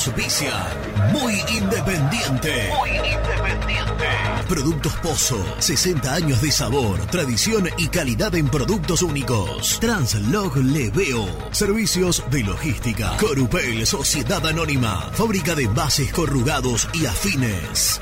Auspicia. Muy independiente. Muy independiente. Productos Pozo. 60 años de sabor, tradición y calidad en productos únicos. Translog Leveo. Servicios de logística. Corupel Sociedad Anónima. Fábrica de bases corrugados y afines.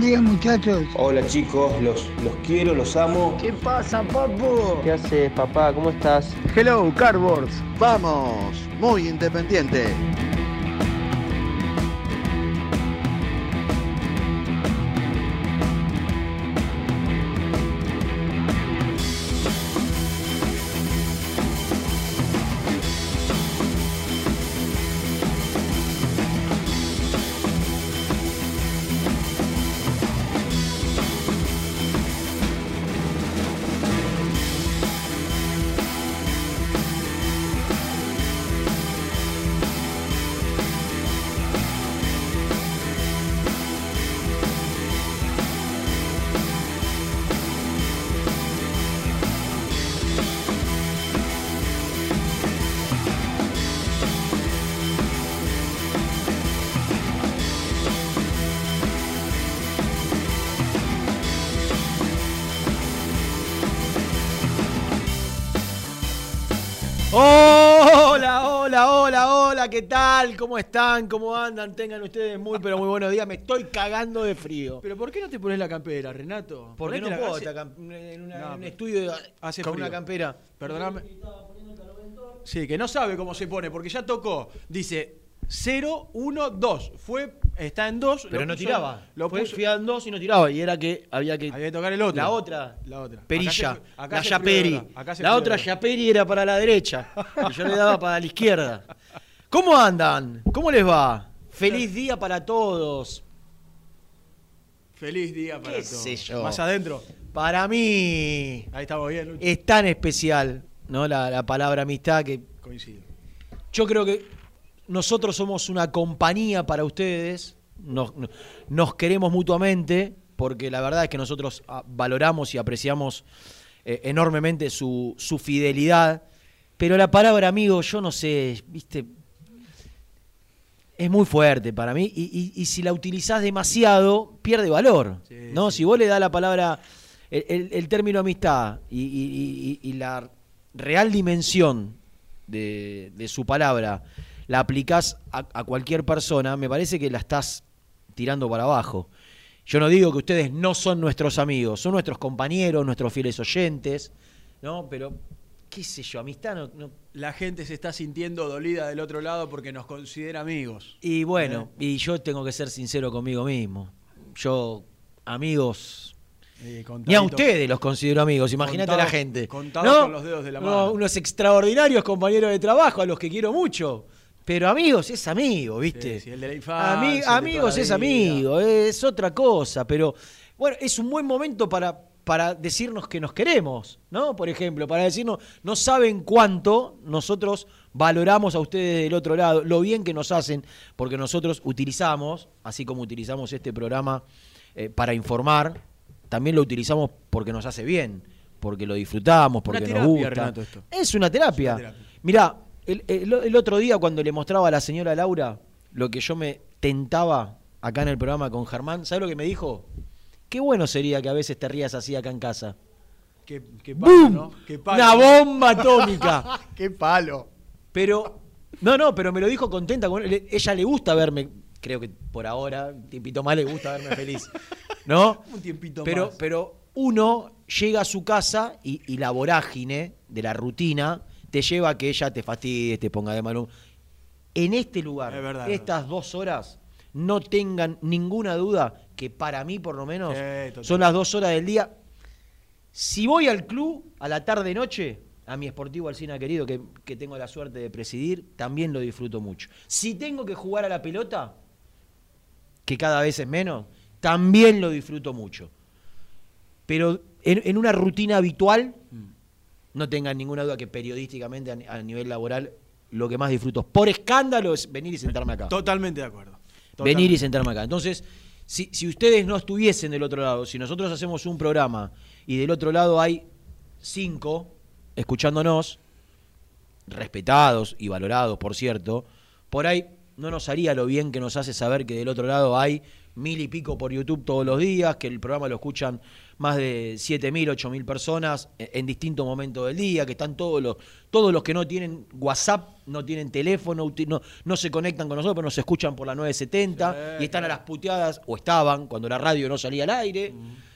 Buen día muchachos. Hola chicos, los, los quiero, los amo. ¿Qué pasa, papu? ¿Qué haces, papá? ¿Cómo estás? Hello, Cardboards. Vamos, muy independiente. ¿Qué tal? ¿Cómo están? ¿Cómo andan? Tengan ustedes muy, pero muy buenos días. Me estoy cagando de frío. ¿Pero por qué no te pones la campera, Renato? Porque no Ponete la- puedo hace- en, una- No, en un estudio hace con frío. una campera. Perdóname. Sí, que no sabe cómo se pone, porque ya tocó. Dice 0, 1, 2. Fue, está en 2. Pero no tiraba. Lo Fue puso. fui dos y no tiraba. Y era que había que. Había que tocar el otro. La otra. La otra. Perilla. Acá se- acá la de Yaperi. La de otra. Yaperi era para la derecha. y yo le daba para la izquierda. ¿Cómo andan? ¿Cómo les va? Feliz día para todos. Feliz día para ¿Qué todos. sé yo? Más adentro. Para mí Ahí estamos bien, Lucho. es tan especial, ¿no? La, la palabra amistad que Coincido. yo creo que nosotros somos una compañía para ustedes, nos, nos queremos mutuamente, porque la verdad es que nosotros ah, valoramos y apreciamos eh, enormemente su, su fidelidad, pero la palabra amigo, yo no sé, viste, es muy fuerte para mí, y, y- y si la utilizás demasiado, pierde valor, Sí, ¿no? sí. Si vos le das la palabra, el, el- el término amistad y, y- y- y la real dimensión de, de su palabra la aplicás a, a cualquier persona, me parece que la estás tirando para abajo. Yo no digo que ustedes no son nuestros amigos, son nuestros compañeros, nuestros fieles oyentes, ¿no? Pero, qué sé yo, amistad no... no- La gente se está sintiendo dolida del otro lado porque nos considera amigos. Y bueno, y yo tengo que ser sincero conmigo mismo. Yo, amigos, Eh, Ni a ustedes los considero amigos, imagínate a la gente. contados con los dedos de la mano. unos extraordinarios compañeros de trabajo a los que quiero mucho. Pero amigos es amigo, ¿viste? Sí, sí, el de la infancia, Ami- amigos es amigo, es otra cosa. Pero bueno, es un buen momento para, para decirnos que nos queremos, ¿no? Por ejemplo, para decirnos, no saben cuánto nosotros valoramos a ustedes del otro lado, lo bien que nos hacen, porque nosotros utilizamos, así como utilizamos este programa eh, para informar, también lo utilizamos porque nos hace bien, porque lo disfrutamos, porque nos terapia, gusta. Renato, esto. Es una terapia. Es una terapia. Mirá, el, el- el otro día cuando le mostraba a la señora Laura lo que yo me tentaba acá en el programa con Germán, ¿sabes lo que me dijo? Qué bueno sería que a veces te rías así acá en casa. Qué, qué palo, ¡Bum! ¿no? Qué palo. Una bomba atómica. qué palo. Pero, no, no, pero me lo dijo contenta. Con, le- ella le gusta verme, creo que por ahora, un tiempito más le gusta verme feliz. ¿No? Un tiempito pero, más. Pero uno llega a su casa y, y la vorágine de la rutina te lleva a que ella te fastidie, te ponga de mal humor. En este lugar, Es verdad, es estas dos horas, no tengan ninguna duda que para mí, por lo menos, Sí, son las dos horas del día. Si voy al club a la tarde-noche, a mi Sportivo Alcina querido, que, que tengo la suerte de presidir, también lo disfruto mucho. Si tengo que jugar a la pelota, que cada vez es menos, también lo disfruto mucho. Pero en, en una rutina habitual, no tengan ninguna duda que periodísticamente a, ni- a nivel laboral, lo que más disfruto por escándalo es venir y sentarme acá. Totalmente de acuerdo. Venir y sentarme acá. Entonces, si, si ustedes no estuviesen del otro lado, si nosotros hacemos un programa y del otro lado hay cinco escuchándonos, respetados y valorados, por cierto, por ahí no nos haría lo bien que nos hace saber que del otro lado hay mil y pico por YouTube todos los días, que el programa lo escuchan más de siete mil, ocho mil personas en, distintos momentos del día, que están todos los, todos los que no tienen WhatsApp, no tienen teléfono, no, no se conectan con nosotros, pero nos escuchan por la 970 Sí, y están a las puteadas, o estaban cuando la radio no salía al aire.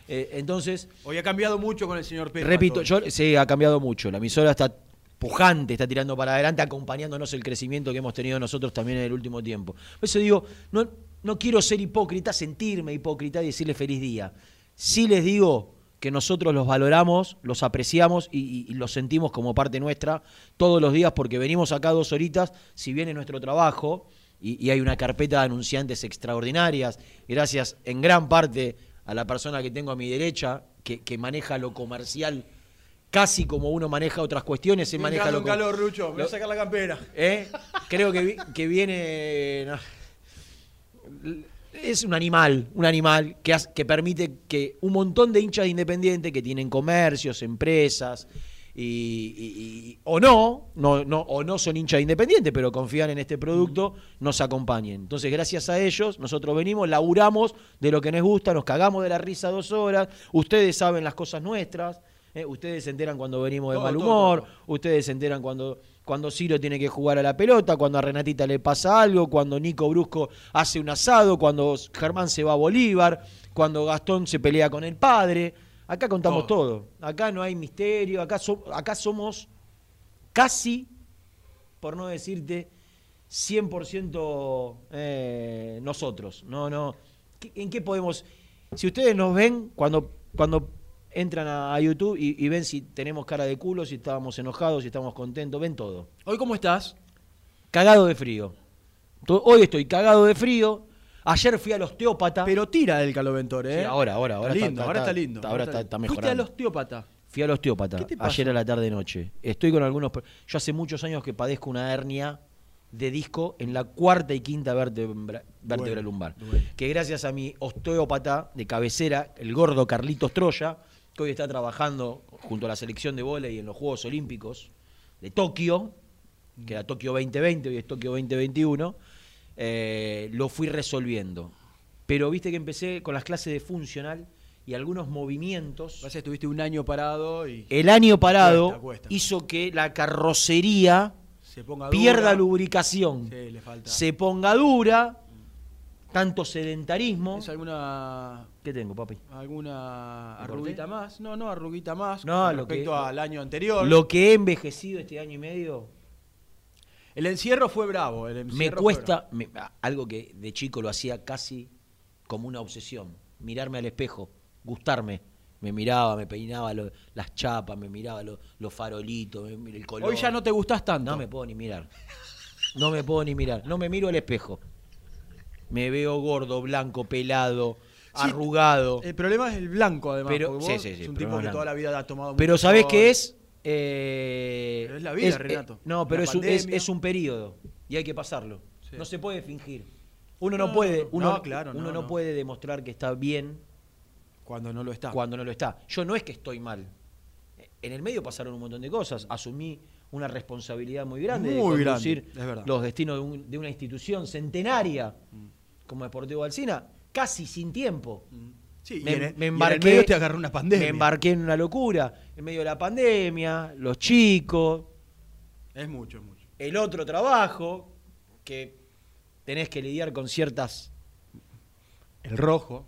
Eh, entonces, Hoy ha cambiado mucho con el señor Pérez. Repito, yo sí, ha cambiado mucho. La emisora está pujante, está tirando para adelante, acompañándonos el crecimiento que hemos tenido nosotros también en el último tiempo. Por eso digo, no, no quiero ser hipócrita, sentirme hipócrita y decirle feliz día. Sí les digo que nosotros los valoramos, los apreciamos y, los sentimos como parte nuestra todos los días porque venimos acá dos horitas, si bien es nuestro trabajo y, y hay una carpeta de anunciantes extraordinarias, gracias en gran parte a la persona que tengo a mi derecha, que, que maneja lo comercial casi como uno maneja otras cuestiones, Me maneja lo un calor, voy lo- a sacar la campera. ¿Eh? Creo que, vi- que viene. no. Es un animal, un animal que, que permite que un montón de hinchas de Independiente que tienen comercios, empresas, y, y- y- o no, no, no, o no son hinchas de Independiente, pero confían en este producto, nos acompañen. Entonces, gracias a ellos, nosotros venimos, laburamos de lo que nos gusta, nos cagamos de la risa dos horas, ustedes saben las cosas nuestras, ¿eh? ustedes se enteran cuando venimos de Todo, mal todo, humor, todo. Ustedes se enteran cuando, cuando Ciro tiene que jugar a la pelota, cuando a Renatita le pasa algo, cuando Nico Brusco hace un asado, cuando Germán se va a Bolívar, cuando Gastón se pelea con el padre. Acá contamos todo. Acá no hay misterio, acá, so- acá somos casi, por no decirte, 100% eh, nosotros. No, no. ¿Qué- ¿En qué podemos...? Si ustedes nos ven cuando, cuando entran a, a YouTube y, y ven si tenemos cara de culo, si estábamos enojados, si estamos contentos, ven todo. ¿Hoy cómo estás? Cagado de frío. Hoy estoy cagado de frío. Ayer fui al osteópata. Pero tira el caloventor, ¿eh? Sí, ahora, ahora, ahora Está lindo, está- ahora está está- lindo. está- ahora está- está Fuiste mejorando. al osteópata. Fui al osteópata ¿Qué te pasó? ayer a la tarde noche. Estoy con algunos. Yo hace muchos años que padezco una hernia de disco en la cuarta y quinta vértebra, lumbar. Que gracias a mi osteópata de cabecera, el gordo Carlitos Troya, que hoy está trabajando junto a la selección de vóley en los Juegos Olímpicos de Tokio, que era Tokio 2020, hoy es Tokio 2021, eh, lo fui resolviendo. Pero viste que empecé con las clases de funcional y algunos movimientos. Que estuviste un año parado y El año parado Cuesta, cuesta. hizo que la carrocería se ponga pierda lubricación, Sí, le falta. se ponga dura, tanto sedentarismo. ¿Es alguna ¿Qué tengo, papi? alguna ¿Me arruguita más? No, no, arruguita más No, con lo que- respecto al año anterior. Lo que he envejecido este año y medio El encierro fue bravo. El me encierro fue cuesta, me- algo que de chico lo hacía casi como una obsesión, mirarme al espejo, gustarme. Me miraba, me peinaba lo- las chapas, me miraba lo- los farolitos, me- el color. Hoy ya no te gustás tanto. No me puedo ni mirar. No me puedo ni mirar. No me miro al espejo. Me veo gordo, blanco, pelado, Sí, arrugado. El problema es el blanco, además. Pero- porque sí, vos sí, sí, Es un tipo que blanco. toda la vida ha tomado Pero ¿sabés qué es? Eh, Pero es la vida, es- Renato. eh, no, pero es un, es- un periodo y hay que pasarlo. No se puede fingir. Uno no, No, puede, no, uno, no, claro, uno no, no no. puede demostrar que está bien Cuando no lo está. cuando no lo está. Yo no es que estoy mal. En el medio pasaron un montón de cosas. Asumí una responsabilidad muy grande Muy de grande, conducir es verdad. los destinos de, un- de una institución centenaria como Deportivo Alcina, casi sin tiempo. Sí, me, y en el- me y en el embarqué, medio te agarró una pandemia. Me embarqué en una locura. En medio de la pandemia, los chicos, Es mucho, es mucho. el otro trabajo, que tenés que lidiar con ciertas. El rojo.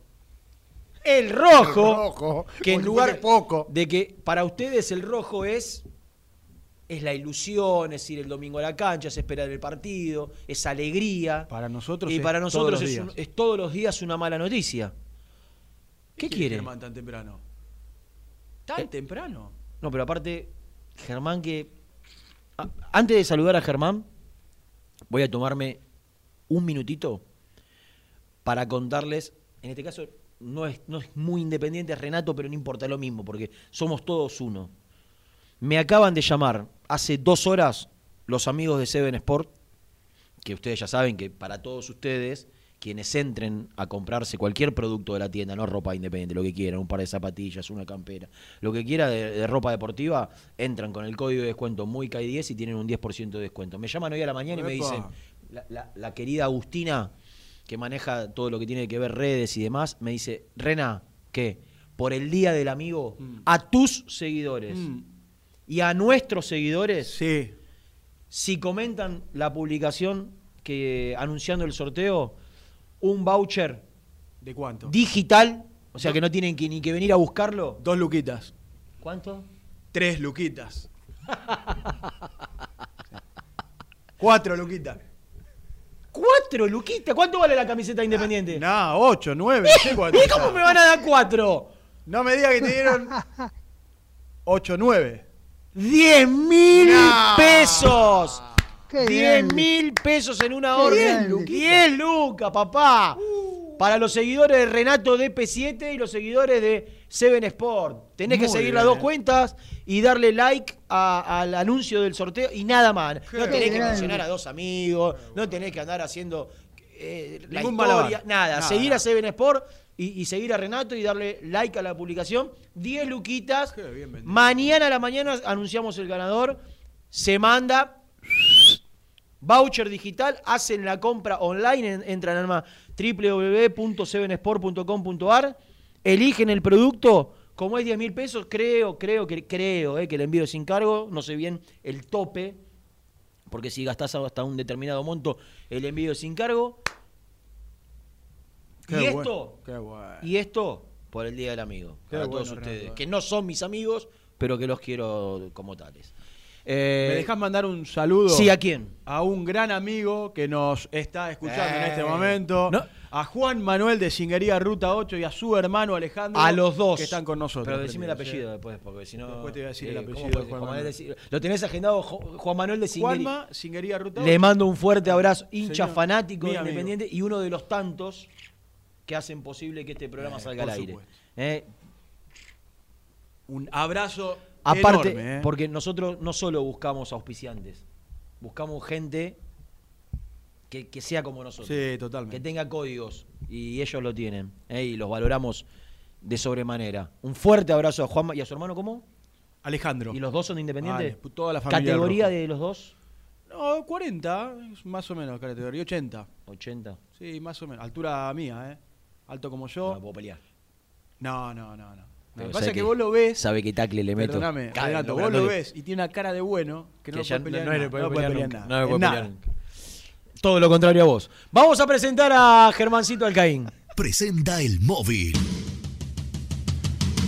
El rojo, El rojo, que en lugar poco. de que para ustedes el rojo es es la ilusión, es ir el domingo a la cancha, es esperar el partido, es alegría. Para nosotros y para nosotros es, un- es todos los días una mala noticia. ¿Qué quiere quiere? Germán tan temprano? ¿Tan Eh, temprano? No, pero aparte, Germán que... a- antes de saludar a Germán, voy a tomarme un minutito para contarles, en este caso no es, no es muy independiente es Renato, pero no importa lo mismo, porque somos todos uno. Me acaban de llamar hace dos horas los amigos de Seven Sport, que ustedes ya saben que para todos ustedes, quienes entren a comprarse cualquier producto de la tienda, no ropa independiente, lo que quieran, un par de zapatillas, una campera, lo que quiera de, de ropa deportiva, entran con el código de descuento MUYCAI10 y tienen un 10% de descuento. Me llaman hoy a la mañana y me dicen, la, la- la querida Agustina, que maneja todo lo que tiene que ver redes y demás, me dice, Rena, ¿qué? Por el Día del Amigo, a tus seguidores Mm. Y a nuestros seguidores, Sí. si comentan la publicación que anunciando el sorteo, un voucher ¿De cuánto? digital, o sea que no tienen que, ni que venir a buscarlo. Dos luquitas. ¿Cuánto? Tres luquitas. Cuatro luquitas. ¡Cuatro, Luquita! ¿Cuánto vale la camiseta independiente? No, ocho, nueve, no sé cuánto. ¿Y cómo me van a dar cuatro? No me digas que te dieron ocho, nueve. ¡Diez mil No. pesos! Qué ¡Diez bien. mil pesos en una Qué orden! bien, Luquita. ¡Diez lucas, papá! Para los seguidores de Renato DP7 y los seguidores de Seven Sport. Tenés que seguir bien, las dos cuentas y darle like a- al anuncio del sorteo y nada más. Qué no tenés que mencionar a dos amigos, no tenés que andar haciendo eh, la historia, nada. Nada, seguir a Seven Sport y, y seguir a Renato y darle like a la publicación. 10 luquitas. Mañana a la mañana anunciamos el ganador. Se manda voucher digital, hacen la compra online, en- entran al www.sevensport.com.ar, eligen el producto, como es 10 mil pesos, creo, creo, que creo eh, que el envío es sin cargo, no sé bien el tope, porque si gastás hasta un determinado monto, el envío es sin cargo. Qué y bueno, esto, qué bueno. y esto por el Día del Amigo, Qué para bueno, todos ustedes, Renato, eh. que no son mis amigos, pero que los quiero como tales. Eh, ¿Me dejas mandar un saludo? Sí, ¿a quién? A un gran amigo que nos está escuchando en Eh, este momento. no. A Juan Manuel de Singuería Ruta 8 y a su hermano Alejandro. A los dos. Que están con nosotros. Pero decime el apellido ¿eh? después, porque si no. Después te voy a decir el ¿cómo apellido puede- de Juan Manuel. decir- Lo tenés agendado Juan Manuel de Singeri. Juanma, Singuería Ruta 8. Le mando un fuerte abrazo, hincha Señor, fanático amigo. Independiente y uno de los tantos que hacen posible que este programa Eh, salga al aire. Eh, Un abrazo Aparte, enorme, ¿eh? porque nosotros no solo buscamos auspiciantes, buscamos gente que, que sea como nosotros. Sí, totalmente. Que tenga códigos y ellos lo tienen eh, y los valoramos de sobremanera. Un fuerte abrazo a Juanma y a su hermano, ¿cómo? Alejandro. ¿Y los dos son de Independiente? Vale, toda la familia ¿Categoría de los dos? No, 40, es más o menos, categoría 80. 80. Sí, más o menos. Altura mía, ¿eh? Alto como yo. No puedo pelear. No, no, no, no. Lo que pasa es que vos lo ves. Sabe que tacle le meto. Perdóname, Renato, no, vos no lo ves y tiene una cara de bueno que no que lo puede pelear, no nada, puede no pelear en No le nada, puede pelear nada. nunca. Todo lo contrario a vos. Vamos a presentar a Germancito Alcaín. Presenta el móvil.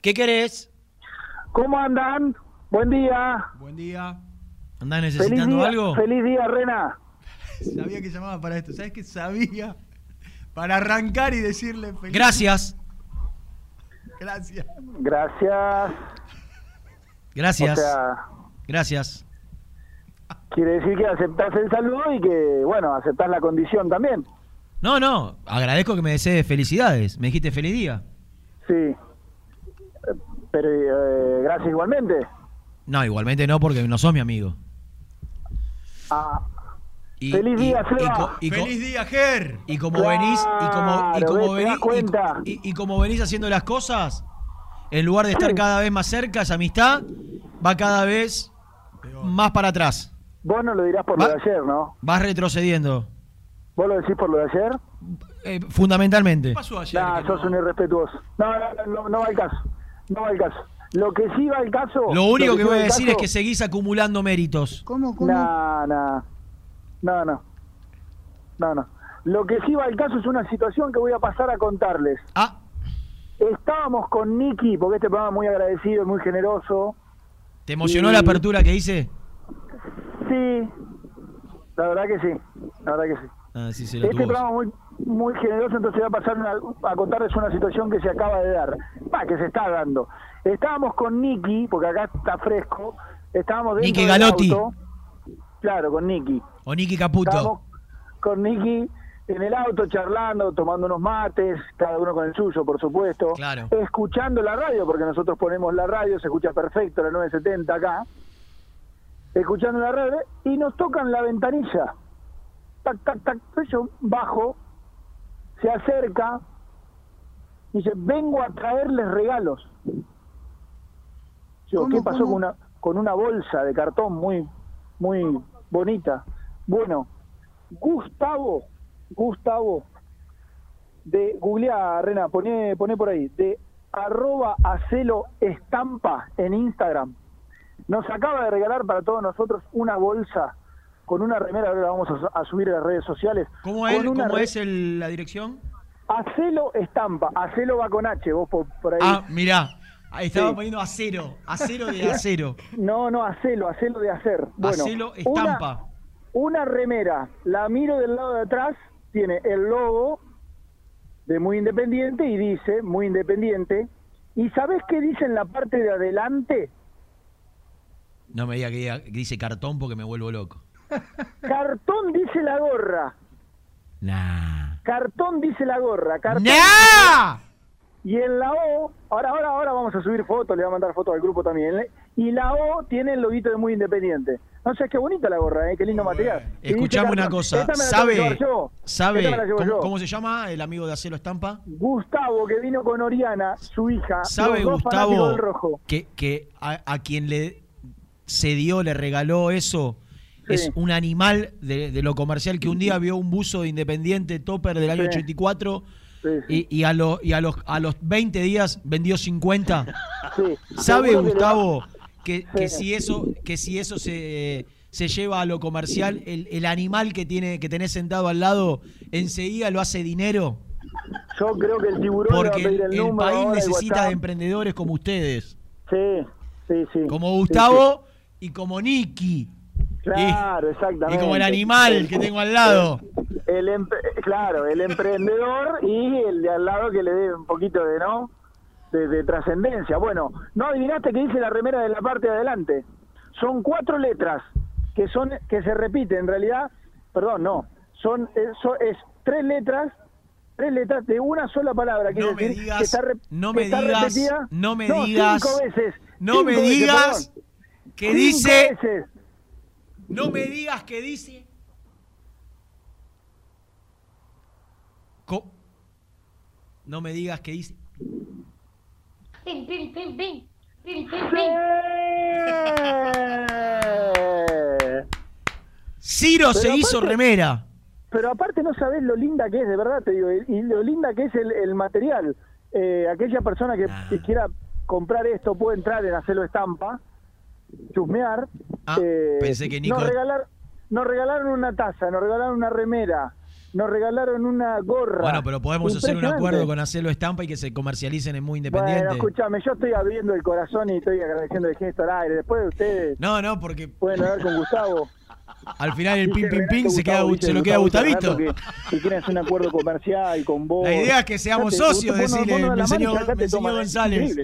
¿Qué querés? ¿Cómo andan? Buen día. Buen día. ¿Andás Feliz necesitando día, algo? feliz día, Rena. Sabía que llamaba para esto. ¿Sabes qué sabía? Para arrancar y decirle feliz. Gracias. Gracias. Gracias. Gracias. O sea, Gracias. quiere decir que aceptás el saludo y que, bueno, aceptás la condición también. No, no, agradezco que me desees felicidades. Me dijiste feliz día. Sí. Pero eh, gracias igualmente. No, igualmente no, porque no sos mi amigo. Ah, Y- Feliz y- día, y Seba. y ¡Feliz día, Ger! Y como Claro, venís, y como, y como ¿Te das venís, y- cuenta? y, y como venís haciendo las cosas, en lugar de estar cada vez más cerca, esa amistad va cada vez más para atrás. vos no lo dirás por Va- lo de ayer, ¿no? Vas retrocediendo. ¿Vos lo decís por lo de ayer? eh, fundamentalmente. ¿Qué pasó ayer? Nah, sos no- un irrespetuoso. No, no, no, no va al caso. No va al caso. Lo que sí va al caso. Lo único que voy a decir es que seguís acumulando méritos. ¿Cómo, cómo? No, no. No, no. No, no. Lo que sí va al caso es una situación que voy a pasar a contarles. Ah, Estábamos con Nicky, porque este programa es muy agradecido y muy generoso. ¿te emocionó Y- la apertura que hice? Sí, la verdad que sí. La verdad que sí. Ah, sí, se lo Este tuvo. programa muy, muy generoso, entonces voy a pasar una- a contarles una situación que se acaba de dar. Va, que se está dando. Estábamos con Nicky, porque acá está fresco. Estábamos dentro Nicky Galotti. auto. Claro, con Nicky. O Nicky Caputo. Estábamos con Nicky en el auto charlando, tomando unos mates, cada uno con el suyo, por supuesto. Claro. Escuchando la radio, porque nosotros ponemos la radio, se escucha perfecto la 970 acá. Escuchando la radio y nos tocan la ventanilla. Tac, tac, tac. Yo bajo, se acerca, dice, vengo a traerles regalos. Yo, ¿Cómo, ¿qué pasó cómo? con una, con una bolsa de cartón muy, muy bonita? Bueno, Gustavo, Gustavo, de googlea, Rena, poné, poné por ahí, de arroba acelo estampa en Instagram, nos acaba de regalar para todos nosotros una bolsa con una remera, ahora la vamos a, a subir a las redes sociales. ¿Cómo es, cómo es el- la dirección? Acelo estampa, acelo va con H, vos por, por ahí. Ah, mirá. Ahí estaba Sí. poniendo acero. Acero de acero. No, no, acelo, acelo de hacer. Bueno, Acelo estampa. Una, remera, la miro del lado de atrás, tiene el logo de Muy Independiente y dice Muy Independiente. ¿Y sabés qué dice en la parte de adelante? No me diga- que dice cartón porque me vuelvo loco. Cartón dice la gorra. Nah. Cartón dice la gorra. Cartón ¡Nah! Y en la O, ahora, ahora, ahora vamos a subir fotos, le voy a mandar fotos al grupo también. ¿eh? Y la O tiene el loguito de Muy Independiente. No sé, qué bonita la gorra, ¿eh? qué lindo material. Y dice Escuchame una cosa. ¿Sabe, sabe cómo, se llama el amigo de Acelo Estampa? Gustavo, que vino con Oriana, su hija. ¿Sabe Gustavo rojo. que, que a, a quien le cedió, le regaló eso? Sí. Es un animal de, de lo comercial que un día vio un buzo de Independiente Topper del año Sí. 84 Sí, sí. y, y a, los y a, los, a los 20 días vendió 50. Sí. ¿Sabe Gustavo que, que si eso, que si eso se, se lleva a lo comercial, el, el animal que tiene, que tenés sentado al lado enseguida lo hace dinero? Yo creo que el tiburón Porque el, el, el país necesita de emprendedores como ustedes. Sí, sí, sí. Como Sí, Gustavo y como Nicky. Claro, exactamente. Y como el animal que tengo al lado. El empre- claro, el emprendedor y el de al lado que le dé un poquito de, ¿no? De, de trascendencia. Bueno, ¿no adivinaste qué dice la remera de la parte de adelante? Son cuatro letras que son que se repiten. En realidad, perdón, no. Son eso es tres letras, tres letras de una sola palabra. quiere No me decir digas, que está no que me está digas, repetida- no me no, digas, cinco veces. No cinco me veces, digas perdón. que dice. veces. No me digas que dice. Co- no me digas que dice. Pim, pim, pim, pim. Pim, pim, ¡Sí! pim. Ciro se Pero hizo aparte- remera. Pero aparte no sabés lo linda que es, de verdad te digo, y lo linda que es el, el material. Eh, aquella persona que, Ah. que quiera comprar esto puede entrar en hacerlo estampa, chusmear. Ah, eh, pensé que Nico- Nos, regalar, nos regalaron una taza, nos regalaron una remera, nos regalaron una gorra. Bueno, pero podemos hacer un acuerdo con Acelo Estampa y que se comercialicen en Muy Bueno, Independiente. escúchame, yo estoy abriendo el corazón y estoy agradeciendo el gesto al aire. Después de ustedes No, no, porque pueden hablar con Gustavo. al final el pim Renato pim se, queda, dice se lo queda Gustavo, Gustavito. Que, que quieren hacer un acuerdo comercial con vos. La idea es que seamos socios, decirle, me enseñó- González.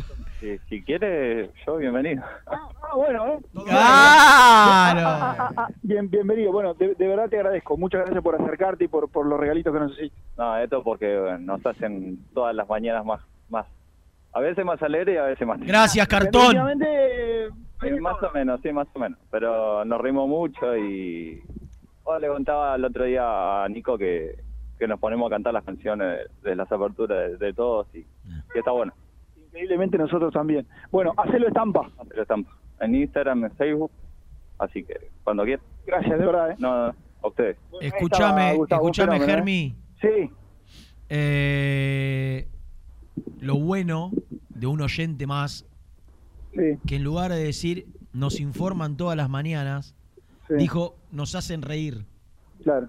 Si, si quiere, yo bienvenido. Ah, Ah, bueno, ¿eh? ¡Claro! Bien, bienvenido. Bueno, de, de verdad te agradezco. Muchas gracias por acercarte y por, por los regalitos que nos hiciste. No, esto porque bueno, nos hacen todas las mañanas más, más, a veces más alegre y a veces más. Gracias, cartón. Eh, Sí, más o menos, sí, más o menos. Pero nos rimos mucho y. Oh, le contaba el otro día a Nico que, que nos ponemos a cantar las canciones de, de las aperturas de, de todos y, y está bueno. Increíblemente nosotros también. Bueno, hacelo estampa. Pero están en Instagram, en Facebook. Así que cuando quieran. Gracias, de verdad, ¿eh? No, no, a ustedes. Escúchame, escúchame. Germi. Sí. Eh, lo bueno de un oyente más, Sí. que en lugar de decir nos informan todas las mañanas, Sí. dijo nos hacen reír. Claro,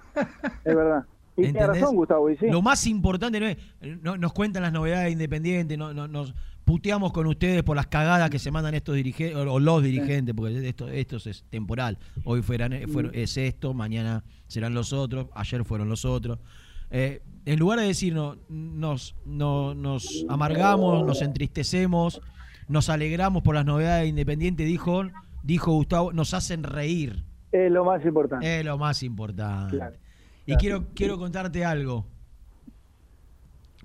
es verdad. Y tiene razón, Gustavo, y sí. Lo más importante no es, no- nos cuentan las novedades independientes, no, no- nos puteamos con ustedes por las cagadas que se mandan estos dirigentes, o, los dirigentes, porque esto, esto es temporal. Hoy fueran, eh, fueron- es esto, mañana serán los otros, ayer fueron los otros. Eh, en lugar de decirnos, nos, no- nos amargamos, nos entristecemos, nos alegramos por las novedades independientes, dijo, dijo Gustavo, nos hacen reír. Es lo más importante. Es lo más importante. Claro, Y quiero, quiero contarte algo.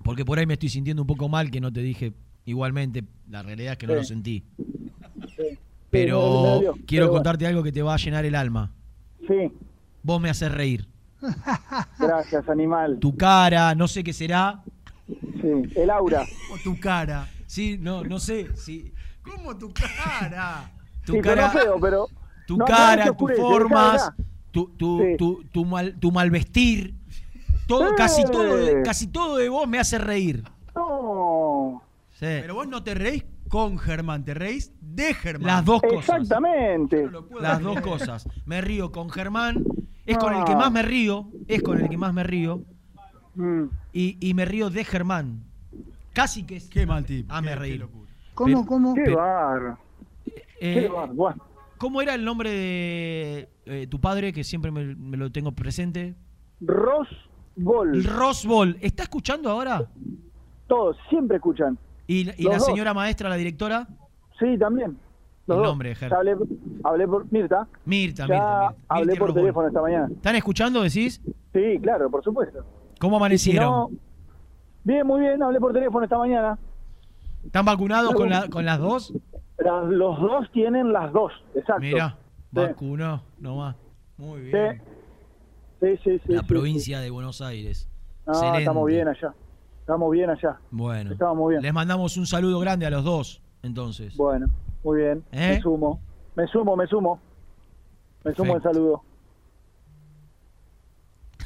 Porque por ahí me estoy sintiendo un poco mal que no te dije igualmente. La realidad es que no lo sentí. Sí. Pero Sí, quiero pero bueno. contarte algo que te va a llenar el alma. Sí, Vos me haces reír. gracias, animal. Tu cara, no sé qué será. Sí, el aura. O tu cara. Sí, no, no sé. Sí, ¿Cómo tu cara? tu sí, cara, pero feo, pero... tu no, cara, tus formas, tu, tu, Sí. tu, tu mal, tu mal vestir. Todo, casi, todo casi todo de vos me hace reír. Pero vos no te reís con Germán, te reís de Germán. Las dos cosas. Exactamente. No Las dos cosas. Me río con Germán, es con el que Ah. más me río, es con el que más me río, Mm. y, y me río de Germán. Casi que es. Qué mal tipo. Ah, me reí. qué locura. ¿Cómo, Pero- cómo? Qué barro. Eh, Qué barro. Bueno, ¿Cómo era el nombre de eh, tu padre, que siempre me, me lo tengo presente? Ross Ball. Rosbol. ¿Está escuchando ahora? Todos, siempre escuchan. ¿Y, la dos. señora maestra, la directora? Sí, también. Los El dos. nombre, Ger. Ya hablé, hablé por Mirta. Mirta, ya Mirta, Mirta. hablé Mirta por teléfono esta mañana. ¿Están escuchando, decís? Sí, claro, por supuesto. ¿Cómo si amanecieron? no- bien, muy bien, hablé por teléfono esta mañana. ¿Están vacunados con, la- con las dos? Los dos tienen las dos, exacto. Mirá, Sí. vacunó nomás. Muy bien. sí, sí. sí, la sí, provincia de Buenos Aires. Excelente. estamos bien allá. Estamos bien allá. Bueno, Estamos muy bien. les mandamos un saludo grande a los dos, entonces. Bueno, muy bien. ¿Eh? Me sumo. Me sumo, me sumo. Me sumo el saludo.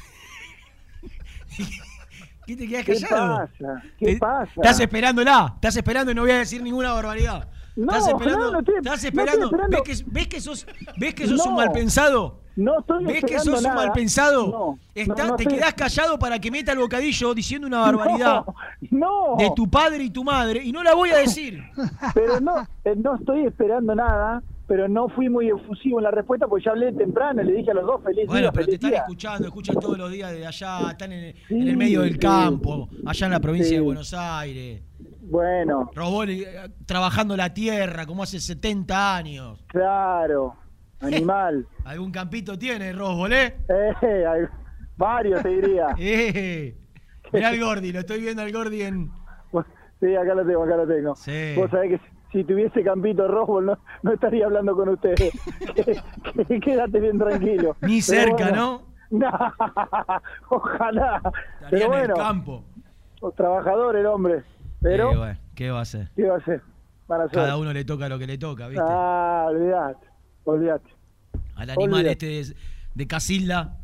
¿Qué te quedas ¿Qué callado? pasa? ¿Qué Te- pasa? Estás esperándola, estás esperando y no voy a decir ninguna barbaridad. No, estás esperando, no, no estás no esperando. ¿Ves, que, ves que sos, ves que sos un mal pensado? No estoy ¿Ves que sos un nada. mal pensado? No, Está- no, no te estoy- quedás callado para que meta el bocadillo diciendo una barbaridad de tu padre y tu madre y no la voy a decir. Pero no, eh, no estoy esperando nada, pero no fui muy efusivo en la respuesta porque ya hablé temprano le dije a los dos feliz Bueno, día, pero te están escuchando, escuchan todos los días de allá, están en, Sí, en el medio del sí. campo, allá en la provincia Sí. de Buenos Aires. Bueno, Robol eh, trabajando la tierra como hace 70 años. claro, animal. ¿Algún campito tiene, Rosbol, eh? Eh, hay varios te diría. Eh, mirá al Gordi, lo estoy viendo al Gordi en... Sí, acá lo tengo, acá lo tengo. Sí. Vos sabés que si tuviese Campito Rojo no, no estaría hablando con ustedes. Quédate bien tranquilo. Ni cerca, bueno. ¿no? Ojalá. Estaría Pero en bueno, el campo. trabajador el hombre. Pero, Eh, bueno, ¿qué va a hacer? ¿qué va a hacer? Van a hacer. Cada uno le toca lo que le toca, ¿viste? Ah, olvidate, olvidate. Al animal olvídate. este de, de Casilda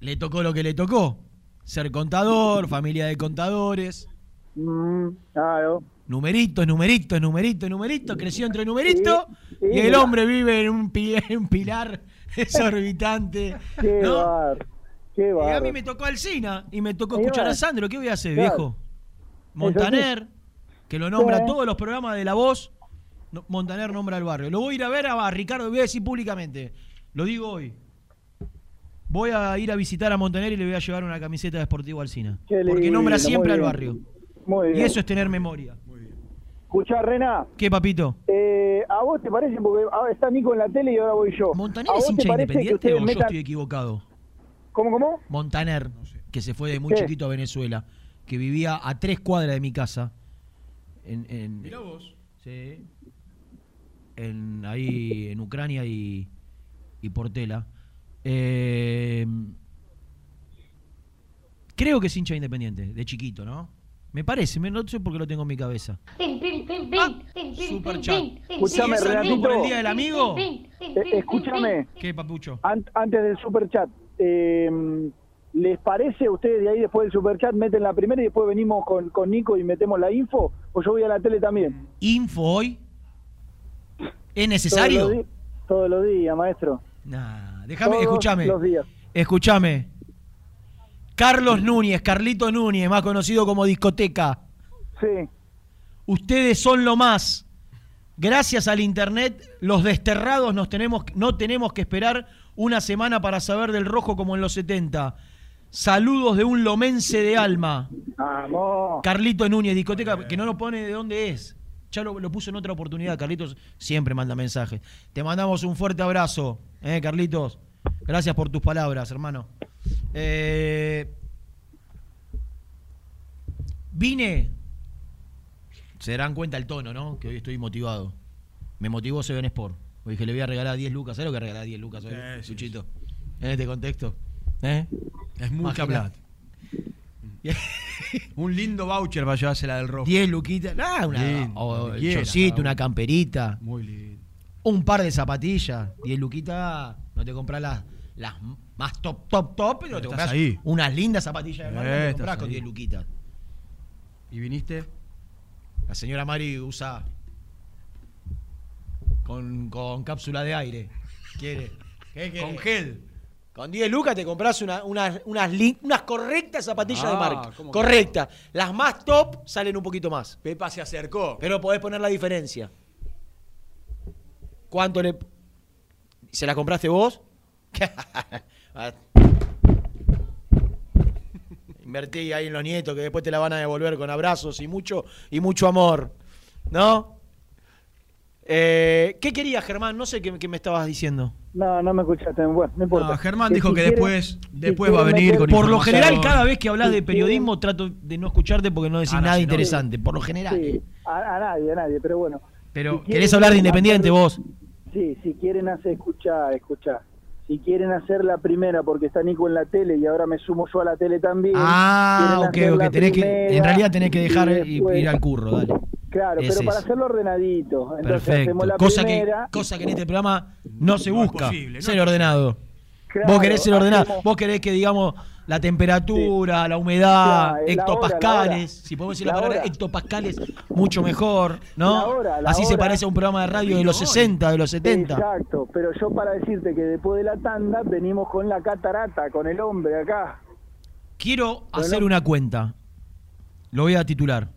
le tocó lo que le tocó. Ser contador, familia de contadores. Mm, claro. Numeritos, numeritos, numeritos, numeritos. Creció entre numeritos. Sí, sí, y el hombre vive en un, pi- en un pilar exorbitante. Qué ¿no? bar, qué Y a bar. mí me tocó Alcina y me tocó escuchar a Sandro. ¿Qué voy a hacer, claro. viejo? Montaner, que lo nombra Sí. todos los programas de La Voz. No- Montaner nombra al barrio. Lo voy a ir a ver a, a Ricardo, voy a decir públicamente. Lo digo hoy. Voy a ir a visitar a Montaner y le voy a llevar una camiseta de Sportivo Alcina. Qué Porque lindo, nombra siempre al barrio. Muy bien. Y eso es tener memoria. Escuchá, Rena. ¿Qué, papito? Eh, ¿A vos te parece? Porque ahora está Nico en la tele y ahora voy yo. ¿Montaner ¿A es vos te hincha parece que independiente ustedes o yo estoy equivocado? ¿Cómo, cómo? Montaner, que se fue de muy ¿Qué? chiquito a Venezuela, que vivía a tres cuadras de mi casa. En, en- Mirá vos. Sí. En, ahí en Ucrania y, y Portela. Eh, creo que es hincha independiente, de chiquito, ¿no? Me parece, me- no sé por qué lo tengo en mi cabeza. Super chat. Escuchame, Renatito. ¿Por el día del amigo? Eh, escúchame. ¿Qué, papucho? An- antes del superchat, eh, ¿les parece a ustedes de ahí después del superchat meten la primera y después venimos con, con Nico y metemos la info? ¿O yo voy a la tele también? ¿Info hoy? ¿Es Todos necesario? los, todos los días, maestro. Nah, déjame, Todos escúchame. los días. Escúchame. Carlos Núñez, Carlito Núñez, más conocido como Discoteca. Sí. Ustedes son lo más. Gracias al internet, los desterrados nos tenemos, no tenemos que esperar una semana para saber del rojo como en los 70. Saludos de un lomense de alma. Vamos. Carlito Núñez, discoteca, que no nos pone de dónde es. Ya lo, lo puso en otra oportunidad. Carlitos siempre manda mensajes. Te mandamos un fuerte abrazo, eh, Carlitos. Gracias por tus palabras, hermano. Eh, vine. Se darán cuenta el tono, ¿no? Que hoy estoy motivado. Me motivó Seven Sport. Hoy dije, le voy a regalar 10 lucas. ¿Sabes lo que regalar 10 lucas hoy, Luchito? En este contexto. ¿Eh? Es mucha plata. Un lindo voucher para llevársela del rojo. 10 luquitas. Ah, una, Lindo, o el una camperita. Muy lindo. Un par de zapatillas. 10 luquitas. No te compras las, las más top, top, top, pero te Estás compras ahí. unas lindas zapatillas de marca. Eh, te compras con ahí. 10 luquitas. ¿Y viniste? La señora Mari usa con, con cápsula de aire. ¿Quiere? ¿Qué quiere? Con gel. Con 10 lucas te compras una- unas, unas, unas correctas zapatillas de Ah, marca. Correctas. Las más top salen un poquito más. Pepa se acercó. Pero podés poner la diferencia. ¿Cuánto le. ¿Se la compraste vos? Invertí ahí en los nietos que después te la van a devolver con abrazos y mucho, y mucho amor. ¿No? Eh, ¿Qué querías, Germán? No sé qué, qué me estabas diciendo. No, no me escuchaste. Bueno, no importa. No, Germán Que dijo si que después, después va a venir con Por lo general, cada vez que hablas de periodismo, trato de no escucharte porque no decís Ah, nada si no- interesante. Por lo general. Sí, a, a nadie, a nadie, pero bueno. Pero, Si ¿querés quieren hablar de hacer- Independiente vos? Sí, si quieren hacer, escuchar, escuchar. Si quieren hacer la primera porque está Nico en la tele y ahora me sumo yo a la tele también. Ah, ok, ok. Tenés que, en realidad tenés que dejar y y después- ir al curro, dale. Claro, Es pero para eso. hacerlo ordenadito. Entonces Perfecto. hacemos la Cosa que, primera. cosa que en este programa no se busca. posible, ser ordenado. Claro, vos querés ser ordenado. hacemos- Vos querés que, digamos, la temperatura, la humedad, Claro, hectopascales. hora. Si podemos decir la, La palabra hora. hectopascales, mucho mejor, ¿no? La hora, la Así se parece a un programa de radio de los 60, de los 70. Exacto, pero yo para decirte que después de la tanda venimos con la catarata, con el hombre acá. Quiero hacer una cuenta. Lo voy a titular.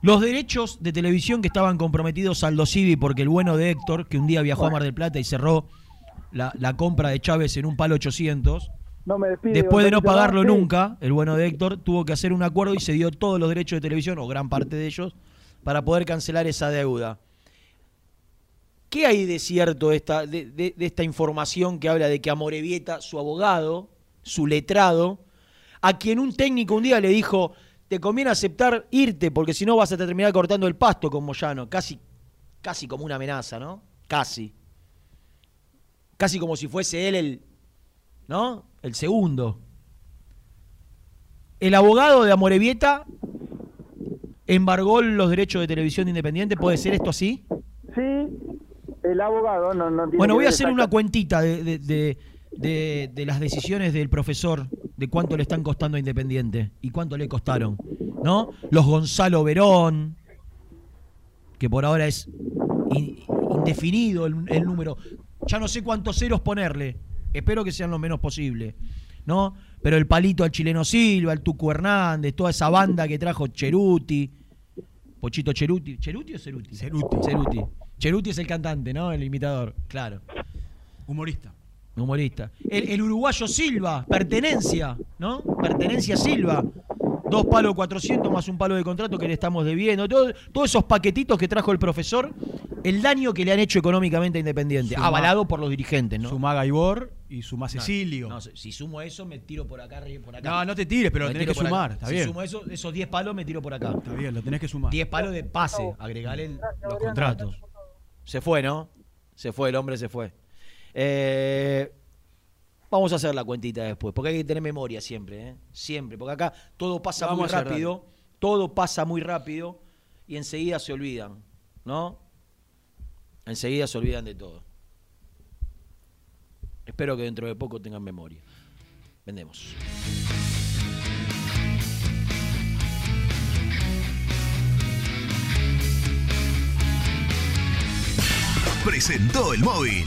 Los derechos de televisión que estaban comprometidos al Civi porque el bueno de Héctor, que un día viajó a Mar del Plata y cerró la, la compra de Chávez en un palo 800, No me despido. después de no pagarlo nunca, el bueno de Héctor tuvo que hacer un acuerdo y se dio todos los derechos de televisión, o gran parte de ellos, para poder cancelar esa deuda. ¿Qué hay de cierto de esta, de, de- de esta información que habla de que Amorebieta, su abogado, su letrado, a quien un técnico un día le dijo, te conviene aceptar irte porque si no vas a terminar cortando el pasto con Moyano, casi, casi como una amenaza, ¿no? Casi. Casi como si fuese él el, ¿no? El segundo. El abogado de Amorebieta embargó los derechos de televisión independiente. ¿Puede ser esto así? Sí, el abogado no, no tiene Bueno, voy a hacer una cuentita de- de- de las decisiones del profesor, de cuánto le están costando a Independiente y cuánto le costaron. ¿No? Los Gonzalo Verón, que por ahora es in- indefinido el, el número. Ya no sé cuántos ceros ponerle. Espero que sean lo menos posible. ¿No? Pero el palito al chileno Silva, el Tucu Hernández, toda esa banda que trajo Cheruti. Pochito Cheruti. ¿Cheruti o Ceruti? Ceruti. Ceruti. Cheruti es el cantante, ¿no? El imitador, claro. Humorista. Humorista. El, el uruguayo Silva, pertenencia, ¿no? Pertenencia Silva. dos palos 400 más un palo de contrato que le estamos debiendo. Todo- todos esos paquetitos que trajo el profesor, el daño que le han hecho económicamente a Independiente, Suma- avalado por los dirigentes, ¿no? Sumá Gaibor y sumá Cecilio. No, no, si sumo eso, me tiro por acá, por acá. No, no te tires, pero Me tenés que acá. sumar, está si bien. sumo eso, esos 10 palos, me tiro por acá. Está bien, lo tenés que sumar. 10 palos de pase, agregarle el- los contratos. Se fue, ¿no? Se fue, el hombre se fue. Eh, vamos a hacer la cuentita después, porque hay que tener memoria siempre, ¿eh? Siempre, porque acá todo pasa Vamos muy rápido, todo pasa muy rápido y enseguida se olvidan, ¿no? Enseguida se olvidan de todo. Espero que dentro de poco tengan memoria. Vendemos. presentó el móvil.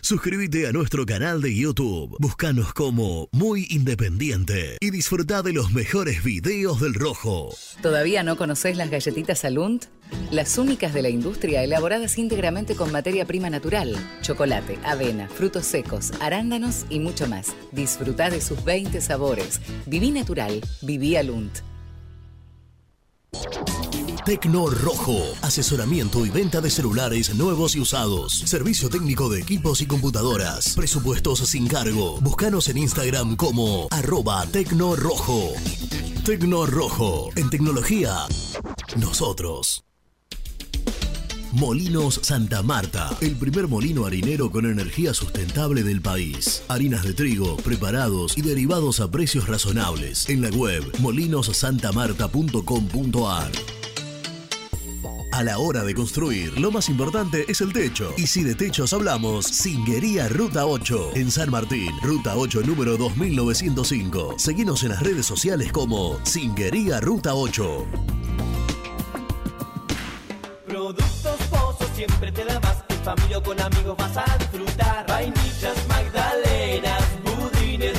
Suscríbete a nuestro canal de YouTube, búscanos como Muy Independiente y disfruta de los mejores videos del Rojo. ¿Todavía no conocés las galletitas Alunt? Las únicas de la industria elaboradas íntegramente con materia prima natural, chocolate, avena, frutos secos, arándanos y mucho más. Disfruta de sus 20 sabores. Viví natural, viví Alunt. Tecno Rojo, asesoramiento y venta de celulares nuevos y usados. Servicio técnico de equipos y computadoras. Presupuestos sin cargo. Búscanos en Instagram como arroba Tecno Rojo. Tecno Rojo, en tecnología, nosotros. Molinos Santa Marta, el primer molino harinero con energía sustentable del país. Harinas de trigo, preparados y derivados a precios razonables. En la web molinossantamarta.com.ar. A la hora de construir, lo más importante es el techo. Y si de techos hablamos, Singuería Ruta 8. En San Martín, Ruta 8 número 2905. Seguinos en las redes sociales como Singuería Ruta 8. Productos Pozos siempre te da más. En familia o con amigos vas a disfrutar. Vainillas, magdalenas, budines.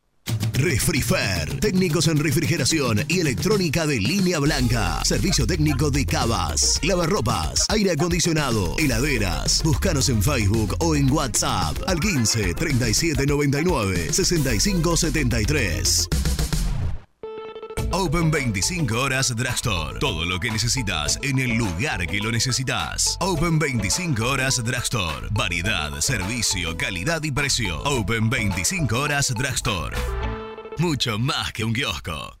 Refrifer, técnicos en refrigeración y electrónica de línea blanca. Servicio técnico de cavas, lavarropas, aire acondicionado, heladeras. Búscanos en Facebook o en WhatsApp al 15 37 99 65 73. Open 25 horas Drugstore. Todo lo que necesitas en el lugar que lo necesitas. Open 25 horas Drugstore. Variedad, servicio, calidad y precio. Open 25 horas Drugstore. Mucho más que un kiosco.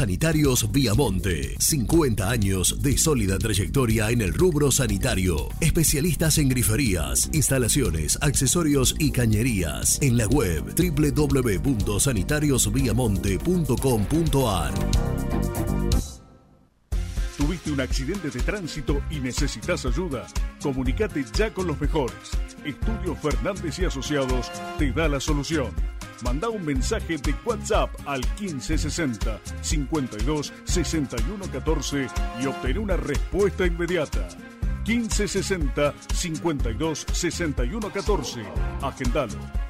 Sanitarios Viamonte. 50 años de sólida trayectoria en el rubro sanitario. Especialistas en griferías, instalaciones, accesorios y cañerías. En la web www.sanitariosviamonte.com.ar. ¿Tuviste un accidente de tránsito y necesitas ayuda? Comunicate ya con los mejores. Estudio Fernández y Asociados te da la solución. Manda un mensaje de WhatsApp al 1560 52 61 14 y obtén una respuesta inmediata. 1560 52 61 14. Agendalo.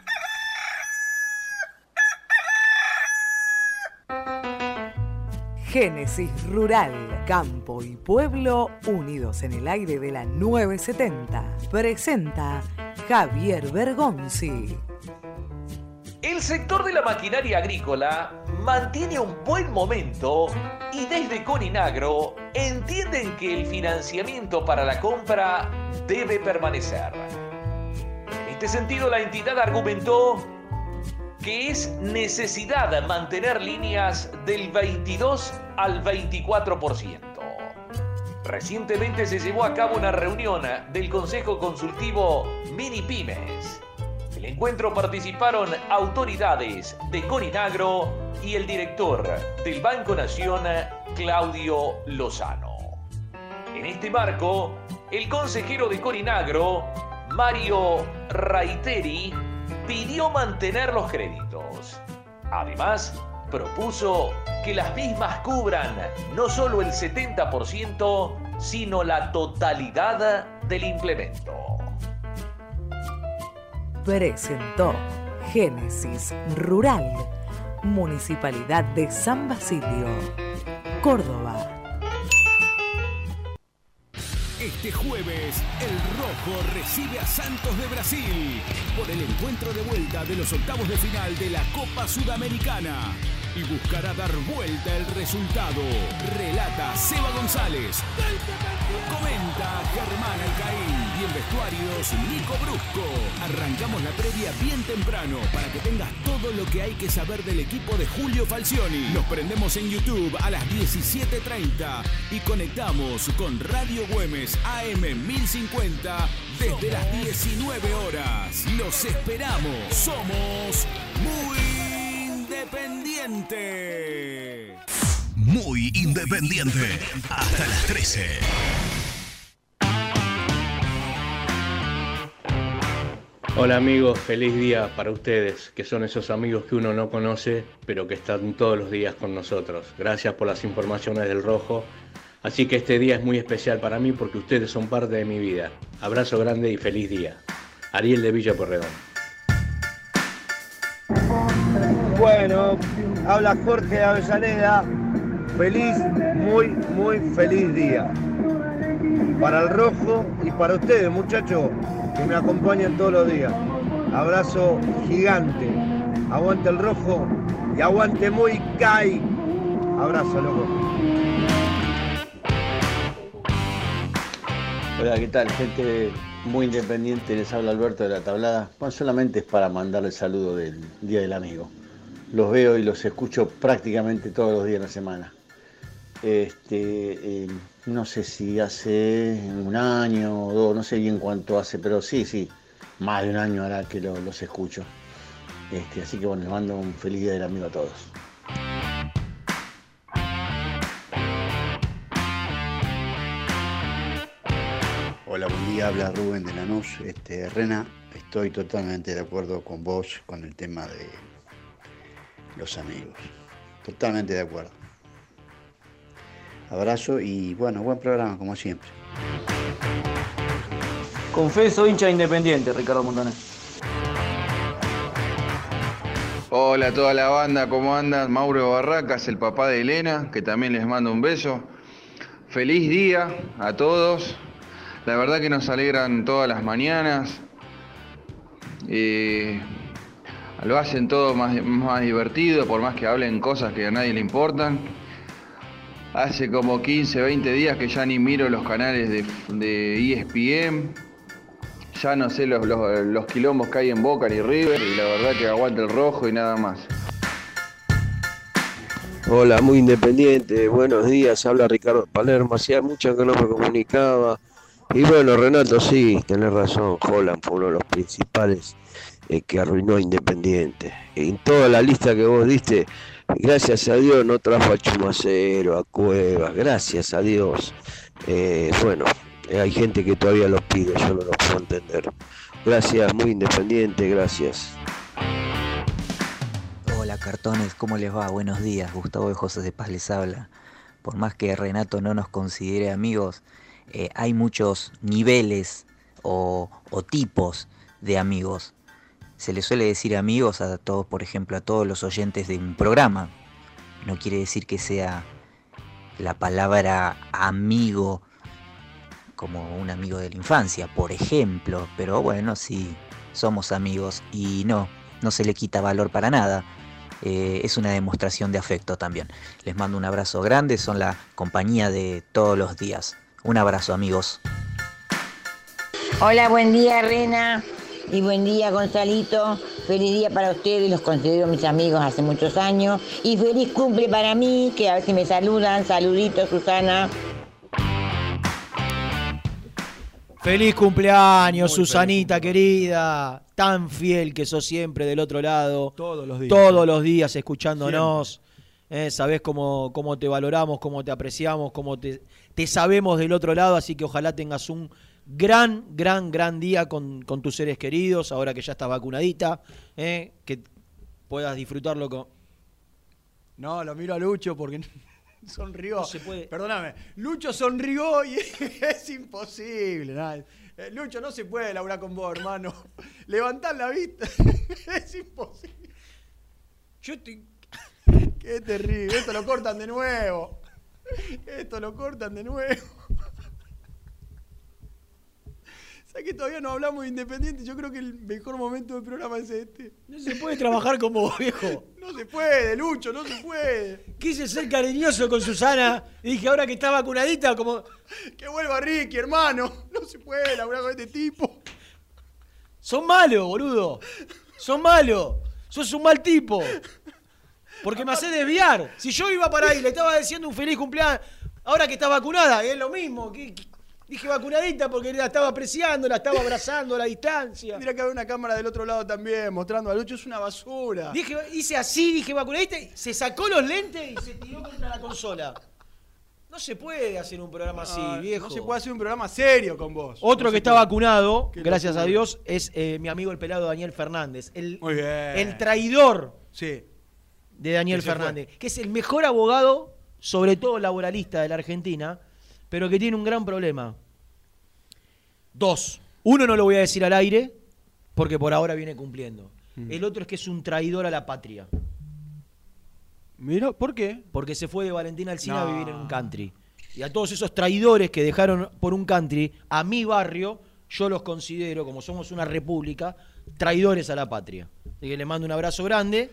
Génesis Rural, Campo y Pueblo unidos en el aire de la 970. Presenta Javier Bergonzi. El sector de la maquinaria agrícola mantiene un buen momento y desde Coninagro entienden que el financiamiento para la compra debe permanecer. En este sentido, la entidad argumentó que es necesidad mantener líneas del 22 al 24%. Recientemente se llevó a cabo una reunión del Consejo Consultivo Mini Pymes. El encuentro participaron autoridades de Corinagro y el director del Banco Nación, Claudio Lozano. En este marco, el consejero de Corinagro, Mario Raiteri, pidió mantener los créditos. Además, propuso que las mismas cubran no solo el 70%, sino la totalidad del implemento. Presentó Génesis Rural, Municipalidad de San Basilio, Córdoba. Este jueves, el Rojo recibe a Santos de Brasil por el encuentro de vuelta de los octavos de final de la Copa Sudamericana y buscará dar vuelta el resultado. Relata Seba González. Comenta Germán Alcaín y en vestuarios Nico Brusco. Arrancamos la previa bien temprano para que tengas todo lo que hay que saber del equipo de Julio Falcioni. Nos prendemos en YouTube a las 17.30 y conectamos con Radio Güemes AM 1050 desde las 19 horas. Los esperamos. Somos muy independiente. Muy independiente. Hasta las 13. Hola amigos, feliz día para ustedes, que son esos amigos que uno no conoce, pero que están todos los días con nosotros. Gracias por las informaciones del rojo. Así que este día es muy especial para mí porque ustedes son parte de mi vida. Abrazo grande y feliz día. Ariel de Villa Porredón. Bueno, habla Jorge de Avellaneda. Feliz, muy, muy feliz día. Para el rojo y para ustedes, muchachos, que me acompañan todos los días. Abrazo gigante. Aguante el rojo y aguante muy Kai. Abrazo, loco. Hola, ¿qué tal? Gente muy independiente, les habla Alberto de la Tablada. Bueno, solamente es para mandarle el saludo del Día del Amigo. Los veo y los escucho prácticamente todos los días de la semana. Este, eh, no sé si hace un año o dos, no sé bien cuánto hace, pero sí, sí, más de un año hará que lo- los escucho. Este, así que bueno, les mando un feliz Día del Amigo a todos. Habla Rubén de Lanús. Este, Rena, estoy totalmente de acuerdo con vos con el tema de los amigos. Totalmente de acuerdo. Abrazo y bueno, buen programa como siempre. Confeso hincha independiente, Ricardo Montaner. Hola a toda la banda, ¿cómo andan? Mauro Barracas, el papá de Elena, que también les mando un beso. Feliz día a todos. La verdad que nos alegran todas las mañanas. Lo hacen todo más, más divertido, por más que hablen cosas que a nadie le importan. Hace como 15, 20 días que ya ni miro los canales de, de ESPN. Ya no sé los, los- los quilombos que hay en Boca ni River y la verdad que aguanta el rojo y nada más. Hola, muy independiente, buenos días, habla Ricardo Palermo, hacía mucho que no me comunicaba. Y bueno, Renato, sí, tenés razón, Holland fue uno de los principales eh, que arruinó Independiente. En toda la lista que vos diste, gracias a Dios no trajo a Chumacero, a Cuevas, gracias a Dios. Eh, bueno, eh, hay gente que todavía los pide, yo no los puedo entender. Gracias, muy independiente, gracias. Hola cartones, ¿cómo les va? Buenos días, Gustavo de José de Paz les habla. Por más que Renato no nos considere amigos, eh, hay muchos niveles o, tipos de amigos. Se le suele decir amigos a todos, por ejemplo, a todos los oyentes de un programa. No quiere decir que sea la palabra amigo como un amigo de la infancia, por ejemplo, pero bueno, sí, somos amigos y no, no se le quita valor para nada. Eh, es una demostración de afecto también. Les mando un abrazo grande, son la compañía de todos los días. Un abrazo amigos. Hola, buen día, Rena. Y buen día, Gonzalito. Feliz día para ustedes, los considero mis amigos hace muchos años. Y feliz cumple para mí, que a ver si me saludan. Saluditos, Susana. Feliz cumpleaños, Susanita querida. Tan fiel que sos siempre del otro lado. Todos los días. Todos los días escuchándonos. Eh, sabés cómo, cómo te valoramos, cómo te apreciamos, cómo te, te sabemos del otro lado. Así que ojalá tengas un gran, gran, gran día con, con tus seres queridos. Ahora que ya estás vacunadita. eh, que puedas disfrutarlo con. No, lo miro a Lucho porque sonrió. No se puede. Perdóname. Lucho sonrió y es imposible. Eh, Lucho, no se puede laburar con vos, hermano. Levantar la vista. es imposible. Yo te... Qué terrible. Esto lo cortan de nuevo. Esto lo cortan de nuevo. ¿Sabes que todavía no hablamos de Independiente? Yo creo que el mejor momento del programa es este. No se puede trabajar con vos, viejo. No se puede, Lucho, no se puede. Quise ser cariñoso con Susana y dije, ahora que está vacunadita, como. Que vuelva Ricky, hermano. No se puede laburar con este tipo. Son malos, boludo. Son malos. Sos un mal tipo. Porque me hace desviar. Si yo iba para ahí, le estaba diciendo un feliz cumpleaños, ahora que está vacunada, es lo mismo. ¿Qué- qué? Dije vacunadita porque la estaba apreciando, la estaba abrazando a la distancia. Mira que había una cámara del otro lado también, mostrando a Lucho. Es una basura. Dije, hice así, dije vacunadita, se sacó los lentes y se tiró contra la consola. No se puede hacer un programa así, Ah, viejo. No se puede hacer un programa serio con vos. Otro No que está puede. vacunado, Qué gracias a. Dios, es eh, mi amigo el pelado Daniel Fernández. El, Muy bien. el traidor Sí. De Daniel fue. Fernández, que es el mejor abogado, sobre todo laboralista de la Argentina, pero que tiene un gran problema. Dos. Uno no lo voy a decir al aire, porque por ahora viene cumpliendo. Mm. El otro es que es un traidor a la patria. Mira, ¿por qué? Porque se fue de Valentina Alcina a No. vivir en un country. Y a todos esos traidores que dejaron por un country, a mi barrio, yo los considero, como somos una república, traidores a la patria. Así que le mando un abrazo grande.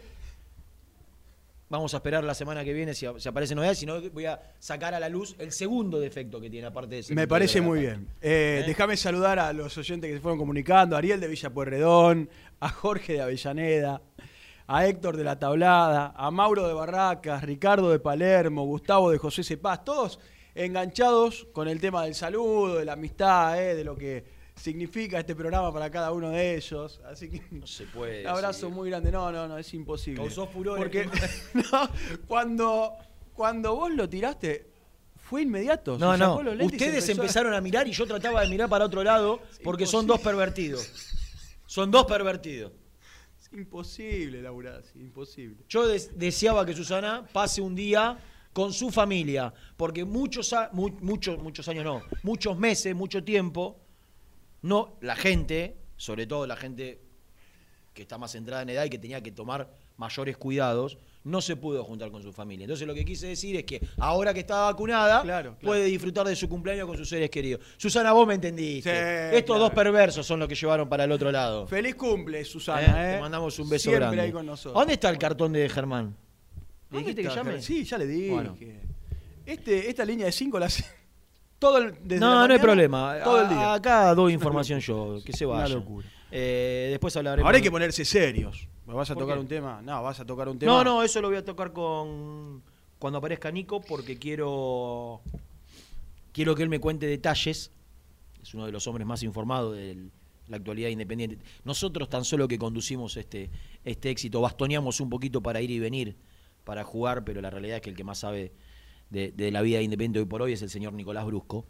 Vamos a esperar la semana que viene si, si aparece novedades, si no voy a sacar a la luz el segundo defecto que tiene, aparte de ese. Me parece muy bien. Eh, ¿Eh? Déjame saludar a los oyentes que se fueron comunicando, a Ariel de Villa Pueyrredón, a Jorge de Avellaneda, a Héctor de la Tablada, a Mauro de Barracas, Ricardo de Palermo, Gustavo de José Cepaz, todos enganchados con el tema del saludo, de la amistad, eh, de lo que significa este programa para cada uno de ellos. Así que No se puede. un abrazo decir. muy grande. No, no, no, es imposible. Causó furor. Porque el- no, cuando, cuando vos lo tiraste, fue inmediato. No, no. Ustedes a- empezaron a mirar y yo trataba de mirar para otro lado porque son dos pervertidos. Son dos pervertidos. Es imposible laburar así, imposible. Yo des- deseaba que Susana pase un día con su familia, porque muchos, muchos, muchos años no, muchos meses, mucho tiempo, no, la gente, sobre todo la gente que está más centrada en edad y que tenía que tomar mayores cuidados, no se pudo juntar con su familia. Entonces lo que quise decir es que ahora que está vacunada, Claro, claro. puede disfrutar de su cumpleaños con sus seres queridos. Susana, vos me entendiste. Sí, Estos claro. dos perversos son los que llevaron para el otro lado. Feliz cumple, ¿Eh? Susana. ¿eh? Te mandamos un beso Siempre grande. ahí con nosotros. ¿A ¿Dónde está el cartón de Germán? ¿Le ¿Dónde dijiste que llame? Sí, ya le dije. Bueno. Este, esta línea de 5 la todo el, desde la No, no hay problema. Todo el A- día. Acá doy información yo, que se Una vaya. locura. Eh, después hablaremos. Ahora hay que ponerse serios. ¿Vas a ¿Por tocar qué? un tema? No, vas a tocar un tema. No, no, eso lo voy a tocar con cuando aparezca Nico porque quiero quiero que él me cuente detalles. Es uno de los hombres más informados de la actualidad independiente. Nosotros tan solo que conducimos este este éxito, bastoneamos un poquito para ir y venir, para jugar, pero la realidad es que el que más sabe de, de la vida independiente hoy por hoy es el señor Nicolás Brusco,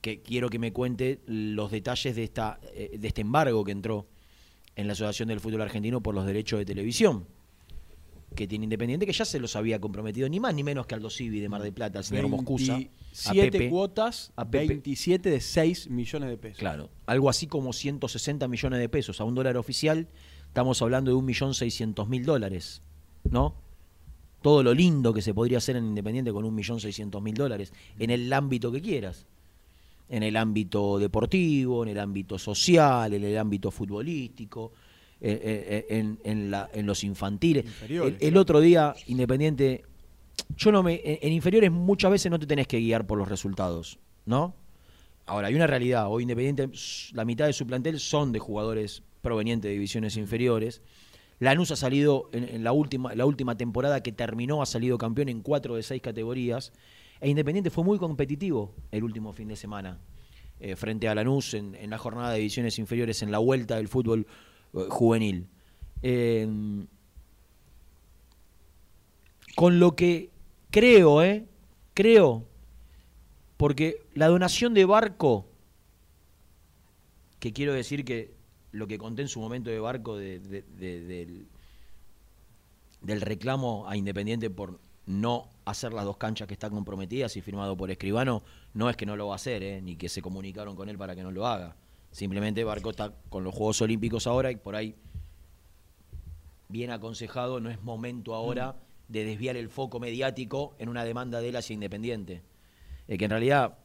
que quiero que me cuente los detalles de esta eh, de este embargo que entró en la Asociación del Fútbol Argentino por los derechos de televisión que tiene Independiente, que ya se los había comprometido ni más ni menos que Aldo Civi de Mar del Plata, al señor Moscusa. a 27 Pepe, cuotas, a Pepe. 27 de 6 millones de pesos. Claro, algo así como 160 millones de pesos a un dólar oficial, estamos hablando de 1.600.000 dólares, ¿no? Todo lo lindo que se podría hacer en Independiente con 1.600.000 dólares, en el ámbito que quieras. En el ámbito deportivo, en el ámbito social, en el ámbito futbolístico, eh, eh, eh, en, en la- en los infantiles. El, el otro día, Independiente, yo no me. En, inferiores muchas veces no te tenés que guiar por los resultados, ¿no? Ahora, hay una realidad. Hoy Independiente, la mitad de su plantel son de jugadores provenientes de divisiones inferiores. Lanús ha salido en, la, última, la última temporada que terminó, ha salido campeón en cuatro de seis categorías. E Independiente fue muy competitivo el último fin de semana. eh, frente a Lanús en, en la jornada de divisiones inferiores, en la vuelta del fútbol eh, juvenil. Eh, con lo que creo, ¿eh? Creo, porque la donación de Barco, que quiero decir que lo que conté en su momento de Barco de- de- de- del, del reclamo a Independiente por no hacer las dos canchas que están comprometidas y firmado por Escribano, no es que no lo va a hacer, ¿eh? ni que se comunicaron con él para que no lo haga. Simplemente Barco está con los Juegos Olímpicos ahora y por ahí bien aconsejado, no es momento ahora de desviar el foco mediático en una demanda de él hacia Independiente. Eh, que en realidad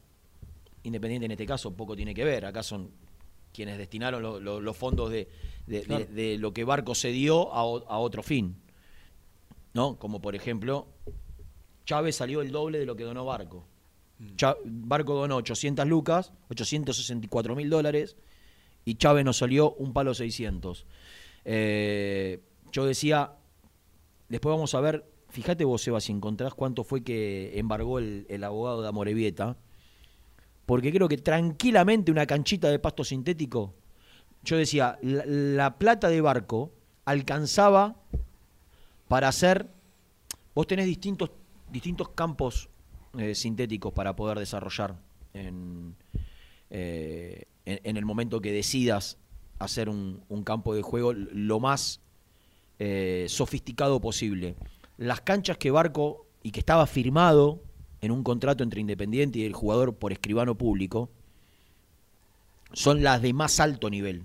Independiente en este caso poco tiene que ver, acá son quienes destinaron lo- lo- los fondos de, de- de- Claro. de lo que Barco se dio a, a otro fin. ¿No? Como por ejemplo, Chávez salió el doble de lo que donó Barco. Cha- Barco donó 800 lucas, 864 mil dólares, y Chávez nos salió un palo 600. Eh, yo decía, después vamos a ver, fíjate vos, Seba, si encontrás cuánto fue que embargó el, el abogado de Amorebieta, porque creo que tranquilamente una canchita de pasto sintético, yo decía, la, la plata de barco alcanzaba para hacer, vos tenés distintos, distintos campos eh, sintéticos para poder desarrollar en, eh, en, en el momento que decidas hacer un, un campo de juego lo más eh, sofisticado posible. Las canchas que Barco, y que estaba firmado en un contrato entre Independiente y el jugador por escribano público son las de más alto nivel.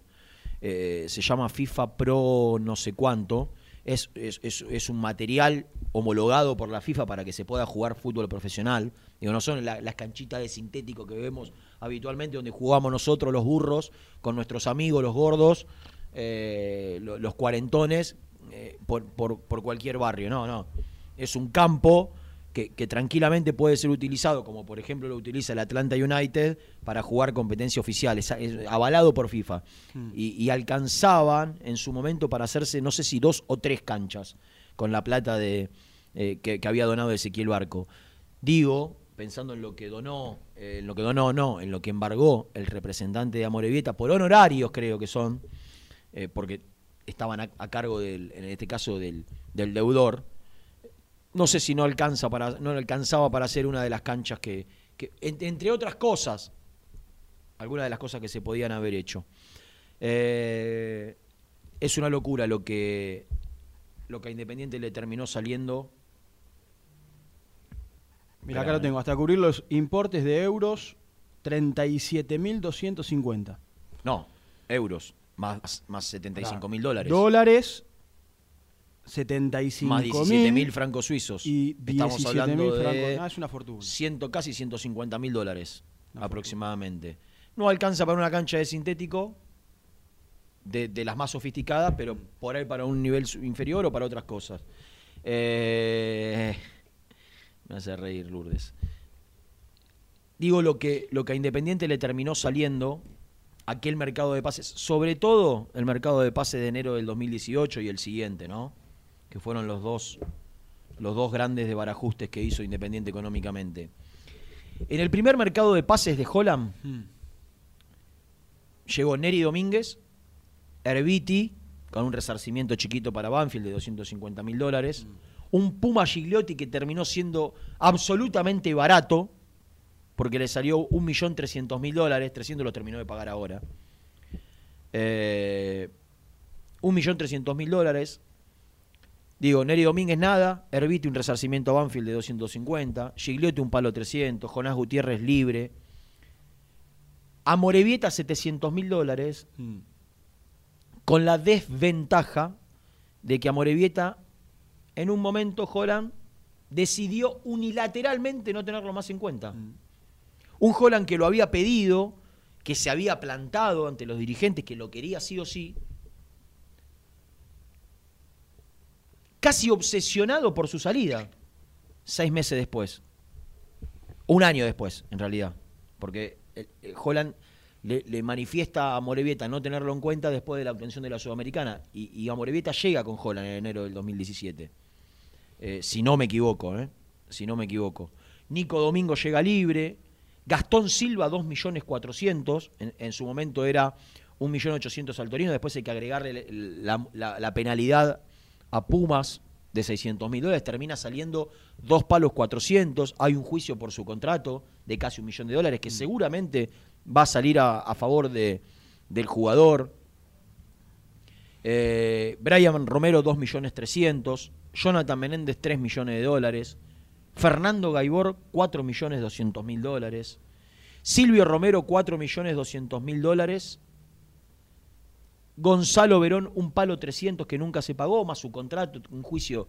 Eh, se llama FIFA Pro no sé cuánto. Es, es, un material homologado por la FIFA para que se pueda jugar fútbol profesional. Digo, no son la- las canchitas de sintético que vemos habitualmente donde jugamos nosotros los burros con nuestros amigos, los gordos, eh, lo- los cuarentones, eh, por, por- por cualquier barrio. No, no. Es un campo que, que tranquilamente puede ser utilizado, como por ejemplo lo utiliza el Atlanta United, para jugar competencia oficial, es, es avalado por FIFA. Mm. Y, y alcanzaban en su momento para hacerse, no sé si dos o tres canchas, con la plata de, eh, que, que había donado Ezequiel Barco. Digo, pensando en lo que donó, eh, en lo que donó, no, en lo que embargó el representante de Amorebieta, por honorarios creo que son, eh, porque estaban a, a cargo del, en este caso del, del deudor. No sé si no alcanza para, no alcanzaba para hacer una de las canchas que, que en- entre otras cosas, algunas de las cosas que se podían haber hecho. Eh, es una locura lo que lo que a Independiente le terminó saliendo. Mira, acá lo tengo. Hasta cubrir los importes de euros, 37.250. No, euros, más, más 75 mil dólares. Dólares, 75 más 17 mil francos suizos. Y Estamos 17.000 hablando de francos. Ah, es una fortuna. ciento, casi 150 mil dólares aproximadamente. No alcanza para una cancha de sintético de, de las más sofisticadas, pero por ahí para un nivel inferior o para otras cosas. Eh, me hace reír Lourdes. Digo lo que, lo que a Independiente le terminó saliendo aquel mercado de pases, sobre todo el mercado de pases de enero del 2018 y el siguiente, ¿no? Que fueron los dos, los dos grandes desbarajustes que hizo Independiente económicamente. En el primer mercado de pases de Holland llegó Neri Domínguez, Herbiti, con un resarcimiento chiquito para Banfield de 250 mil dólares, un Puma Gigliotti que terminó siendo absolutamente barato, porque le salió 1.300.000 dólares, 300 lo terminó de pagar ahora. Eh, 1.300.000 dólares. Digo, Neri Domínguez nada, Herbiti un resarcimiento a Banfield de 250, Gigliotti un palo 300, Jonás Gutiérrez libre, Amorebieta 700.000 dólares, con la desventaja de que Amorebieta en un momento Holland decidió unilateralmente no tenerlo más en cuenta. Un Holland que lo había pedido, que se había plantado ante los dirigentes, que lo quería sí o sí, casi obsesionado por su salida, seis meses después. Un año después, en realidad. Porque el- el Holland le, manifiesta a Morevieta no tenerlo en cuenta después de la obtención de la Sudamericana. Y, y a Morevieta llega con Holland en enero del 2017. Eh, si no me equivoco, ¿eh? Si no me equivoco. Nico Domingo llega libre. Gastón Silva, 2.400.000. En, en su momento era 1.800.000 al Torino. Después hay que agregarle la penalidad a Pumas de 600.000 dólares. Termina saliendo dos palos 400. Hay un juicio por su contrato de casi un millón de dólares que seguramente va a salir a, a favor de, del jugador. Eh, Brian Romero, 2.300.000. Jonathan Menéndez, 3 millones de dólares. Fernando Gaibor, 4.200.000 dólares. Silvio Romero, 4.200.000 dólares. Gonzalo Verón, un palo 300 que nunca se pagó, más su contrato, un juicio,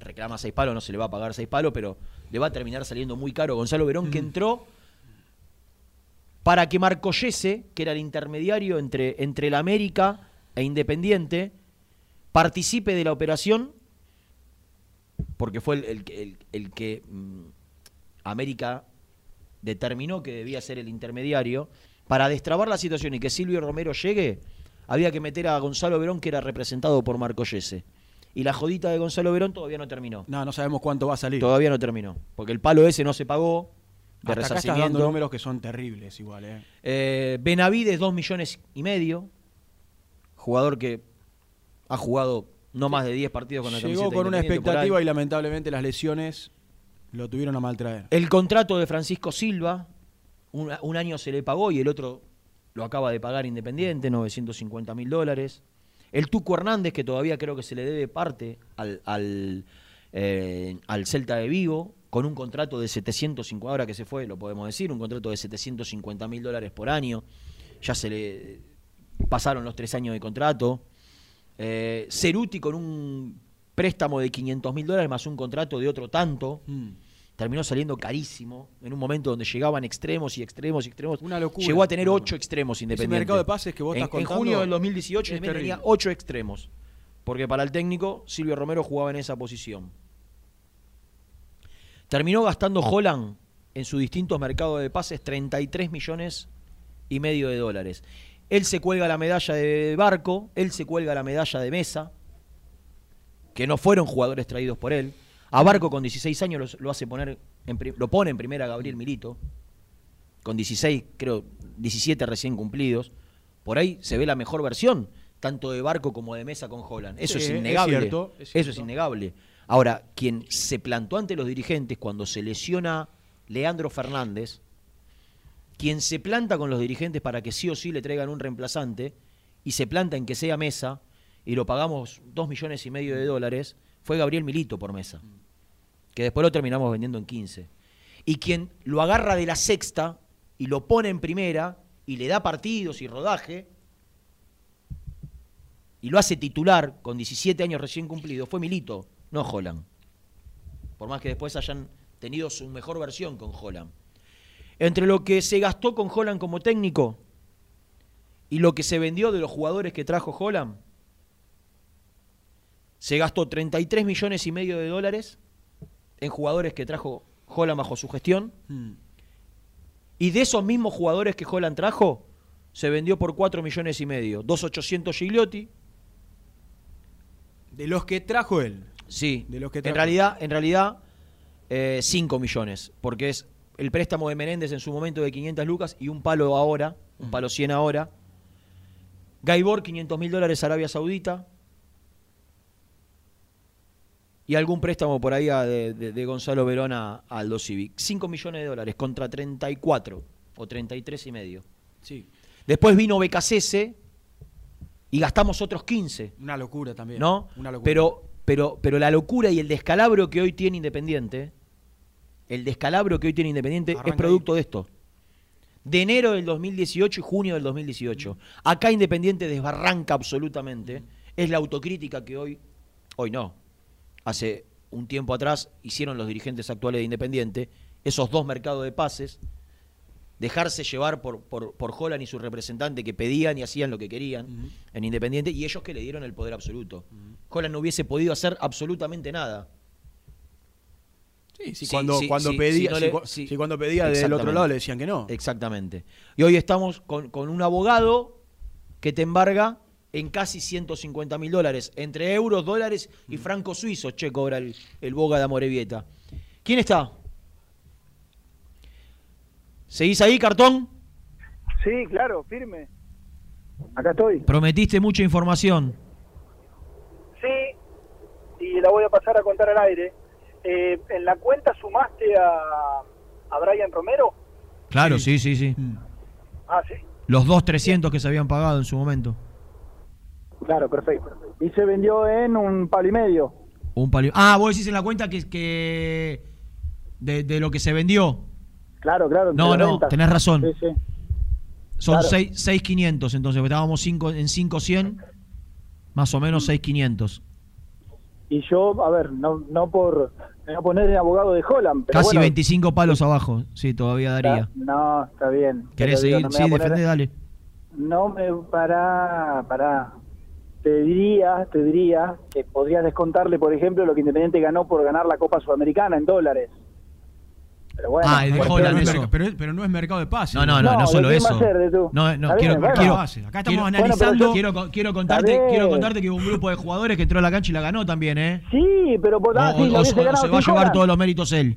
reclama 6 palos, no se le va a pagar 6 palos, pero le va a terminar saliendo muy caro. Gonzalo Verón que entró para que Marcollese, que era el intermediario entre, entre el América e Independiente, participe de la operación, porque fue el, el que- el- el que mm, América determinó que debía ser el intermediario, para destrabar la situación y que Silvio Romero llegue, había que meter a Gonzalo Verón, que era representado por Marcollese. Y la jodita de Gonzalo Verón todavía no terminó. No, no sabemos cuánto va a salir. Todavía no terminó. Porque el palo ese no se pagó de Hasta acá estás dando números que son terribles igual, ¿eh? Eh, Benavides, 2 millones y medio. Jugador que ha jugado no más de 10 partidos con la Llegó con una expectativa y lamentablemente las lesiones lo tuvieron a mal traer. El contrato de Francisco Silva, un, un año se le pagó y el otro lo acaba de pagar Independiente, 950 mil dólares. El Tuco Hernández, que todavía creo que se le debe parte al, al, eh, al Celta de Vigo, con un contrato de 750, ahora que se fue, lo podemos decir, un contrato de 750 mil dólares por año. Ya se le pasaron los tres años de contrato. Eh, Ceruti con un préstamo de 500 mil dólares más un contrato de otro tanto. Mm. Terminó saliendo carísimo en un momento donde llegaban extremos y extremos y extremos. Una locura. Llegó a tener ocho extremos independientes. mercado de pases que vos en, estás en contando junio del 2018 es Independiente tenía ocho extremos. Porque para el técnico, Silvio Romero jugaba en esa posición. Terminó gastando Holland en sus distintos mercados de pases 33 millones y medio de dólares. Él se cuelga la medalla de Barco, él se cuelga la medalla de Mesa, que no fueron jugadores traídos por él. A Barco con 16 años los- lo, hace poner en lo pone en primera Gabriel Milito, con 16, creo, 17 recién cumplidos. Por ahí se ve la mejor versión, tanto de Barco como de Mesa con Holland. Eso Sí, es es innegable. cierto, es Eso es innegable. Ahora, quien se plantó ante los dirigentes cuando se lesiona Leandro Fernández, quien se planta con los dirigentes para que sí o sí le traigan un reemplazante y se planta en que sea Mesa y lo pagamos dos millones y medio de dólares, fue Gabriel Milito por Mesa, que después lo terminamos vendiendo en 15. Y quien lo agarra de la sexta y lo pone en primera y le da partidos y rodaje y lo hace titular con 17 años recién cumplidos fue Milito, no Holland. Por más que después hayan tenido su mejor versión con Holland. Entre lo que se gastó con Holland como técnico y lo que se vendió de los jugadores que trajo Holland, se gastó 33 millones y medio de dólares en jugadores que trajo Holland bajo su gestión. Mm. Y de esos mismos jugadores que Holland trajo, se vendió por 4 millones y medio. 2.800 Gigliotti. De los que trajo él. Sí. De los que en trajo. realidad, en realidad, 5 millones. Porque es el préstamo de Menéndez en su momento de 500 lucas y un palo ahora, un palo 100 ahora. Gaibor, 500 mil dólares Arabia Saudita. Y algún préstamo por ahí a- de, de- de Gonzalo Verón a, a Aldo Civic. 5 millones de dólares contra 34 o 33 y medio. Sí. Después vino BKCS y gastamos otros 15. Una locura también. ¿No? Una locura. Pero, pero, pero la locura y el descalabro que hoy tiene Independiente, el descalabro que hoy tiene Independiente es producto de esto. De enero del 2018 y junio del 2018. Acá Independiente desbarranca absolutamente. Es la autocrítica que hoy, hoy no, hace un tiempo atrás hicieron los dirigentes actuales de Independiente, esos dos mercados de pases, dejarse llevar por, por, por Holland y su representante que pedían y hacían lo que querían en Independiente y ellos que le dieron el poder absoluto. Holland no hubiese podido hacer absolutamente nada. Sí, cuando, sí, cuando sí, pedía, no le- cuando pedía del otro lado le decían que no. Exactamente. Y hoy estamos con, con un abogado que te embarga en casi 150 mil dólares, entre euros, dólares y francos suizos, che, cobra el, el Boga de Amorebieta. ¿Quién está? ¿Seguís ahí, cartón? Sí, claro, firme. Acá estoy. Prometiste mucha información. Sí, y la voy a pasar a contar al aire. Eh, ¿En la cuenta sumaste a, a Brian Romero? Claro, sí, sí, sí. Ah, sí. Los dos 300 que se habían pagado en su momento. Claro, perfecto. Y se vendió en un palo y medio. Un pali- Ah, vos decís en la cuenta que, que de, de lo que se vendió. Claro, claro. No, no, ventas. tenés razón. Sí, sí. Son Claro. 6 6.500, entonces estábamos cinco, en 5.100, más o menos 6.500. Y yo, a ver, no, no por no poner de abogado de Holland, pero Casi bueno, 25 palos abajo, sí, todavía daría. No, está bien. ¿Querés digo, seguir? no sí, poner- defendé, dale. No me para, para. Te diría, te diría que podrías descontarle, por ejemplo, lo que Independiente ganó por ganar la Copa Sudamericana en dólares. Pero bueno, Ah, pero, eso. pero, pero no es mercado de pases. No, no, no, no, No, solo ¿de quién va eso. tú? No, no, quiero, bien, bueno. quiero, Acá estamos quiero- analizando. Bueno, yo- quiero, quiero contarte, quiero contarte que hubo un grupo de jugadores que entró a la cancha y la ganó también, ¿eh? Sí, pero por O, ah, sí, o- lo o- o ganado se va a llevar Holland. todos los méritos él.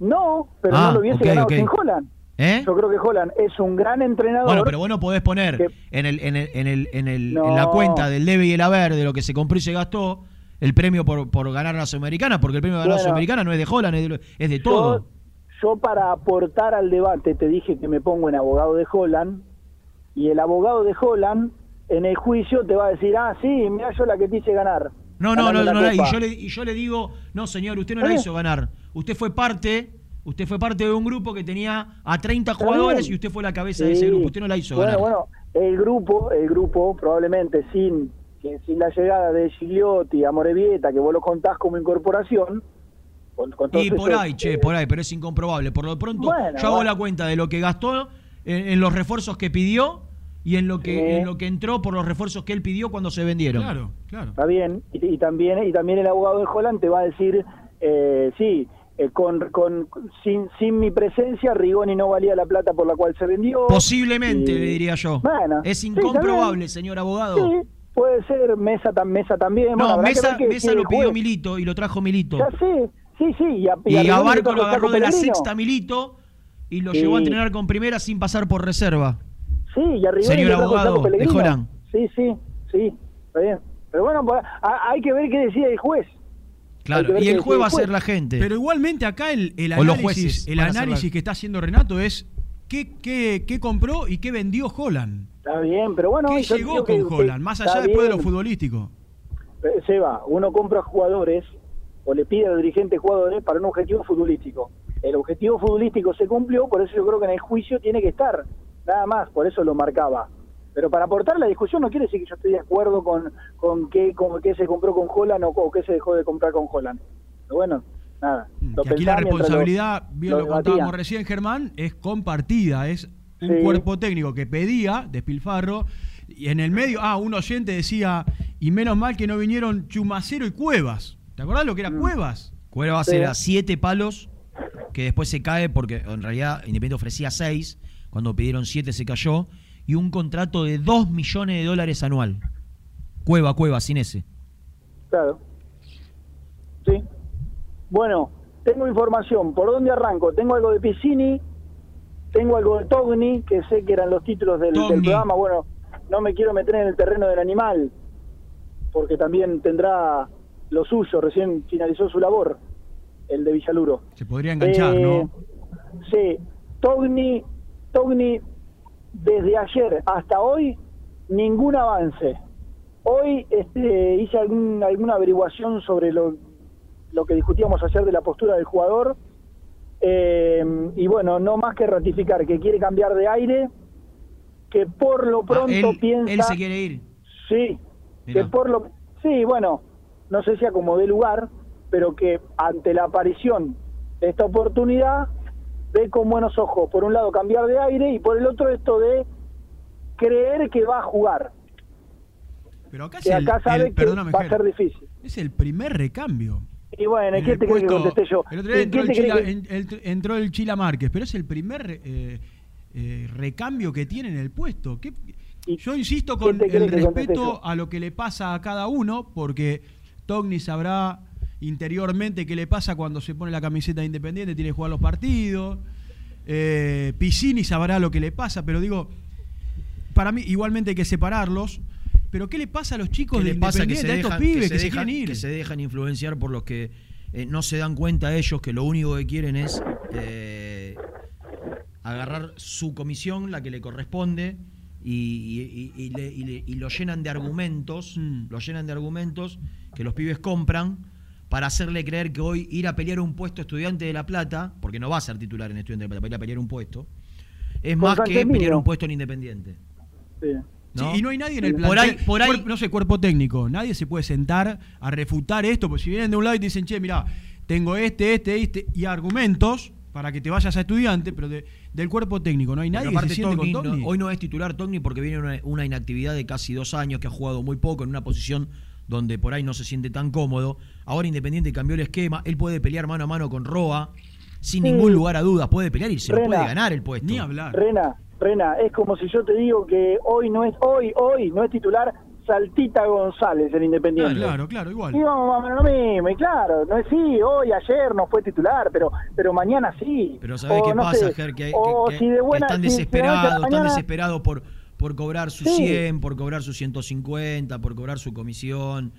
No, pero Ah, no lo hubiese ok, ganado ok. sin Holland. ¿Eh? Yo creo que Holland es un gran entrenador. Bueno, pero vos no podés poner que- en, el, en, el, en, el, en, el- No. en la cuenta del debe y el haber de lo que se compró y se gastó el premio por, por ganar la Sudamericana, porque el premio de ganar la Bueno. Sudamericana no es de Holland, es de, lo- es de Yo- todo. Yo para aportar al debate te dije que me pongo en abogado de Holland y el abogado de Holland en el juicio te va a decir, ah, sí, mira yo la que te hice ganar. No, no, no, no, la no, y Copa. yo, le, y yo le digo, no señor, usted no la ¿Eh? hizo ganar. Usted fue parte, usted fue parte de un grupo que tenía a 30 Está jugadores y usted fue la cabeza de ese grupo. Usted no la hizo bueno, ganar. Bueno, el grupo, el grupo probablemente sin sin la llegada de Gigliotti a Morevieta, que vos lo contás como incorporación, con, con todos Y por esos- ahí, che, por ahí, pero es incomprobable. Por lo pronto, Bueno, yo hago bueno. la cuenta de lo que gastó en, en los refuerzos que pidió y en lo que Sí. en lo que entró por los refuerzos que él pidió cuando se vendieron. Claro, claro. Está bien, y, y también y también el abogado de Holland te va a decir, eh, sí, eh, con, con sin, sin mi presencia Rigoni no valía la plata por la cual se vendió. Posiblemente, Y- le diría yo. Bueno, es incomprobable, señor abogado. Sí, puede ser, Mesa, mesa también. No, Mesa, Mesa lo pidió juez. Milito y lo trajo Milito. Ya sé, sí, sí. Y a, Y Barco lo agarró de la sexta Milito y lo Sí. llevó a entrenar con primera sin pasar por reserva. Sí, y a Rigoni Señor abogado de. Holland. Sí, sí, sí, está bien. Pero bueno, pues, hay que ver qué decide el juez. Que Claro, y el juez va a ser la gente. Pero igualmente acá el, el análisis, el análisis la- que está haciendo Renato es qué, qué, qué compró y qué vendió Holland. Está bien, pero bueno. ¿Qué llegó que con usted- Holland? Más allá después de lo futbolístico. Eh, Seba, uno compra jugadores o le pide al dirigente jugadores para un objetivo futbolístico. El objetivo futbolístico se cumplió, por eso yo creo que en el juicio tiene que estar. Nada más, por eso lo marcaba. Pero para aportar la discusión no quiere decir que yo esté de acuerdo con, con, qué, con qué se compró con Holland o, o qué se dejó de comprar con Holland. Pero bueno, nada. lo Que aquí la lo- responsabilidad, bien lo lo, contábamos recién, Germán, es compartida. Es un Sí. cuerpo técnico que pedía despilfarro. Y en el medio, ah, un oyente decía, y menos mal que no vinieron Chumacero y Cuevas. ¿Te acordás lo que era Cuevas? Cuevas Sí. era siete palos, que después se cae porque en realidad Independiente ofrecía seis, cuando pidieron siete se cayó, y un contrato de dos millones de dólares anual. Cueva, Cueva, sin ese. Claro. Sí. Bueno, tengo información. ¿Por dónde arranco? Tengo algo de Piscini, tengo algo de Togni, que sé que eran los títulos del, programa. Bueno, no me quiero meter en el terreno del animal, porque también tendrá lo suyo. Recién finalizó su labor, el de Villaluro. Se podría enganchar, Eh, ¿no? Sí, Togni, Togni, desde ayer hasta hoy, ningún avance. Hoy este, hice algún- alguna averiguación sobre lo, lo que discutíamos ayer de la postura del jugador. eh, y bueno, no más que ratificar que quiere cambiar de aire, que por lo pronto Ah, él, piensa... él se quiere ir. Sí, Mirá. que por lo sí, bueno, no sé si acomodé lugar, pero que ante la aparición de esta oportunidad ve con buenos ojos, por un lado cambiar de aire y por el otro esto de creer que va a jugar, Pero acá es el, acá sabe el- que va a ser difícil. es el primer recambio. Y bueno, En ¿qué te crees que contesté yo? El otro día entró ¿Quién el, Chila, que- en- el- entró el Chila Márquez, pero es el primer eh, eh, recambio que tiene en el puesto. ¿Qué- yo insisto con el respeto a lo que le pasa a cada uno, porque Togni sabrá interiormente qué le pasa cuando se pone la camiseta de Independiente, tiene que jugar los partidos. Eh, Piscini sabrá lo que le pasa, pero digo, para mí igualmente hay que separarlos. Pero ¿qué le pasa a los chicos ¿Qué de le pasa que se Independiente, a estos dejan, pibes que que se dejan, quieren ir? que se dejan influenciar por los que eh, no se dan cuenta ellos que lo único que quieren es eh, agarrar su comisión, la que le corresponde, y, y- y- y le- y le- y lo llenan de argumentos, Mm. lo llenan de argumentos que los pibes compran para hacerle creer que hoy ir a pelear un puesto estudiante de La Plata, porque no va a ser titular en estudiante de La Plata, va a ir a pelear un puesto, es más que pelear un puesto en Independiente. Sí. ¿no? Sí, y no hay nadie en el Por plantel. ahí- por ahí- cuerpo- no sé, cuerpo técnico. Nadie se puede sentar a refutar esto, porque si vienen de un lado y te dicen, che, mira, tengo este, este, este, y argumentos para que te vayas a estudiante, pero de- del cuerpo técnico no hay nadie que se siente Togni con no- Togni. hoy no es titular Togni porque viene una, una inactividad de casi dos años, que ha jugado muy poco en una posición donde por ahí no se siente tan cómodo. Ahora Independiente cambió el esquema, él puede pelear mano a mano con Roa, sin Sí. ningún lugar a dudas, puede pelear y se lo puede ganar el puesto. Ni hablar. Rena, Rena, es como si yo te digo que hoy no es, hoy, hoy no es titular Saltita González en Independiente. Ah, claro, claro, igual. Y vamos menos lo mismo, y claro, no es sí, hoy, ayer no fue titular, pero pero mañana sí. Pero ¿sabés O qué no pasa, sé, Ger? Que, o que- que- si de que buena- están si- si de noche a la desesperados, están desesperados por, por cobrar su Sí. 100, por cobrar su 150, por cobrar su comisión,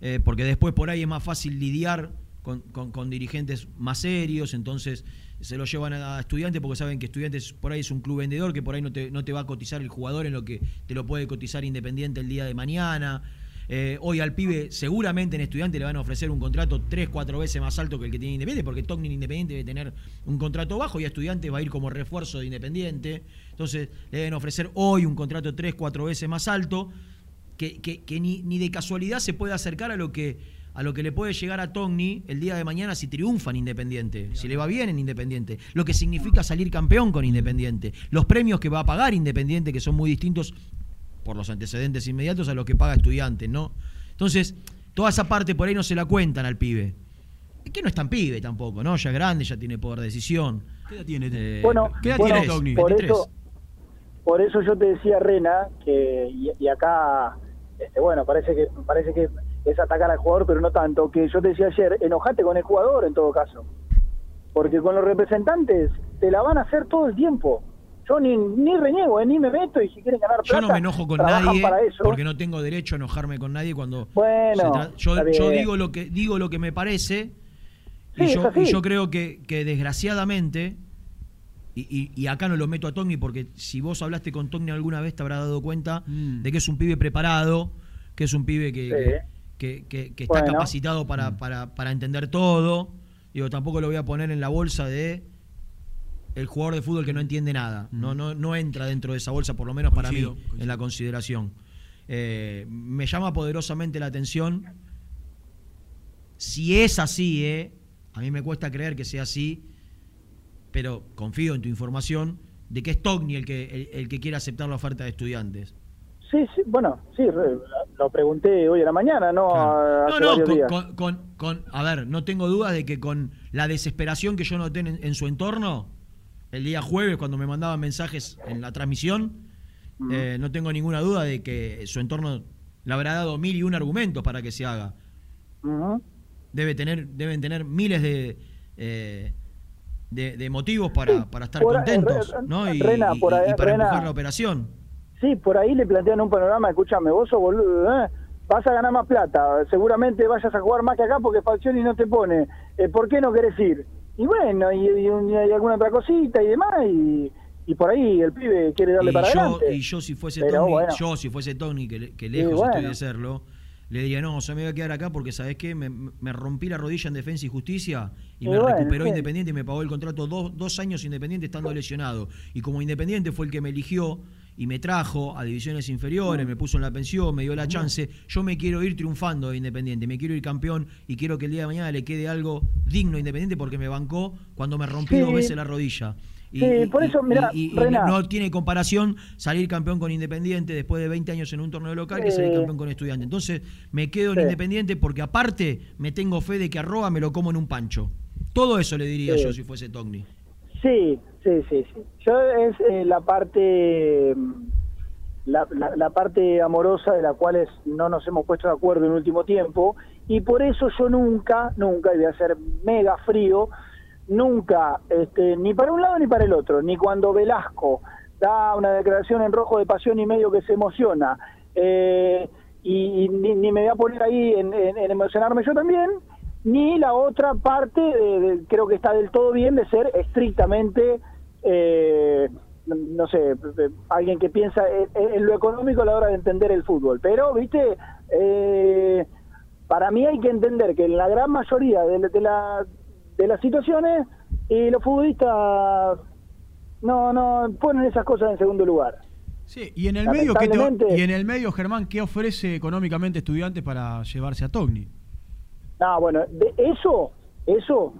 eh, porque después por ahí es más fácil lidiar con, con- con dirigentes más serios, entonces se lo llevan a estudiantes porque saben que estudiantes por ahí es un club vendedor, que por ahí no te, no te va a cotizar el jugador en lo que te lo puede cotizar Independiente el día de mañana. Eh, hoy al pibe seguramente en estudiante le van a ofrecer un contrato tres, cuatro veces más alto que el que tiene Independiente, porque Togni en Independiente debe tener un contrato bajo y a estudiante va a ir como refuerzo de Independiente. Entonces le deben ofrecer hoy un contrato tres, cuatro veces más alto, que, que- que ni, ni de casualidad se puede acercar a lo que a lo que le puede llegar a Togni el día de mañana si triunfa en Independiente, si le va bien en Independiente, lo que significa salir campeón con Independiente, los premios que va a pagar Independiente, que son muy distintos por los antecedentes inmediatos a los que paga estudiante, ¿no? Entonces, toda esa parte por ahí no se la cuentan al pibe. Es que no es tan pibe tampoco, ¿no? Ya es grande, ya tiene poder de decisión. ¿Qué edad tiene? Eh, Bueno, ¿Qué edad bueno, tiene Togni? por 23. eso, por eso yo te decía, Rena, que y, y acá, este, bueno, parece que parece que es atacar al jugador, pero no tanto. Que yo te decía ayer, enojate con el jugador en todo caso, porque con los representantes te la van a hacer todo el tiempo. Yo ni, ni reniego, eh, ni me meto y si quieren ganar Yo plata, no me enojo con nadie porque no tengo derecho a enojarme con nadie cuando Bueno, yo, yo digo lo que digo lo que me parece Sí, y, yo, y yo creo que, que desgraciadamente y, y- y acá no lo meto a Togni porque si vos hablaste con Togni alguna vez te habrás dado cuenta Mm. de que es un pibe preparado, que es un pibe que, Sí. que, que- que está Bueno. capacitado para, para, para entender todo. Digo, tampoco lo voy a poner en la bolsa de el jugador de fútbol que no entiende nada. No, no, no entra dentro de esa bolsa, por lo menos para Coincido, mí, en la consideración. Eh, me llama poderosamente la atención. Si es así, ¿eh? a mí me cuesta creer que sea así, pero confío en tu información de que es Togni el que, el, el que quiere aceptar la oferta de estudiantes. Sí, sí, bueno, sí, lo pregunté hoy a la mañana, no No, hace no, con, días. con- con- con- a ver, no tengo dudas de que con la desesperación que yo noté en, en su entorno, el día jueves cuando me mandaban mensajes en la transmisión, eh, no tengo ninguna duda de que su entorno le habrá dado mil y un argumentos para que se haga. Debe tener, deben tener miles de, eh, de, de motivos para, para estar ahí, contentos, ¿no? Y, Rena, y- por ahí, y para Rena. empujar la operación. Sí, por ahí le plantean un panorama, escúchame, vos sos boludo, ¿eh? vas a ganar más plata, seguramente vayas a jugar más que acá porque Falcioni no te pone, Eh, ¿por qué no querés ir? Y bueno, y, y alguna otra cosita y demás, y, y por ahí el pibe quiere darle para yo, adelante. y yo si fuese Pero Tony, bueno. yo si fuese Tony, que, que lejos bueno. estoy de serlo, le diría, no, yo me voy a quedar acá porque, ¿sabes qué? Me, me rompí la rodilla en defensa y justicia y, Y me bueno, recuperó sí. Independiente y me pagó el contrato dos, dos años Independiente estando lesionado. Y como Independiente fue el que me eligió y me trajo a divisiones inferiores, Mm. me puso en la pensión, me dio la chance, yo me quiero ir triunfando de Independiente, me quiero ir campeón y quiero que el día de mañana le quede algo digno a Independiente porque me bancó cuando me rompí Sí. dos veces la rodilla. Y, Sí, por eso, Rena. no tiene comparación salir campeón con Independiente después de 20 años en un torneo local que salir campeón con Estudiante. Entonces me quedo en. Independiente porque aparte me tengo fe de que arroba me lo como en un pancho. Todo eso le diría yo si fuese Togni. Sí, sí, sí, sí. Yo es eh, la parte mm, la, la- la parte amorosa de la cual es- no nos hemos puesto de acuerdo en último tiempo y por eso yo nunca, nunca, y voy a ser mega frío, nunca, este, ni para un lado ni para el otro, ni cuando Velasco da una declaración en rojo de pasión y medio que se emociona, eh, y, ni, ni me voy a poner ahí en, emocionarme yo también, ni la otra parte, de- creo que está del todo bien, de ser estrictamente, eh, no sé, alguien que piensa en, lo económico a la hora de entender el fútbol. Pero, viste, eh, para mí hay que entender que en la gran mayoría de, de, la- de las situaciones, y los futbolistas no, no ponen esas cosas en segundo lugar. Sí, y en el medio ¿qué te- Lamentablemente- y en el medio Germán, ¿qué ofrece económicamente estudiantes para llevarse a Togni? No, bueno, de eso, eso,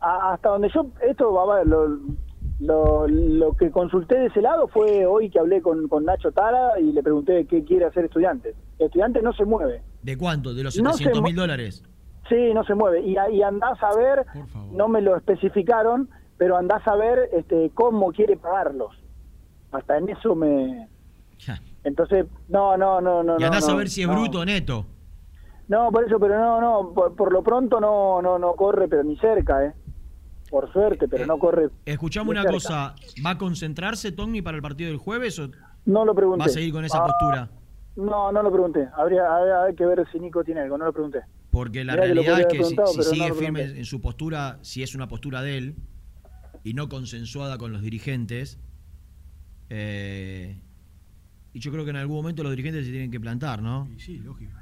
a- hasta donde yo, esto va a ver, lo, lo, lo que consulté de ese lado fue hoy que hablé con, con Nacho Tara y le pregunté qué quiere hacer estudiantes. Estudiantes no se mueve. ¿De cuánto? ¿De los No se 700 mil dólares? Sí, no se mueve. Y, y andás a ver, no me lo especificaron, pero andás a ver este, cómo quiere pagarlos. Hasta en eso me... Entonces, no, no, no, no. y andás no, a ver si es no. bruto o neto. No, por eso, pero no, no, por, por lo pronto no, no, no corre, pero ni cerca, ¿eh? Por suerte, pero no corre. Escuchame ni una cerca. cosa, ¿va a concentrarse Togni para el partido del jueves o No lo pregunté. va a seguir con esa Ah, postura? No, no lo pregunté. Habría, habría- que ver si Nico tiene algo, no lo pregunté. Porque la Mirá que realidad es que si, no sigue firme en su postura, si es una postura de él y no consensuada con los dirigentes, eh, y yo creo que en algún momento los dirigentes se tienen que plantar, ¿no? Sí, lógico.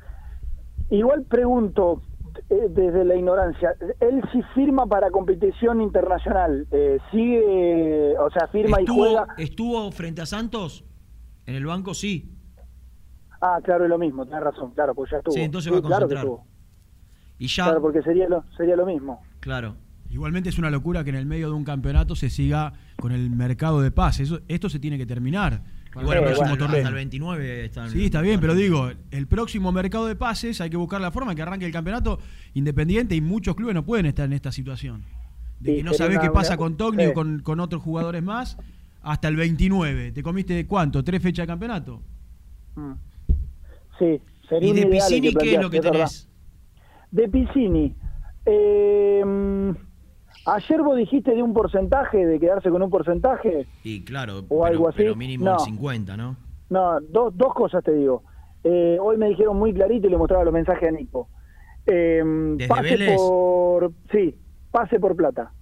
Igual pregunto, eh, desde la ignorancia, él sí firma para competición internacional, eh, sigue, o sea, firma y ¿Estuvo, juega. ¿Estuvo frente a Santos? En el banco sí. Ah, claro, es lo mismo, tenés razón, claro, pues ya estuvo. Sí, entonces va a claro que concentrar. estuvo. Y ya, Claro, porque sería lo, sería lo mismo. claro. Igualmente es una locura que en el medio de un campeonato se siga con el mercado de pases. Eso- esto se tiene que terminar. Igual el el próximo torneo. hasta el 29 están. Sí, está bien, pero digo, el próximo mercado de pases hay que buscar la forma que arranque el campeonato independiente y muchos clubes no pueden estar en esta situación. De Sí, que no sabés una- qué pasa una- con Togni sí. o con, con otros jugadores más hasta el 29. ¿Te comiste cuánto? ¿Tres fechas de campeonato? Mm. Sí, sería ¿Y un de Piscini qué es lo que tenés? De Piscini. eh, mm, ayer vos dijiste de un porcentaje, de quedarse con un porcentaje. Y claro, O pero, algo así. pero mínimo No. el 50, ¿no? No, dos, dos cosas te digo. Eh, hoy me dijeron muy clarito y le mostraba los mensajes a Nico. Eh, ¿Desde pase Vélez? por. Sí, pase por plata.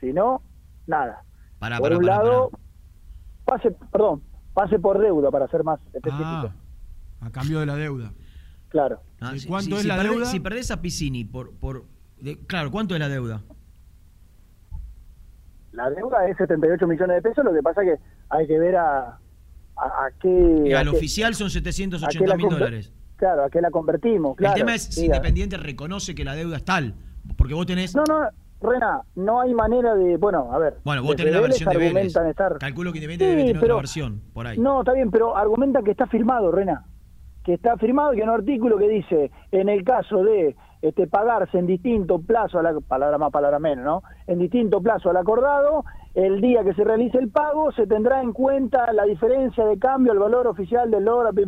Si no, nada. Pará, por un lado, pase, perdón, pase por deuda para ser más específico. Ah, a cambio de la deuda. Claro. Ah, ¿De si- cuánto si- es si la perdés- deuda? Si perdés a Piscini por. por de- claro, ¿cuánto es la deuda? La deuda es 78 millones de pesos, lo que pasa que hay que ver a, a, a qué... Y a al qué- oficial son a qué 780 la mil dólares. Claro, a qué la convertimos, claro. el tema es si Diga. Independiente reconoce que la deuda es tal. Porque vos tenés. No, no, Rena, no hay manera de... Bueno, a ver. Bueno, vos tenés la Vélez versión de Vélez. argumentan estar- Calculo que Independiente Sí, debe tener pero- otra versión por ahí. No, está bien, pero argumentan que está firmado, Rena. Que está firmado y que hay un artículo que dice, en el caso de este pagarse en distinto plazo, a la palabra más, palabra menos, ¿no? En distinto plazo al acordado, el día que se realice el pago se tendrá en cuenta la diferencia de cambio al valor oficial del dólar, pi.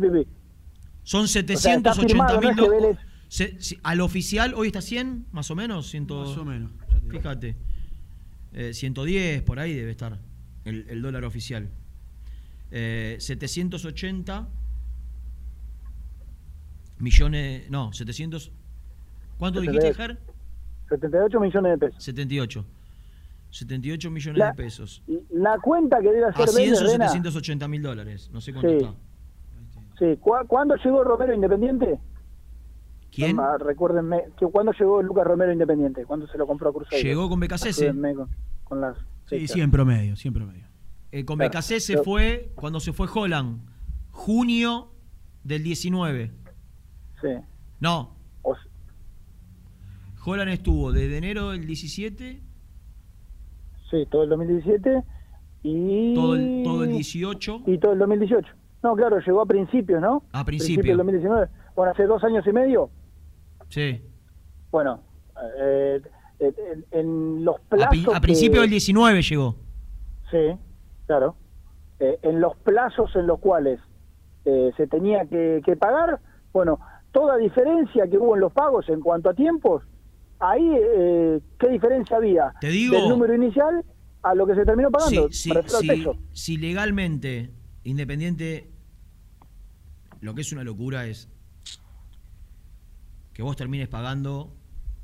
Son está 780 firmado, mil no es que Al oficial hoy está 100, más o menos. Ciento, Más o menos. Fíjate. Eh, 110, por ahí debe estar el, el dólar oficial. Eh, 780 millones. No, 700. ¿Cuánto dijiste, 78. Ger? 78 millones de pesos. 78. 78 millones La- de pesos. La cuenta que debe hacer A 100 Vélez, son Rena, 780 mil dólares. No sé cuánto Sí. está. sí, ¿cu- ¿cuándo llegó Romero Independiente? ¿Quién? No, recuérdenme, ¿cuándo llegó Lucas Romero Independiente? ¿Cuándo se lo compró a Cruzeiro? Llegó con. Ayúdenme Con, con las Sí, sí, en promedio, sí, en promedio. Eh, con Claro. BKC se Pero- fue cuando se fue Holland. Junio del 19. Sí. No. O Holland estuvo desde enero del 17, Sí, todo el 2017 y... todo el, todo el 18. Y todo el 2018. No, claro, llegó a principios, ¿no? A Principio principio. del 2019. Bueno, hace dos años y medio. Sí. Bueno, eh, eh, en, los A, plazos... a principio que- del 19 llegó. Sí, claro. Eh, en los plazos en los cuales eh, se tenía que, que pagar, bueno, toda diferencia que hubo en los pagos en cuanto a tiempos, ahí, eh, ¿qué diferencia había? Te digo- Del número inicial a lo que se terminó pagando, Si, legalmente Independiente, lo que es una locura es que vos termines pagando.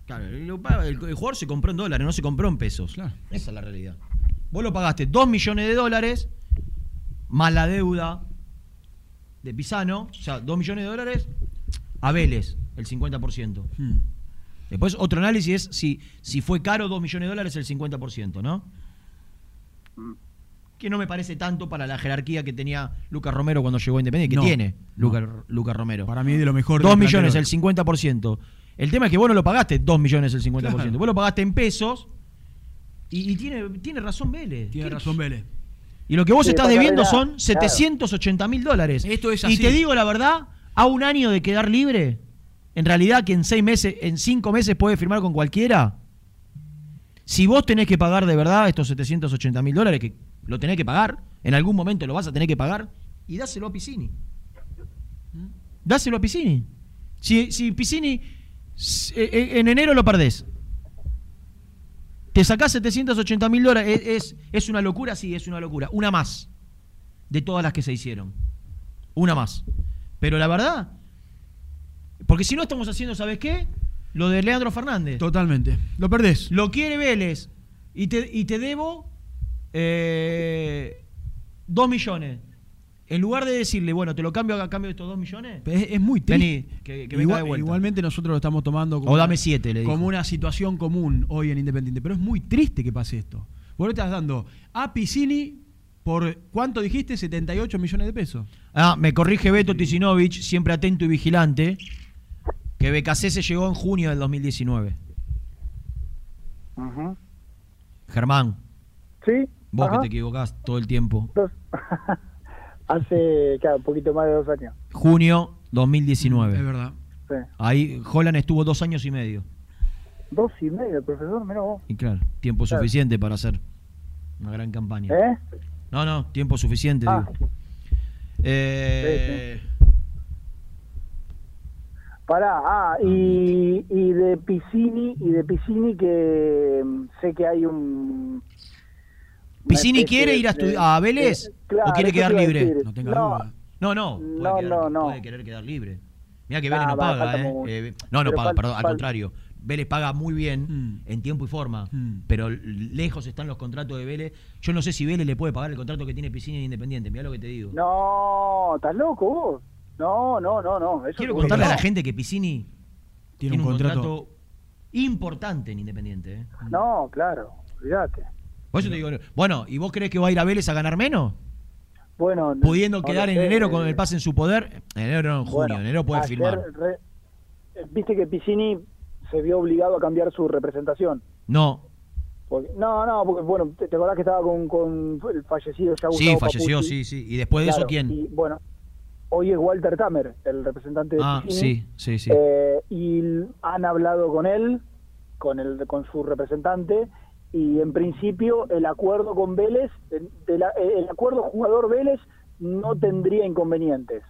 Claro, el, el jugador se compró en dólares, no se compró en pesos. Esa es la realidad. Vos lo pagaste 2 millones de dólares más la deuda de Pisano, o sea, 2 millones de dólares a Vélez, el 50%. Hmm. Después otro análisis es si, si fue caro 2 millones de dólares el 50%, ¿no? Que no me parece tanto para la jerarquía que tenía Lucas Romero cuando llegó a Independiente, que No, tiene no. Lucas, Lucas Romero. Para mí de lo mejor. 2 del millones, el 50%. El tema es que vos no lo pagaste 2 millones el 50%. Claro. Vos lo pagaste en pesos y, y tiene, tiene razón Vélez. Tiene ¿Qué- razón Vélez. Y lo que vos Sí, estás debiendo verdad, son claro. 780 mil dólares. Esto es Y así. te digo la verdad, a un año de quedar libre, en realidad que en seis meses, en cinco meses puede firmar con cualquiera. Si vos tenés que pagar de verdad estos 780 mil dólares, que lo tenés que pagar, en algún momento lo vas a tener que pagar, y dáselo a Piscini. Dáselo a Piscini. Si, si Piscini eh, eh, en enero lo perdés, te sacás 780 mil dólares, ¿es, es, es una locura? Sí, es una locura. Una más de todas las que se hicieron. Una más. Pero la verdad, porque si no estamos haciendo, ¿sabes qué? Lo de Leandro Fernández. Totalmente. Lo perdés. Lo quiere Vélez. Y te, y te debo eh, dos millones. En lugar de decirle, bueno, te lo cambio a cambio de estos dos millones. Es, es muy triste. Vení, que, que venga Igual- de vuelta. igualmente nosotros lo estamos tomando como, O dame siete, le como una situación común hoy en Independiente. Pero es muy triste que pase esto. Vos le estás dando a Piscini por, ¿cuánto dijiste? 78 millones de pesos. Ah, me corrige Beto Tisinovich, siempre atento y vigilante, que BKC se llegó en junio del 2019. Ujú. Germán, Sí. vos ajá. que te equivocás todo el tiempo. Dos- Hace, claro, un poquito más de dos años. Junio 2019. Es verdad. Sí. Ahí Holland estuvo dos años y medio. Dos y medio, profesor, menos vos. Y claro, tiempo Claro. suficiente para hacer una gran campaña. ¿Eh? No, no, tiempo suficiente, Ah. digo. Eh, Pará, ah, y, y de Piscini, y de Piscini que mm, sé que hay un... ¿Piscini quiere ir a, de- a Vélez claro, o quiere quedar libre? No tenga No, duda. No, no, puede, No, quedar- no, no. puede querer quedar libre. Mira que Ah, Vélez no va, paga, ¿eh? Eh, No, no paga, perdón, al contrario. Vélez paga muy bien Mm. en tiempo y forma, Mm. pero lejos están los contratos de Vélez. Yo no sé si Vélez le puede pagar el contrato que tiene Piscina en Independiente. Mira lo que te digo. No, ¿estás loco vos? No, no, no, no. Eso Quiero contarle a la gente que Piscini Tiene un contrato. importante en Independiente. ¿eh? No, claro, olvídate. Por eso te digo, bueno, ¿y vos crees que va a ir a Vélez a ganar menos? Bueno, Pudiendo no quedar en enero con el pase en su poder. En enero no, en junio. bueno, en enero puede ayer firmar. re- Viste que Piscini se vio obligado a cambiar su representación. No, Porque- no, no, porque bueno, te, te acordás que estaba con, con el fallecido ya sí, falleció, Papucci? sí, sí. ¿Y después de eso quién? Y bueno, hoy es Walter Tamer, el representante de Ah, sí, sí, sí. Eh, y han hablado con él, con el con su representante, y en principio el acuerdo con Vélez, el, eh, el acuerdo jugador Vélez no tendría inconvenientes.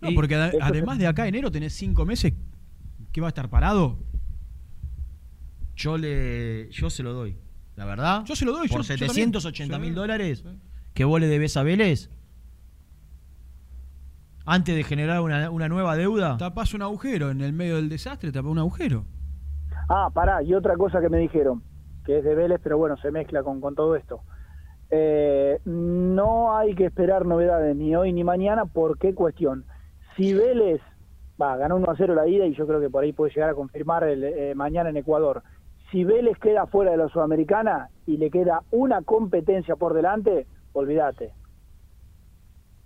No, porque además de acá enero tenés cinco meses que va a estar parado. Yo le, yo se lo doy. La verdad. Yo se lo doy, Por yo- yo 780 también. mil Sí, dólares que vos le debes a Vélez. Antes de generar una, una nueva deuda. Tapás un agujero en el medio del desastre, tapás un agujero. Ah, pará, y otra cosa que me dijeron, que es de Vélez, pero bueno, se mezcla con, con todo esto. Eh, no hay que esperar novedades ni hoy ni mañana, ¿por qué cuestión? Si Vélez va, ganó 1 a 0 la ida y yo creo que por ahí puede llegar a confirmar el, eh, mañana en Ecuador. Si Vélez queda fuera de la Sudamericana y le queda una competencia por delante, olvídate.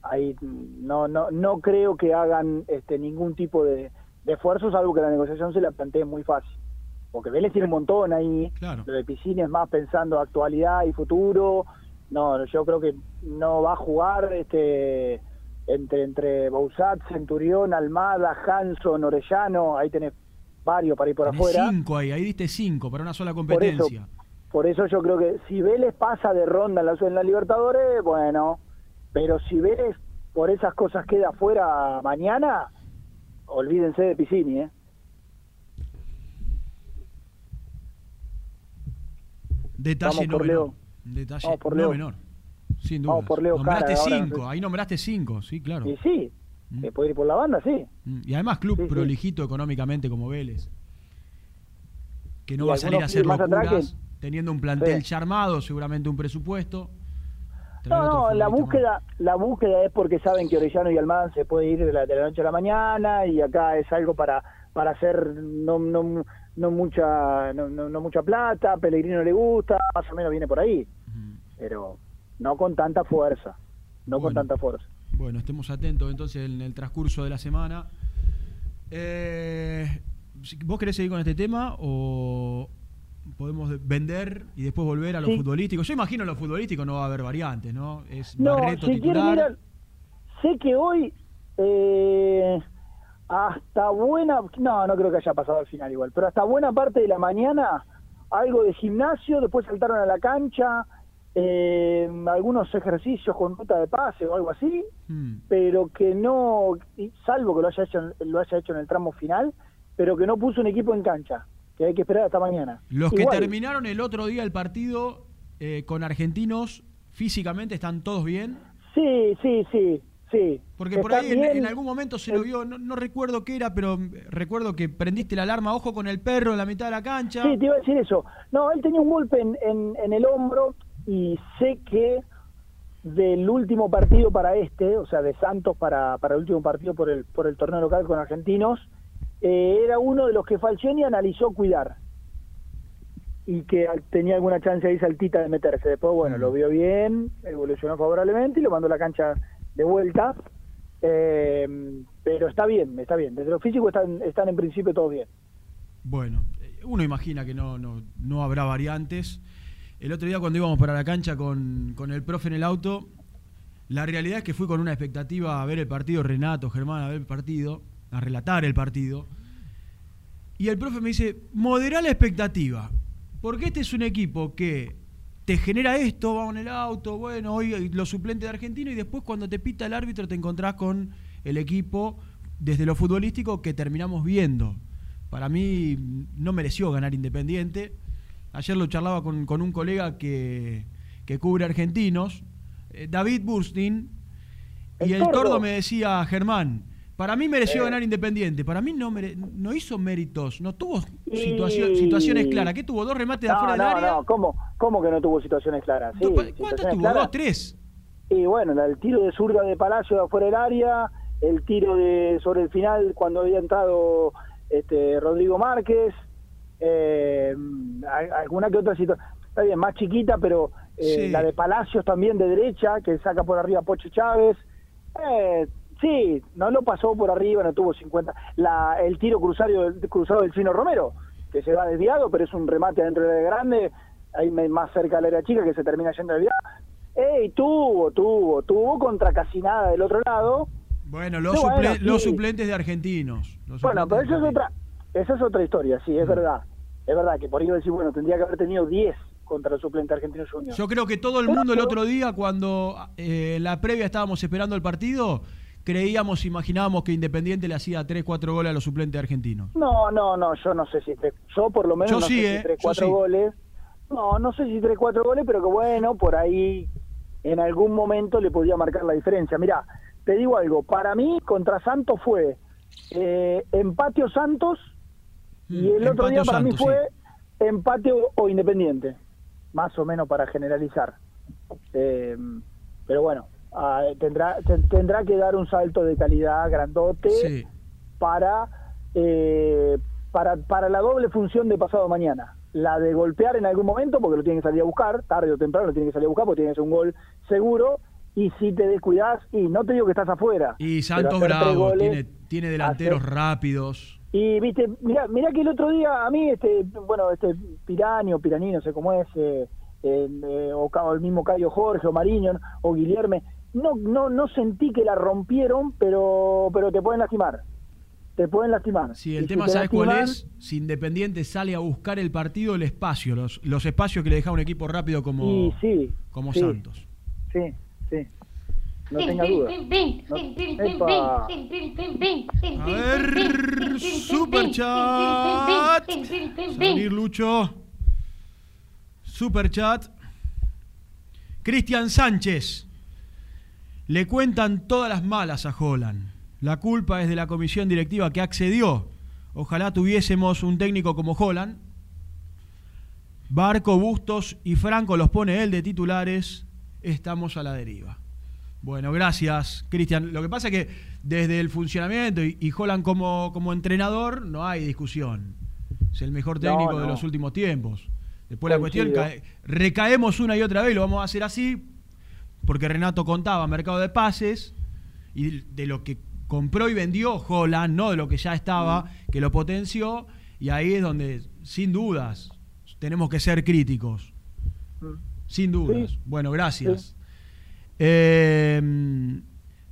Ahí mm, no, no, no creo que hagan este, ningún tipo de, de esfuerzo, salvo que la negociación se la plantee muy fácil. Porque Vélez tiene un montón ahí. Claro. Lo de Piscina es más pensando actualidad y futuro. No, yo creo que no va a jugar este entre entre Centurión, Almada, Hanson, Orellano. Ahí tenés varios para ir por Tenés afuera. cinco ahí, ahí diste cinco para una sola Por eso, competencia. por eso yo creo que si Vélez pasa de ronda en la, en la Libertadores, bueno, pero si Vélez por esas cosas queda afuera mañana, olvídense de Piscini, ¿eh? Detalle Vamos no menor. Detalle no menor. Sin duda. Vamos por Leo nombraste Cara cinco, ahí nombraste cinco, sí, claro. Y sí, que puede ir por la banda, sí. Mm, Y además club Sí, sí. prolijito económicamente como Vélez. Que no Y va a salir a hacer locuras, que- teniendo un plantel ya armado, seguramente un presupuesto. No, no, la búsqueda, la búsqueda es porque saben que Orellano y Almada se puede ir de la, de la noche a la mañana y acá es algo para para hacer no no, no mucha no, no, no mucha plata, Pellegrino le gusta, más o menos viene por ahí, pero no con tanta fuerza, no con tanta fuerza. Bueno, estemos atentos entonces en el transcurso de la semana. Eh, ¿Vos querés seguir con este tema o podemos de- vender y después volver a lo Sí. futbolístico? Yo imagino lo futbolístico no va a haber variantes, ¿no? Es No, Barreto si titular. quieren mirar, sé que hoy eh, hasta buena, no, no creo que haya pasado al final igual, pero hasta buena parte de la mañana algo de gimnasio, después saltaron a la cancha, eh, algunos ejercicios con ruta de pase o algo así, Mm. pero que no, salvo que lo haya hecho, lo haya hecho en el tramo final, pero que no puso un equipo en cancha, que hay que esperar hasta mañana. Los que terminaron el otro día el partido eh, con argentinos, físicamente están todos bien. Sí, sí, sí, sí. Porque por ahí en, algún momento se lo vio, no, no recuerdo qué era, pero eh, recuerdo que prendiste la alarma, ojo con el perro en la mitad de la cancha. Sí, te iba a decir eso. No, él tenía un golpe en, en, en el hombro y sé que del último partido para este, o sea, de Santos para, para el último partido por el, por el torneo local con argentinos, eh, era uno de los que Falcioni analizó cuidar y que tenía alguna chance ahí saltita de meterse. Después, bueno, lo vio bien, evolucionó favorablemente y lo mandó a la cancha de vuelta. Eh, pero está bien, está bien. Desde lo físico están, están en principio todo bien. Bueno, uno imagina que no, no, no habrá variantes. El otro día cuando íbamos para la cancha con, con el profe en el auto, la realidad es que fui con una expectativa a ver el partido, Renato, Germán, a ver el partido, a relatar el partido. Y el profe me dice, modera la expectativa, porque este es un equipo que te genera esto, vamos en el auto, bueno, hoy los suplentes de Argentina y después cuando te pita el árbitro te encontrás con el equipo desde lo futbolístico que terminamos viendo. Para mí no mereció ganar Independiente. Ayer lo charlaba con, con un colega que, que cubre argentinos, eh, David Burstin, y el, tordo me decía, Germán, para mí mereció Eh. ganar Independiente. Para mí no, mere- no hizo méritos, no tuvo situacio- situaciones claras. ¿Qué tuvo? ¿Dos remates de afuera no, del área? no, ¿cómo, ¿cómo que no tuvo situaciones claras? Sí, ¿Cuántas tuvo? claras. ¿Dos, tres? Y bueno, el tiro de zurda de Palacio de afuera del área, el tiro de sobre el final cuando había entrado este Rodrigo Márquez, eh, alguna que otra situación, está bien, más chiquita, pero eh, Sí. la de Palacios también de derecha, que saca por arriba a Pocho Chávez. Eh, sí, no lo pasó por arriba, no tuvo 50. La, el tiro cruzado, cruzado del Chino Romero, que se va desviado, pero es un remate adentro área grande, ahí más cerca del área chica que se termina yendo desviado. Ey, tuvo, tuvo, tuvo contra casi nada del otro lado. Bueno, los, bueno, suple- sí. los suplentes de argentinos. Los Bueno, pero suplentes eso de es otra, esa es otra historia, sí, es verdad. Es verdad que por ahí decir, bueno, tendría que haber tenido 10 contra los suplentes argentinos juniors. Yo creo que todo el mundo el otro día, cuando eh, en la previa estábamos esperando el partido, creíamos, imaginábamos que Independiente le hacía 3, 4 goles a los suplentes argentinos. No, no, no, yo no sé si yo por lo menos Yo no sí, sé eh, si sí. goles. No, no sé si tres, cuatro goles, pero que bueno, por ahí en algún momento le podía marcar la diferencia. Mira, te digo algo, para mí contra Santos fue eh, empate o Santos y el otro Mm, día para mí fue empate o, o Independiente, más o menos para generalizar. Eh, pero bueno, ah, tendrá ten- tendrá que dar un salto de calidad grandote Sí. para, eh, para para la doble función de pasado mañana. La de golpear en algún momento, porque lo tiene que salir a buscar, tarde o temprano lo tiene que salir a buscar, porque tiene que ser un gol seguro. Y si te descuidas, y no te digo que estás afuera. Y Santos Bravo goles- tiene, tiene delanteros hacer- rápidos. Y viste, mira, mira que el otro día a mí, este, bueno, este Pirani o Pirani, no sé cómo es, eh, eh, o, el mismo Cayo Jorge o Mariño o Guillerme, no, no, no sentí que la rompieron, pero, pero te pueden lastimar. Te pueden lastimar. Sí, el Y tema, si ¿sabes cuál es? Si Independiente sale a buscar el partido, el espacio, los, los espacios que le deja un equipo rápido como, Y sí, como sí. Santos. Sí, sí. No tenga duda. No- Epa. A ver, super chat. Salir Lucho. Super chat. Cristian Sánchez. Le cuentan todas las malas a Holland. La culpa es de la comisión directiva que accedió. Ojalá tuviésemos un técnico como Holland. Barco, Bustos y Franco los pone él de titulares. Estamos a la deriva. Bueno, gracias, Cristian. Lo que pasa es que desde el funcionamiento y, y Holland como, como entrenador no hay discusión. Es el mejor No, técnico de los últimos tiempos. Después la cuestión, recaemos una y otra vez, lo vamos a hacer así, porque Renato contaba mercado de pases y de lo que compró y vendió Holland, no de lo que ya estaba, que lo potenció, y ahí es donde, sin dudas, tenemos que ser críticos. Sin dudas. Sí. Bueno, gracias. Eh, Lo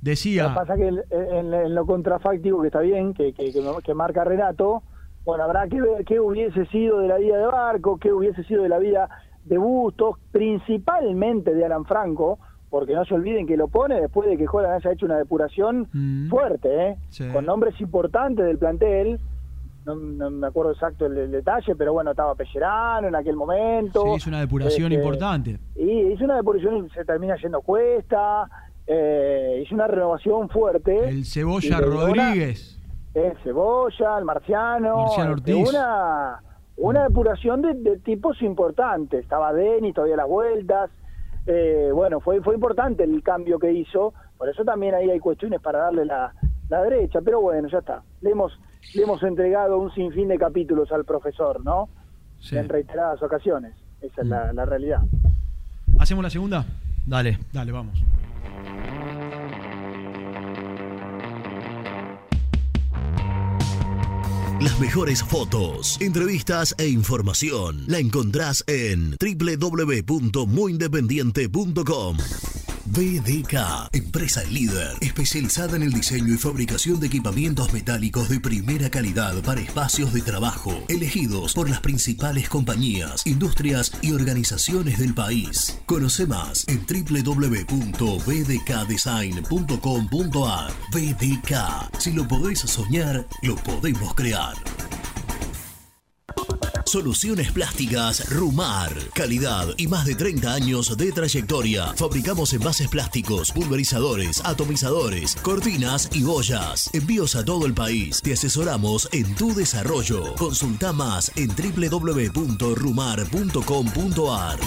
decía. que pasa que en, en- en lo contrafáctico, que está bien, que, que, que- marca Renato, bueno, habrá que ver qué hubiese sido de la vida de Barco, qué hubiese sido de la vida de Bustos, principalmente de Alan Franco, porque no se olviden que lo pone después de que Holland haya hecho una depuración fuerte, ¿eh? Sí. con nombres importantes del plantel. No, no me acuerdo exacto el, el detalle, pero bueno, estaba Pellerano en aquel momento. Sí, hizo una depuración Este, importante. y hizo una depuración y se termina yendo cuesta. Eh, hizo una renovación fuerte. El Cebolla una- Rodríguez. El Cebolla, el Marciano. Marciano este, Ortiz. una, una depuración de, de tipos importantes. Estaba Denis todavía las vueltas. eh, bueno, fue, fue importante el cambio que hizo, por eso también ahí hay cuestiones para darle la, la derecha, pero bueno, ya está. Le hemos, le hemos entregado un sinfín de capítulos al profesor, ¿no? En reiteradas ocasiones, esa es la, la realidad. ¿Hacemos la segunda? Dale. Dale, vamos. Las mejores fotos, entrevistas e información la encontrás en www.muyindependiente.com. BDK, empresa líder, especializada en el diseño y fabricación de equipamientos metálicos de primera calidad para espacios de trabajo, elegidos por las principales compañías, industrias y organizaciones del país. Conoce más en www.bdkdesign.com.ar. BDK, si lo podés soñar, lo podemos crear. Soluciones plásticas Rumar. Calidad y más de 30 años de trayectoria. Fabricamos envases plásticos, pulverizadores, atomizadores, cortinas y boyas. Envíos a todo el país. Te asesoramos en tu desarrollo. Consulta más en www.rumar.com.ar.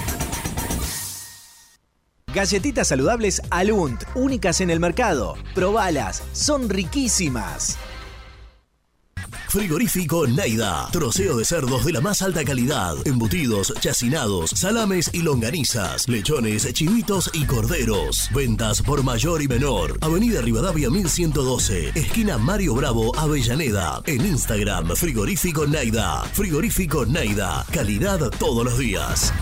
Galletitas saludables Alunt, únicas en el mercado. Probalas, son riquísimas. Frigorífico Neida. Troceo de cerdos de la más alta calidad. Embutidos, chacinados, salames y longanizas. Lechones, chivitos y corderos. Ventas por mayor y menor. Avenida Rivadavia 1112. Esquina Mario Bravo, Avellaneda. En Instagram, Frigorífico Neida. Frigorífico Neida. Calidad todos los días.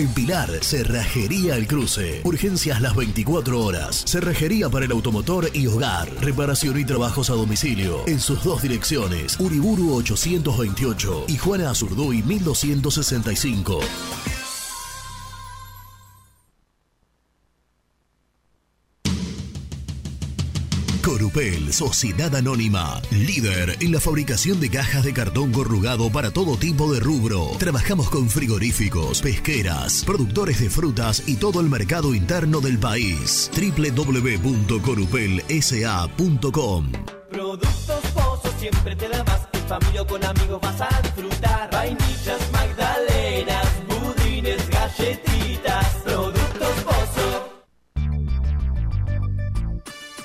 En Pilar, Cerrajería El Cruce. Urgencias las 24 horas. Cerrajería para el automotor y hogar. Reparación y trabajos a domicilio. En sus dos direcciones. Uriburu 828 y Juana Azurduy 1265. Corupel, Sociedad Anónima, líder en la fabricación de cajas de cartón corrugado para todo tipo de rubro. Trabajamos con frigoríficos, pesqueras, productores de frutas y todo el mercado interno del país. www.corupelsa.com Productos Pozos siempre te da más. En familia o con amigos vas a disfrutar. Vainillas, magdalenas,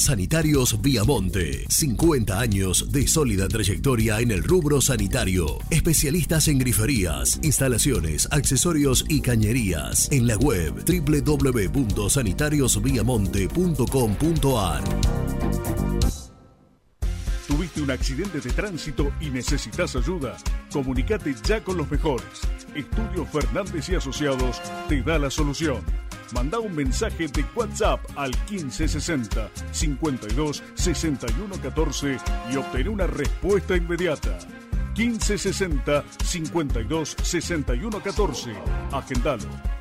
Sanitarios Viamonte. 50 años de sólida trayectoria en el rubro sanitario. Especialistas en griferías, instalaciones, accesorios y cañerías. En la web www.sanitariosviamonte.com.ar. ¿Tuviste un accidente de tránsito y necesitas ayuda? Comunicate ya con los mejores. Estudio Fernández y Asociados te da la solución. Manda un mensaje de WhatsApp al 1560 52 61 14 y obtén una respuesta inmediata. 1560 52 61 14. Agendalo.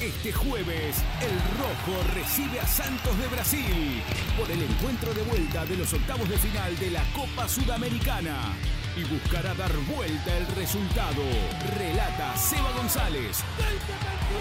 Este jueves, el Rojo recibe a Santos de Brasil por el encuentro de vuelta de los octavos de final de la Copa Sudamericana y buscará dar vuelta el resultado. Relata Seba González.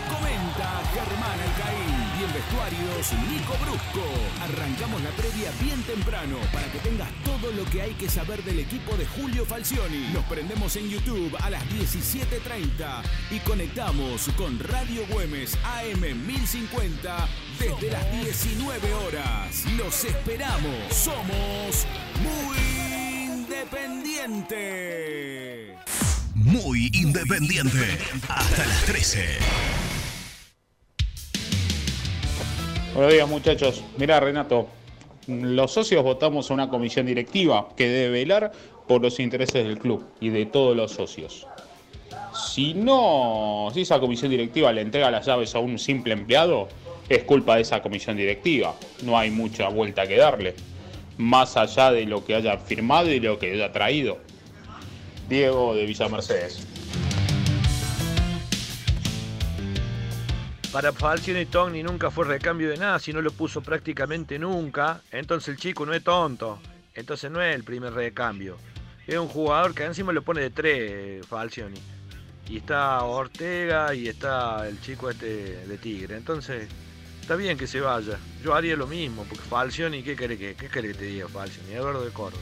Comenta Germán Alcaín y en vestuarios Nico Brusco. Arrancamos la previa bien temprano para que tengas todo lo que hay que saber del equipo de Julio Falcioni. Nos prendemos en YouTube a las 17.30 y conectamos con Radio Güemes AM 1050 desde las 19 horas. Los esperamos. Somos independiente. Muy independiente. Hasta las 13. Buenos días muchachos. Mira Renato, los socios votamos a una comisión directiva que debe velar por los intereses del club y de todos los socios. Si no, si esa comisión directiva le entrega las llaves a un simple empleado, es culpa de esa comisión directiva. No hay mucha vuelta que darle. Más allá de lo que haya firmado y lo que haya traído. Diego de Villa Mercedes. Para Falcione Togni nunca fue recambio de nada, si no lo puso prácticamente nunca. Entonces el chico no es tonto. Entonces no es el primer recambio. Es un jugador que encima lo pone de tres, Falcioni. Y está Ortega y está el chico este de Tigre. Entonces, está bien que se vaya. Yo haría lo mismo, porque Falcioni, ¿qué quiere que, qué quiere que te diga Falcioni? Eduardo de Córdoba.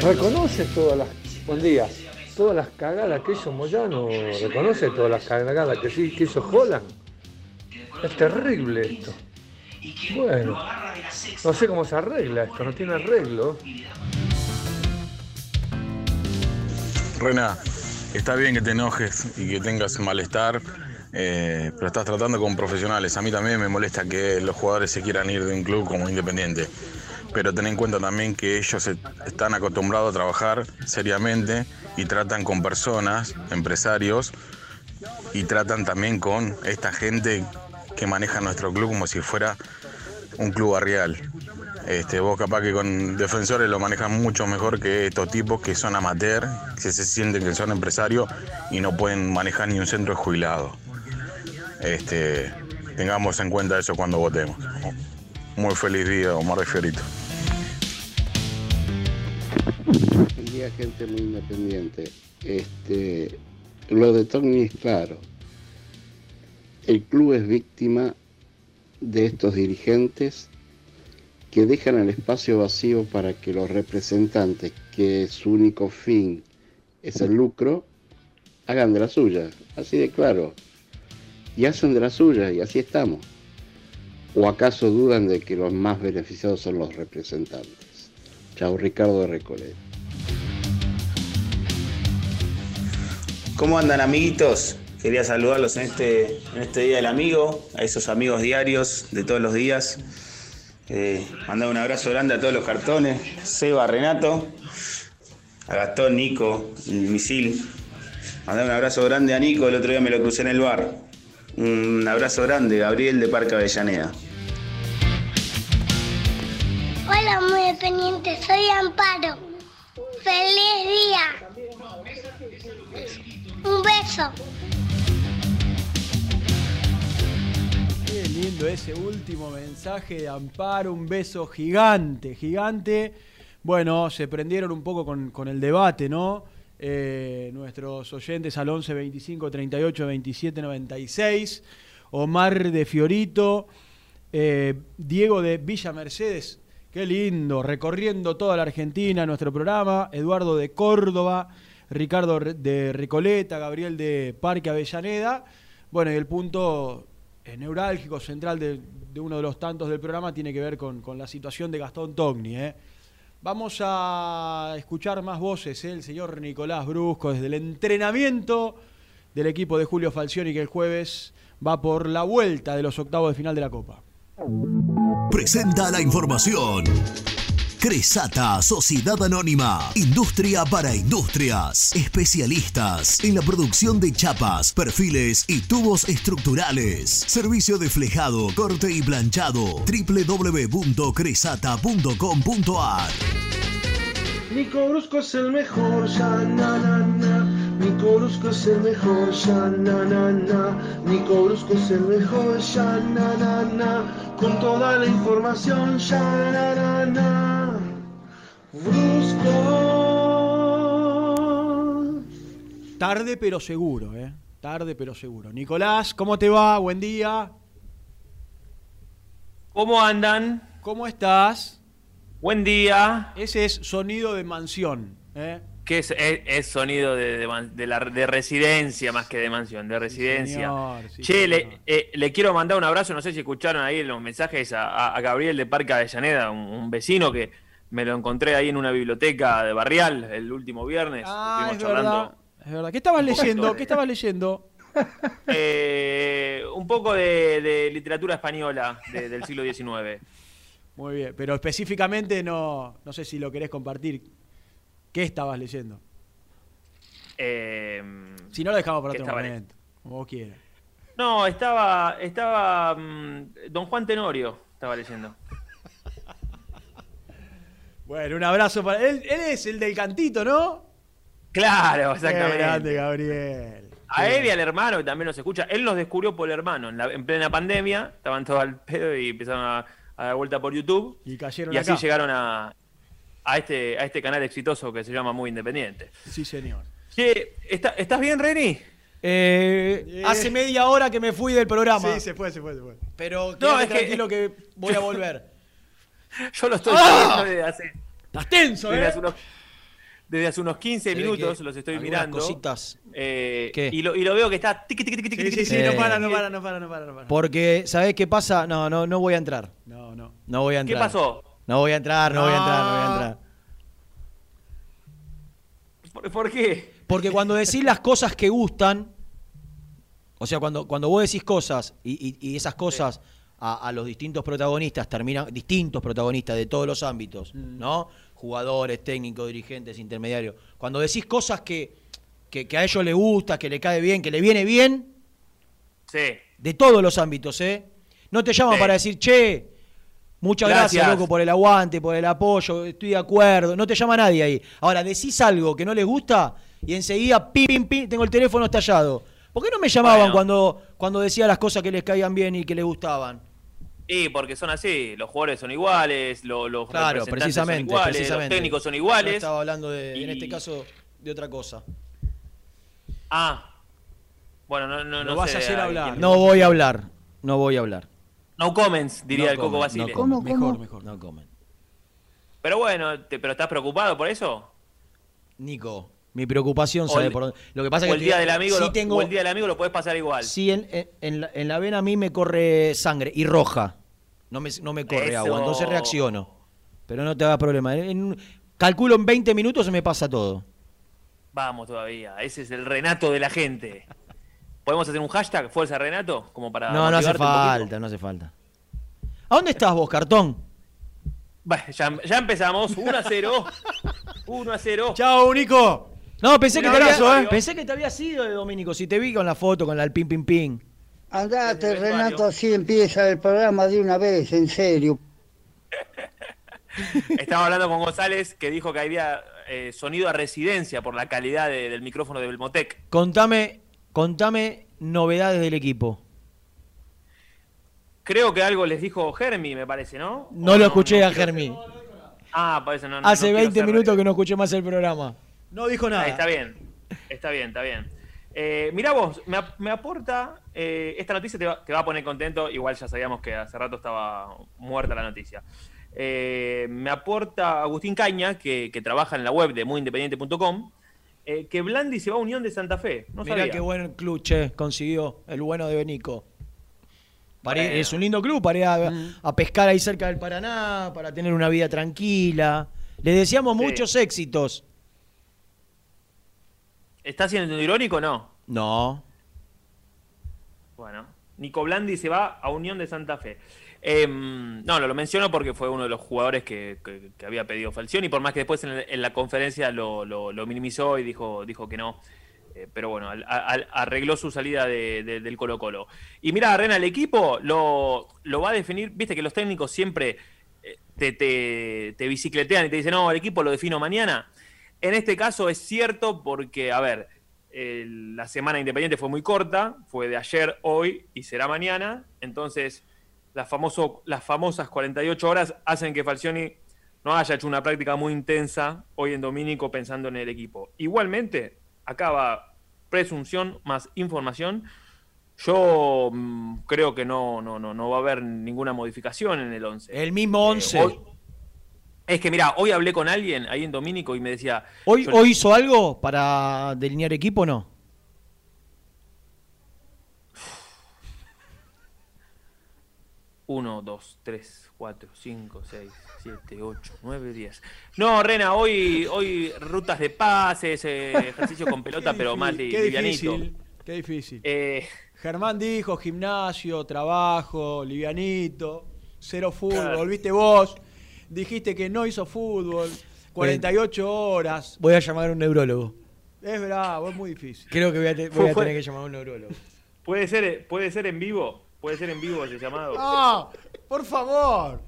Reconoce todas las. Buen día. Todas las cagadas que hizo Moyano. Reconoce todas las cagadas que, sí, que hizo Holland. Es terrible esto. Bueno, no sé cómo se arregla esto, no tiene arreglo. Rena, está bien que te enojes y que tengas malestar, eh, pero estás tratando con profesionales. A mí también me molesta que los jugadores se quieran ir de un club como independiente. Pero ten en cuenta también que ellos están acostumbrados a trabajar seriamente y tratan con personas, empresarios, y tratan también con esta gente que maneja nuestro club como si fuera un club barrial. Este, vos capaz que con defensores lo manejas mucho mejor que estos tipos que son amateur, que se sienten que son empresarios y no pueden manejar ni un centro de jubilado. Este, tengamos en cuenta eso cuando votemos. Muy feliz día, Omar de Fiorito. Día, gente muy independiente. Este, lo de Tony es claro. El club es víctima de estos dirigentes que dejan el espacio vacío para que los representantes, que su único fin es el lucro, hagan de la suya. Así de claro. Y hacen de la suya y así estamos. ¿O acaso dudan de que los más beneficiados son los representantes? Chao, Ricardo de Recoleta. ¿Cómo andan amiguitos? Quería saludarlos en este, en este Día del Amigo, a esos amigos diarios de todos los días. Eh, mandar un abrazo grande a todos los cartones, Seba, Renato, a Gastón, Nico, misil, Mandar un abrazo grande a Nico, el otro día me lo crucé en el bar. Un abrazo grande, Gabriel de Parque Avellaneda. Hola, muy dependiente, soy Amparo. ¡Feliz día! Un beso. Qué lindo ese último mensaje de Amparo, un beso gigante, gigante. Bueno, se prendieron un poco con, con el debate, ¿no? Eh, nuestros oyentes al 11 25 38 27 96. Omar de Fiorito, eh, Diego de Villa Mercedes, qué lindo, recorriendo toda la Argentina nuestro programa, Eduardo de Córdoba, Ricardo de Recoleta, Gabriel de Parque Avellaneda. Bueno, y el punto eh, neurálgico central de, de uno de los tantos del programa tiene que ver con, con la situación de Gastón Togni. Vamos a escuchar más voces, ¿eh? el señor Nicolás Brusco, desde el entrenamiento del equipo de Julio Falcioni, que el jueves va por la vuelta de los octavos de final de la Copa. Presenta la información. Cresata, Sociedad Anónima, Industria para Industrias, especialistas en la producción de chapas, perfiles y tubos estructurales. Servicio de flejado, corte y planchado. www.cresata.com.ar Nico Brusco es el mejor. Nico Brusco es el mejor, ya na na na. Nico Brusco es el mejor, ya na na na. Con toda la información, ya na na na. Brusco. Tarde pero seguro, ¿eh? Tarde pero seguro. Nicolás, ¿cómo te va? Buen día. ¿Cómo andan? ¿Cómo estás? Buen día. Ese es sonido de mansión. ¿eh? ¿Qué es? Es, es sonido de, de man- de la, de residencia más que de mansión, de residencia. señor, sí, che, le, eh, le quiero mandar un abrazo, no sé si escucharon ahí los mensajes a, a- a Gabriel de Parque Avellaneda, un, un vecino que me lo encontré ahí en una biblioteca de Barrial el último viernes. Ah, es verdad. Es verdad. ¿Qué estabas leyendo? ¿Qué estabas leyendo? Eh, un poco de, de literatura española de- del siglo XIX. Muy bien, pero específicamente no, no sé si lo querés compartir. ¿Qué estabas leyendo? Eh, Si no, lo dejamos para ¿qué otro momento. Como vos quieras. No, estaba, estaba mm, Don Juan Tenorio, estaba leyendo. Bueno, un abrazo para él. Él es el del cantito, ¿no? Claro, Qué grande, exactamente. Gabriel. A él y al hermano que también nos escucha. Él nos descubrió por el hermano. En, la- en plena pandemia, estaban todos al pedo y empezaron a, a dar vuelta por YouTube. Y cayeron Y así acá. llegaron a, a, este, a este canal exitoso que se llama Muy Independiente. Sí, señor. ¿está- ¿estás bien, Reni? Eh, Hace media hora que me fui del programa. Sí, se fue, se fue, se fue. Pero No, es que- tranquilo que voy a volver. Yo lo estoy ¡Ah! viendo desde hace, Estás tenso, desde ¿eh? hace unos, desde hace unos 15 Se ve minutos, que los estoy mirando. cositas. Eh, ¿Qué? Y, lo, y lo veo que está Sí, sí, no Eh. para, no para, no para, no para, no para. Porque, ¿sabés qué pasa? No, no, no voy a entrar. No, no. No voy a ¿Qué entrar. pasó? No voy a entrar, no, voy a entrar, no voy a entrar. ¿Por, por qué? Porque cuando decís las cosas que gustan, o sea, cuando, cuando vos decís cosas y, y- y esas cosas a, a los distintos protagonistas terminan, distintos protagonistas de todos los ámbitos, ¿no? Jugadores, técnicos, dirigentes, intermediarios. Cuando decís cosas que, que, que a ellos les gusta, que le cae bien, que le viene bien, Sí. de todos los ámbitos, ¿eh? No te llaman Sí. para decir, che, muchas gracias, Gracias. loco, por el aguante, por el apoyo, estoy de acuerdo. No te llama nadie ahí. Ahora, decís algo que no les gusta y enseguida, pim, pim, pim, tengo el teléfono estallado. ¿Por qué no me llamaban Bueno. cuando, cuando decía las cosas que les caían bien y que les gustaban? Y porque son así, los jugadores son iguales, lo- los Claro, representantes precisamente, son iguales, precisamente. los técnicos son iguales. estaba hablando de, en este caso, de otra cosa. Ah, bueno, no, no, Lo no vas sé a hacer hablar. No voy a hablar, no voy a hablar. No comments, diría No el Coco Basile. no comen. Mejor, mejor. No comen. Pero bueno, te- ¿pero estás preocupado por eso? Nico, mi preocupación, O ¿sabe el- por dónde? Lo que pasa o es el que día del amigo, sí lo, tengo, o el día del amigo lo puedes pasar igual. Sí, en, en- en la, en la vena a mí me corre sangre y roja. No me, no me corre Eso. agua, entonces reacciono. Pero no te hagas problema. En- en- calculo en 20 minutos se me pasa todo. Vamos todavía, ese es el Renato de la gente. ¿Podemos hacer un hashtag Fuerza Renato? Como para no, no hace falta, no hace falta. ¿A dónde estás vos, cartón? Bah, ya, ya empezamos, 1 a 0. 1 a 0. Chao, Nico. No, pensé, Un que te, abrazo, había, ¿eh? pensé que te había sido de Domínico. Si te vi con la foto, con la del pin, pin, pin. Andate, Renato, así empieza el programa de una vez, en serio. Estaba hablando con González que dijo que había eh, sonido a residencia por la calidad de- del micrófono de Belmotec. Contame, contame novedades del equipo. Creo que algo les dijo Germi, me parece, ¿no? No lo escuché a Germi. Ah, parece no. no Hace quiero 20 ser- minutos que no escuché más el programa. No dijo Ah, nada. Está bien, está bien, está bien. Eh, mirá vos, me, ap- me aporta, eh, esta noticia te va, te va a poner contento, igual ya sabíamos que hace rato estaba muerta la noticia. Eh, me aporta Agustín Caña, que, que trabaja en la web de muyindependiente.com, eh, que Blandi se va a Unión de Santa Fe. No Mirá sabía. qué buen club, che, consiguió el bueno de Benico. Para ir- Bueno. Es un lindo club para ir a, a pescar ahí cerca del Paraná, para tener una vida tranquila. Le deseamos Sí. muchos éxitos. ¿Está siendo irónico o no? No. Bueno, Nico Blandi se va a Unión de Santa Fe. Em, no, lo, menciono porque fue uno de los jugadores que, había pedido Falcioni, por más que después en, la conferencia lo, minimizó y dijo, dijo que no. Eh, pero bueno, arregló su salida de- de- del Colo Colo. Y mira, Rena, el equipo lo, va a definir, viste que los técnicos siempre eh, te, te- te bicicletean y te dicen, no, el equipo lo defino mañana. En este caso es cierto porque, a ver, la semana independiente fue muy corta, fue de ayer, hoy y será mañana. Entonces, las, famoso, las famosas 48 horas hacen que Falcioni no haya hecho una práctica muy intensa hoy en Domínico pensando en el equipo. Igualmente, acá va presunción más información. Yo mm, creo que no, no, no, no va a haber ninguna modificación en el 11. El mismo 11. hoy- es que mira, hoy hablé con alguien ahí en Domínico y me decía. ¿Hoy, yo- ¿Hoy hizo algo para delinear equipo o no? Uno, dos, tres, cuatro, cinco, seis, siete, ocho, nueve, diez. No, Rena, hoy, hoy rutas de pases, eh, ejercicio con pelota, pero más li- Qué livianito. difícil. Qué difícil. Eh, Germán dijo gimnasio, trabajo, livianito, cero fútbol. Claro. Viste vos, dijiste que no hizo fútbol, 48 horas. Voy a llamar a un neurólogo. Es bravo, es muy difícil. Creo que voy a, te- voy a tener que llamar a un neurólogo. ¿Puede ser, puede ser en vivo, puede ser en vivo ese llamado. ¡Ah! ¡Por favor!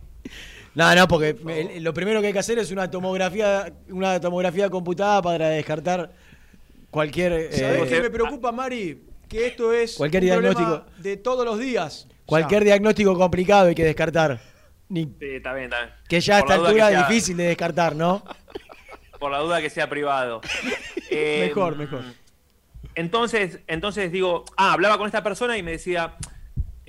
No, no, porque me- lo primero que hay que hacer es una tomografía, una tomografía computada para descartar cualquier ¿Sabés eh, qué me preocupa, Mari? Que esto es Cualquier un diagnóstico. de todos los días. cualquier diagnóstico complicado hay que descartar. Ni- Sí, está bien, está bien. que ya a esta altura es sea- difícil de descartar, ¿no? Por la duda que sea privado. Eh, Mejor, mejor. Entonces, entonces digo, ah, hablaba con esta persona y me decía,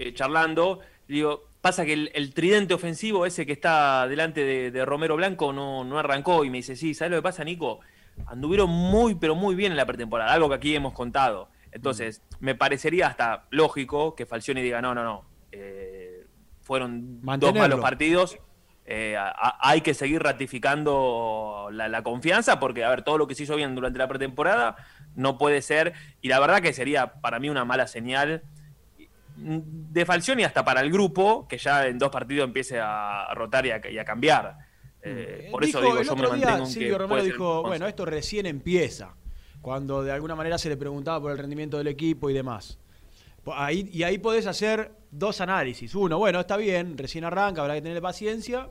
eh, charlando, digo, pasa que el, el tridente ofensivo ese que está delante de, de Romero Blanco no, no arrancó y me dice, sí, ¿sabes lo que pasa, Nico? Anduvieron muy, pero muy bien en la pretemporada, algo que aquí hemos contado. Entonces, me parecería hasta lógico que Falcioni diga, no, no, no, eh, fueron dos malos partidos, eh, a- a- hay que seguir ratificando la, la confianza porque, a ver, todo lo que se hizo bien durante la pretemporada no puede ser, y la verdad que sería para mí una mala señal de Falcioni hasta para el grupo, que ya en dos partidos empiece a rotar y a, y a cambiar. Eh, por eso Mm. Digo, yo me día mantengo en Silvio que Romero dijo, bueno, esto recién empieza. Cuando de alguna manera se le preguntaba por el rendimiento del equipo y demás. Ahí, y ahí podés hacer dos análisis. Uno, bueno, está bien, recién arranca, habrá que tener paciencia.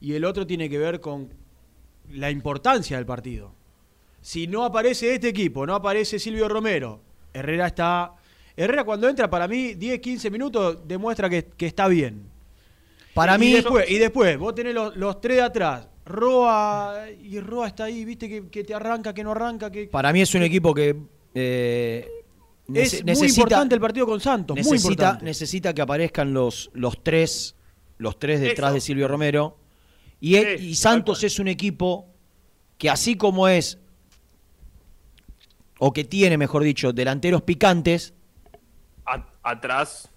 Y el otro tiene que ver con la importancia del partido. Si no aparece este equipo, no aparece Silvio Romero, Herrera está... Herrera cuando entra, para mí, 10, 15 minutos demuestra que, que está bien. Para y mí- Después, y después, vos tenés los, los tres de atrás. Roa, y Roa está ahí, viste, que, que te arranca, que no arranca, que... Para mí es un equipo que eh, Es muy importante el partido con Santos, muy necesita, importante. necesita que aparezcan los, los tres, los tres detrás Eso. de Silvio Romero. Y, y Santos es un equipo que así como es, o que tiene, mejor dicho, delanteros picantes, Atrás.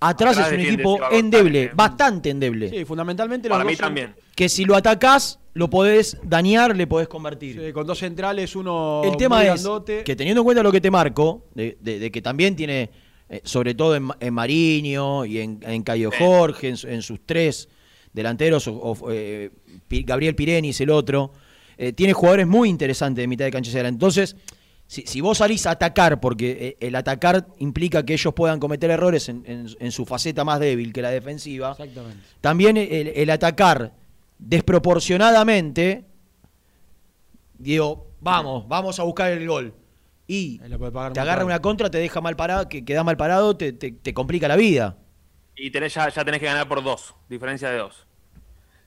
atrás, es un equipo endeble, bastante. bastante endeble. Sí, fundamentalmente los Para mí también. Que si lo atacás, lo podés dañar, le podés convertir. sí, con dos centrales, uno El tema muy es grandote. que teniendo en cuenta lo que te marco, de, de- de que también tiene, eh, sobre todo en, Ma- en Mariño y en, en Cayo Jorge, en, su- en sus tres delanteros, o- o, eh, Gabriel Pirenis, el otro, eh, tiene jugadores muy interesantes de mitad de cancha. Entonces, si, si vos salís a atacar, porque eh, el atacar implica que ellos puedan cometer errores en, en- en su faceta más débil que la defensiva, Exactamente. también el, el atacar desproporcionadamente, digo, vamos, vamos a buscar el gol. Y te agarra una contra, te deja mal parado, que quedás mal parado, te, te- te complica la vida. Y tenés, ya, ya tenés que ganar por dos, diferencia de dos.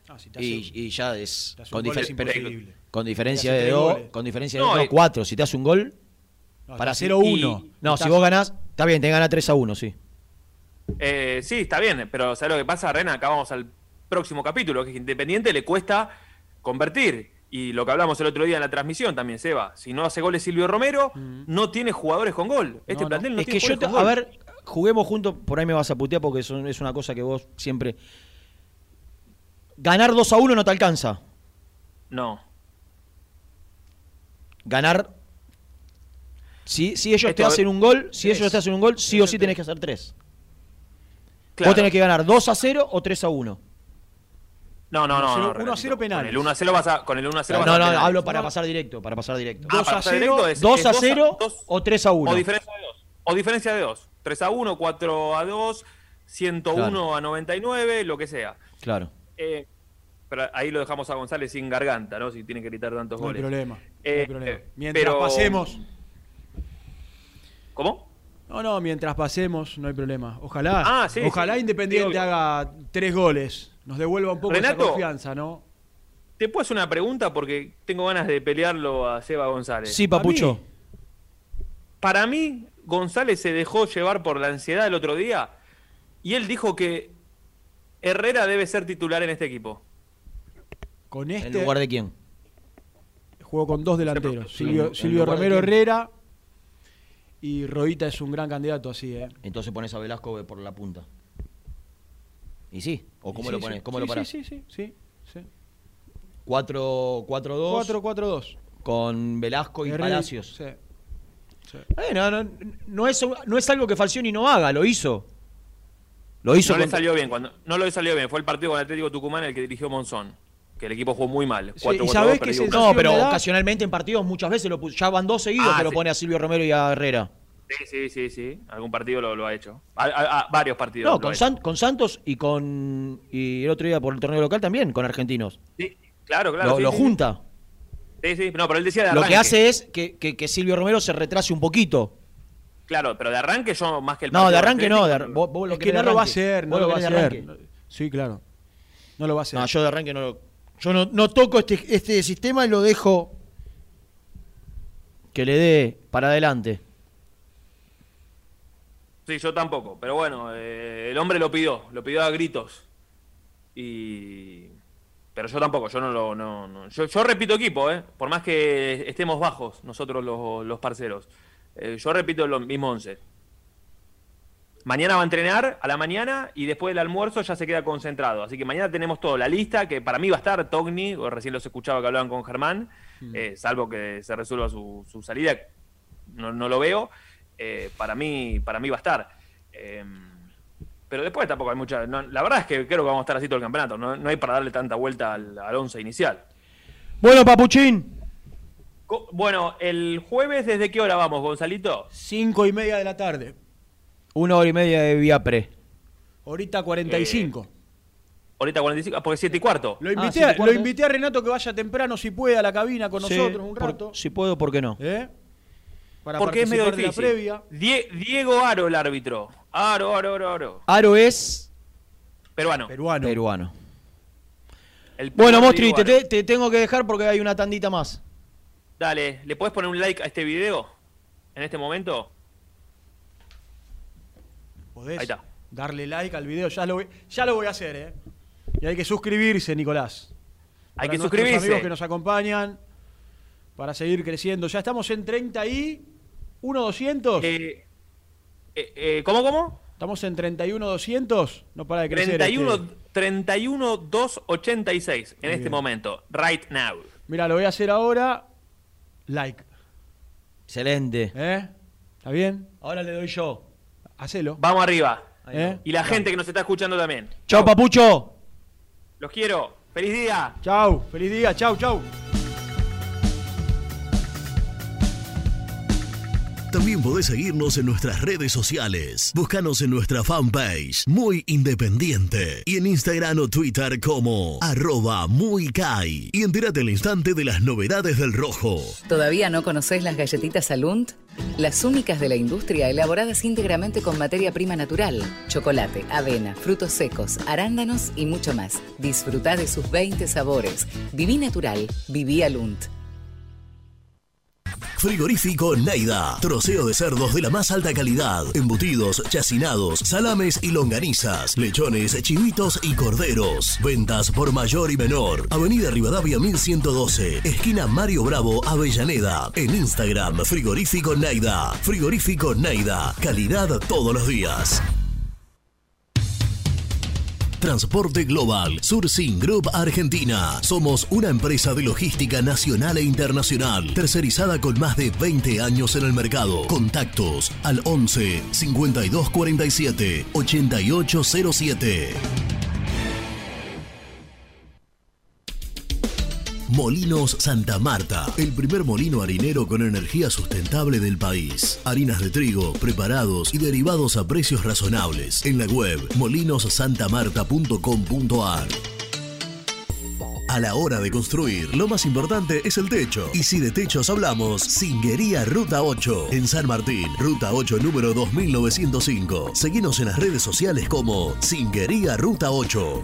Ah, si te hace- Y, y ya es te hace con, un gol difer- es imposible. Con diferencia de dos, con diferencia No, de dos, cuatro. Si te hace un gol, No, para está si- 0-1. y- No, Estás- si vos ganás, está bien, te gana 3 a 1, sí. Eh, sí, está bien, pero ¿sabes lo que pasa, Rena? Acá vamos al próximo capítulo, que es Independiente le cuesta convertir. Y lo que hablamos el otro día en la transmisión también, Seba. Si no hace goles Silvio Romero, no tiene jugadores con gol. Este No, plantel no, es tiene que yo, jugadores te- con a ver, juguemos juntos, por ahí me vas a putear porque eso es una cosa que vos siempre... Ganar 2 a 1 no te alcanza. No. Ganar... Si, si ellos te Esto- hacen un gol, si Tres. ellos te hacen un gol, sí o sí tenés que hacer 3. Claro. Vos tenés que ganar 2 a 0 o 3 a 1. No, no, no. 1 no, a 0 Renatito. penales. Con el 1 a 0 vas a, con el 1 a 0 No, vas a no, hablo para No. pasar directo, para pasar directo. Ah, 2 para a pasar 0, directo es- 2 es a dos 0 dos- o 3 a 1. O diferencia de 2. O diferencia de 2. 3 a 1, 4 a 2, 101 a 99, lo que sea. Claro. Eh, pero ahí lo dejamos a González sin garganta, ¿no? Si tiene que gritar tantos No goles. no hay problema. Eh, Mientras pero- pasemos. ¿Cómo? No, no, mientras pasemos, no hay problema. Ojalá. Ah, sí, ojalá sí. Independiente haga tres goles. Nos devuelva un poco esa Renato. confianza, ¿no? ¿Te puedo hacer una pregunta? Porque tengo ganas de pelearlo a Seba González. Sí, Papucho. Para mí, González se dejó llevar por la ansiedad el otro día y él dijo que Herrera debe ser titular en este equipo. Con ¿En este lugar de quién? Juego con dos delanteros. Sí, Silvio, ¿en Silvio lugar de Romero? Herrera y Roita es un gran candidato así, ¿eh? Entonces pones a Velasco por la punta. ¿Y sí? ¿O cómo Sí, lo sí, pones? ¿Cómo sí, lo parás? Sí, sí, sí. sí, sí. 4-4-2 4-4-2. con Velasco y Herrera- Palacios. sí, no, no es, no es algo que Falcioni no haga, lo hizo. Lo hizo No le salió bien. Cuando, no le salió bien. Fue el partido con Atlético Tucumán el que dirigió Monzón. Que el equipo jugó muy mal. Sí, 4-4-2, y sabés que se- No, pero da- ocasionalmente en partidos muchas veces lo puso. Ya van dos seguidos Ah, que lo pone a Silvio Romero y a Herrera. Sí, sí, sí, sí. Algún partido lo, lo ha hecho. A- a- a- varios partidos. No, lo con, hecho. San- con Santos y con. Y el otro día por el torneo local también, con argentinos. Sí, claro, claro. lo sí, lo sí, junta. Sí, sí. No, pero él decía de Lo arranque. que hace es que, que- que Silvio Romero se retrase un poquito. Claro, pero de arranque yo más que el No, de arranque no. de Atlético, ar- vos, vos lo Es que no lo va a hacer, no lo va a hacer. Sí, claro. No lo va a hacer. No, yo de arranque no lo. Yo no, toco este, este sistema y lo dejo que le dé para adelante. Sí, yo tampoco. Pero bueno, eh, el hombre lo pidió, lo pidió a gritos. Y. Pero yo tampoco, yo no lo. No, no. Yo, repito equipo, ¿eh? Por más que estemos bajos nosotros los, los parceros. Eh, yo repito lo mismo 11. Mañana va a entrenar a la mañana y después del almuerzo ya se queda concentrado. Así que mañana tenemos todo. La lista, que para mí va a estar Togni, o recién los escuchaba que hablaban con Germán, eh, salvo que se resuelva su, su salida. No, no lo veo. Eh, para, mí, para mí va a estar. Eh, pero después tampoco hay mucha. no, la verdad es que creo que vamos a estar así todo el campeonato. No, no hay para darle tanta vuelta al, al once inicial. Bueno, Papuchín. Co- Bueno, el jueves, ¿desde qué hora vamos, Gonzalito? Cinco y media de la tarde. Una hora y media de vía pre. Ahorita 45. Ahorita 45, ah, porque 7 y cuarto. Lo Ah, invité, ¿siete a, lo invité a Renato que vaya temprano si puede a la cabina con Sí, nosotros un por- rato. si puedo, ¿por qué no? ¿eh? Para porque es medio participar de la difícil. previa. Die- Diego Aro, el árbitro. Aro, Aro, Aro, Aro. Aro es Peruano. Peruano. peruano. El Bueno, Mostri, te, Aro. te- te tengo que dejar porque hay una tandita más. Dale, ¿le puedes poner un like a este video? En este momento. Podés Ahí está. darle like al video. Ya lo, voy, ya lo voy a hacer, ¿eh? Y hay que suscribirse, Nicolás. Hay Para que nuestros suscribirse. amigos que nos acompañan para seguir creciendo. Ya estamos en 30 y 1 200. Eh, eh, eh, ¿Cómo, cómo? Estamos en 31 200. No para de crecer. 31, este. 31 286 en Muy este bien. momento. Right now. Mira, lo voy a hacer ahora. Like. Excelente. ¿Eh? ¿Está bien? Ahora le doy yo. Hacelo. Vamos arriba. ¿Eh? Y la gente que nos está escuchando también. Chao, Papucho. Los quiero. ¡Feliz día! Chau. Feliz día. Chau, chau. También podés seguirnos en nuestras redes sociales. Búscanos en nuestra fanpage, Muy Independiente, y en Instagram o Twitter como arroba muy Kai. Y entérate al instante de las novedades del rojo. ¿Todavía no conocés las galletitas Alunt? Las únicas de la industria elaboradas íntegramente con materia prima natural, chocolate, avena, frutos secos, arándanos y mucho más. Disfruta de sus 20 sabores. Viví natural, viví Alunt. Frigorífico Neida. Troceo de cerdos de la más alta calidad. Embutidos, chacinados, salames y longanizas. Lechones, chivitos y corderos. Ventas por mayor y menor. Avenida Rivadavia 1112. Esquina Mario Bravo, Avellaneda. En Instagram, Frigorífico Neida. Frigorífico Neida. Calidad todos los días. Transporte Global, Surcing Group Argentina. Somos una empresa de logística nacional e internacional, tercerizada con más de 20 años en el mercado. Contactos al 11 5247 8807. Molinos Santa Marta, el primer molino harinero con energía sustentable del país. Harinas de trigo, preparados y derivados a precios razonables. En la web molinossantamarta.com.ar. A la hora de construir, lo más importante es el techo. Y si de techos hablamos, Singuería Ruta 8, en San Martín, Ruta 8 número 2905. Seguinos en las redes sociales como Singuería Ruta 8.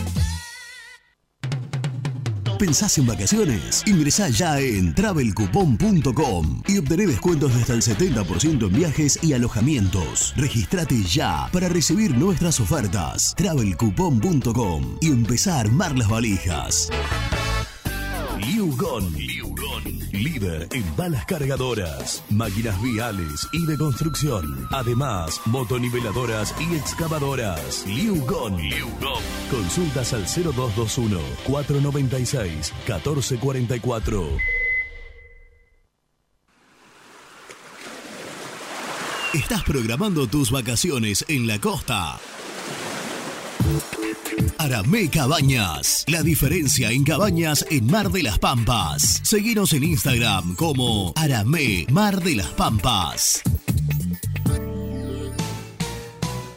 ¿Pensás en vacaciones? Ingresá ya en travelcoupon.com y obtené descuentos de hasta el 70% en viajes y alojamientos. Registrate ya para recibir nuestras ofertas. travelcoupon.com y empezá a armar las valijas. Liugon. Líder en balas cargadoras, máquinas viales y de construcción. Además, motoniveladoras y excavadoras. Liugon. Consultas al 0221 496 1444. ¿Estás programando tus vacaciones en la costa? Aramé Cabañas. La diferencia en cabañas en Mar de las Pampas. Seguinos en Instagram como Aramé Mar de las Pampas.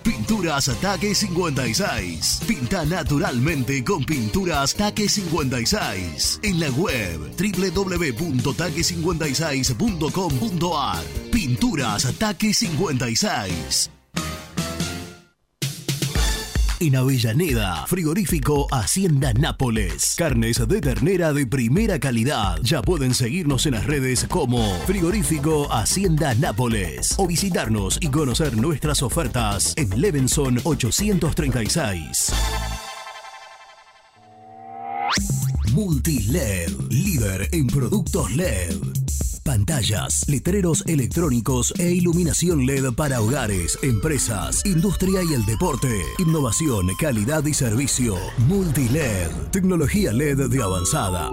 Pinturas Taque 56. Pinta naturalmente con Pinturas Taque 56. En la web www.taque56.com.ar. Pinturas Taque 56. En Avellaneda, frigorífico Hacienda Nápoles. Carnes de ternera de primera calidad. Ya pueden seguirnos en las redes como Frigorífico Hacienda Nápoles o visitarnos y conocer nuestras ofertas en Levenson 836. Multiled, líder en productos LED. Pantallas, letreros electrónicos e iluminación LED para hogares, empresas, industria y el deporte. Innovación, calidad y servicio. Multiled, tecnología LED de avanzada.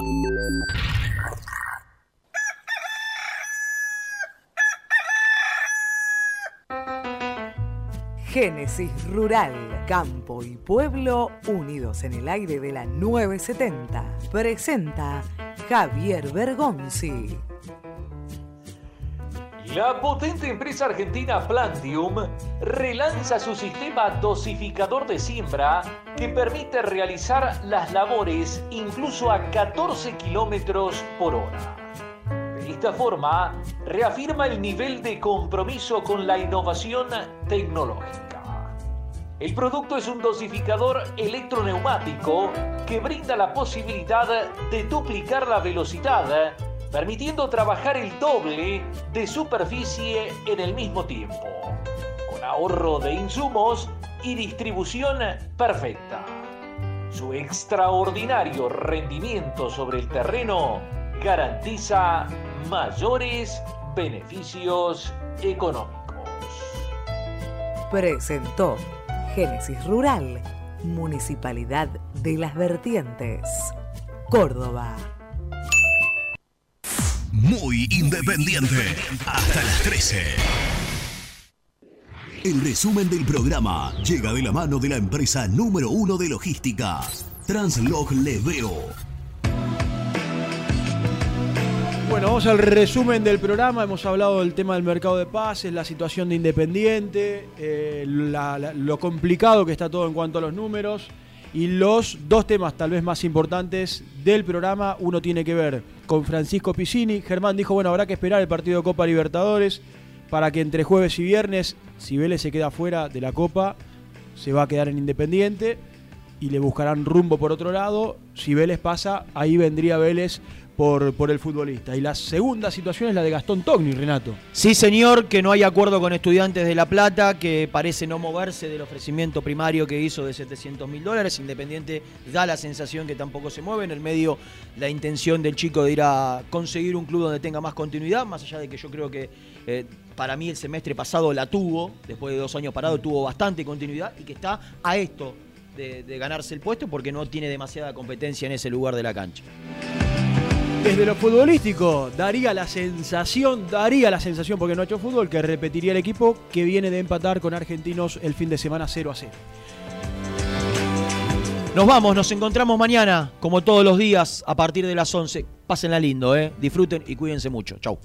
Génesis Rural, Campo y Pueblo unidos en el aire de la 970. Presenta Javier Bergonzi. La potente empresa argentina Plantium relanza su sistema dosificador de siembra que permite realizar las labores incluso a 14 kilómetros por hora. De esta forma, reafirma el nivel de compromiso con la innovación tecnológica. El producto es un dosificador electroneumático que brinda la posibilidad de duplicar la velocidad permitiendo trabajar el doble de superficie en el mismo tiempo, con ahorro de insumos y distribución perfecta. Su extraordinario rendimiento sobre el terreno garantiza mayores beneficios económicos. Presentó Génesis Rural, Municipalidad de las Vertientes, Córdoba. Muy independiente. Hasta las 13. El resumen del programa llega de la mano de la empresa número uno de logística, Translog Leveo. Bueno, vamos al resumen del programa. Hemos hablado del tema del mercado de pases, la situación de Independiente, eh, la- la- lo complicado que está todo en cuanto a los números y los dos temas tal vez más importantes del programa. Uno tiene que ver con Francisco Piscini. Germán dijo, bueno, habrá que esperar el partido de Copa Libertadores para que entre jueves y viernes, si Vélez se queda fuera de la Copa, se va a quedar en Independiente y le buscarán rumbo por otro lado. Si Vélez pasa, ahí vendría Vélez por, el futbolista. Y la segunda situación es la de Gastón Togni, Renato. Sí, señor, que no hay acuerdo con estudiantes de La Plata, que parece no moverse del ofrecimiento primario que hizo de 700 mil dólares. Independiente da la sensación que tampoco se mueve. En el medio, la intención del chico de ir a conseguir un club donde tenga más continuidad, más allá de que yo creo que eh, para mí el semestre pasado la tuvo, después de dos años parado, tuvo bastante continuidad y que está a esto de ganarse el puesto porque no tiene demasiada competencia en ese lugar de la cancha. Desde lo futbolístico, daría la sensación, daría la sensación, porque no ha hecho fútbol, que repetiría el equipo que viene de empatar con Argentinos el fin de semana 0 a 0. Nos vamos, nos encontramos mañana, como todos los días, a partir de las 11. Pásenla lindo, ¿eh? Disfruten y cuídense mucho. Chau.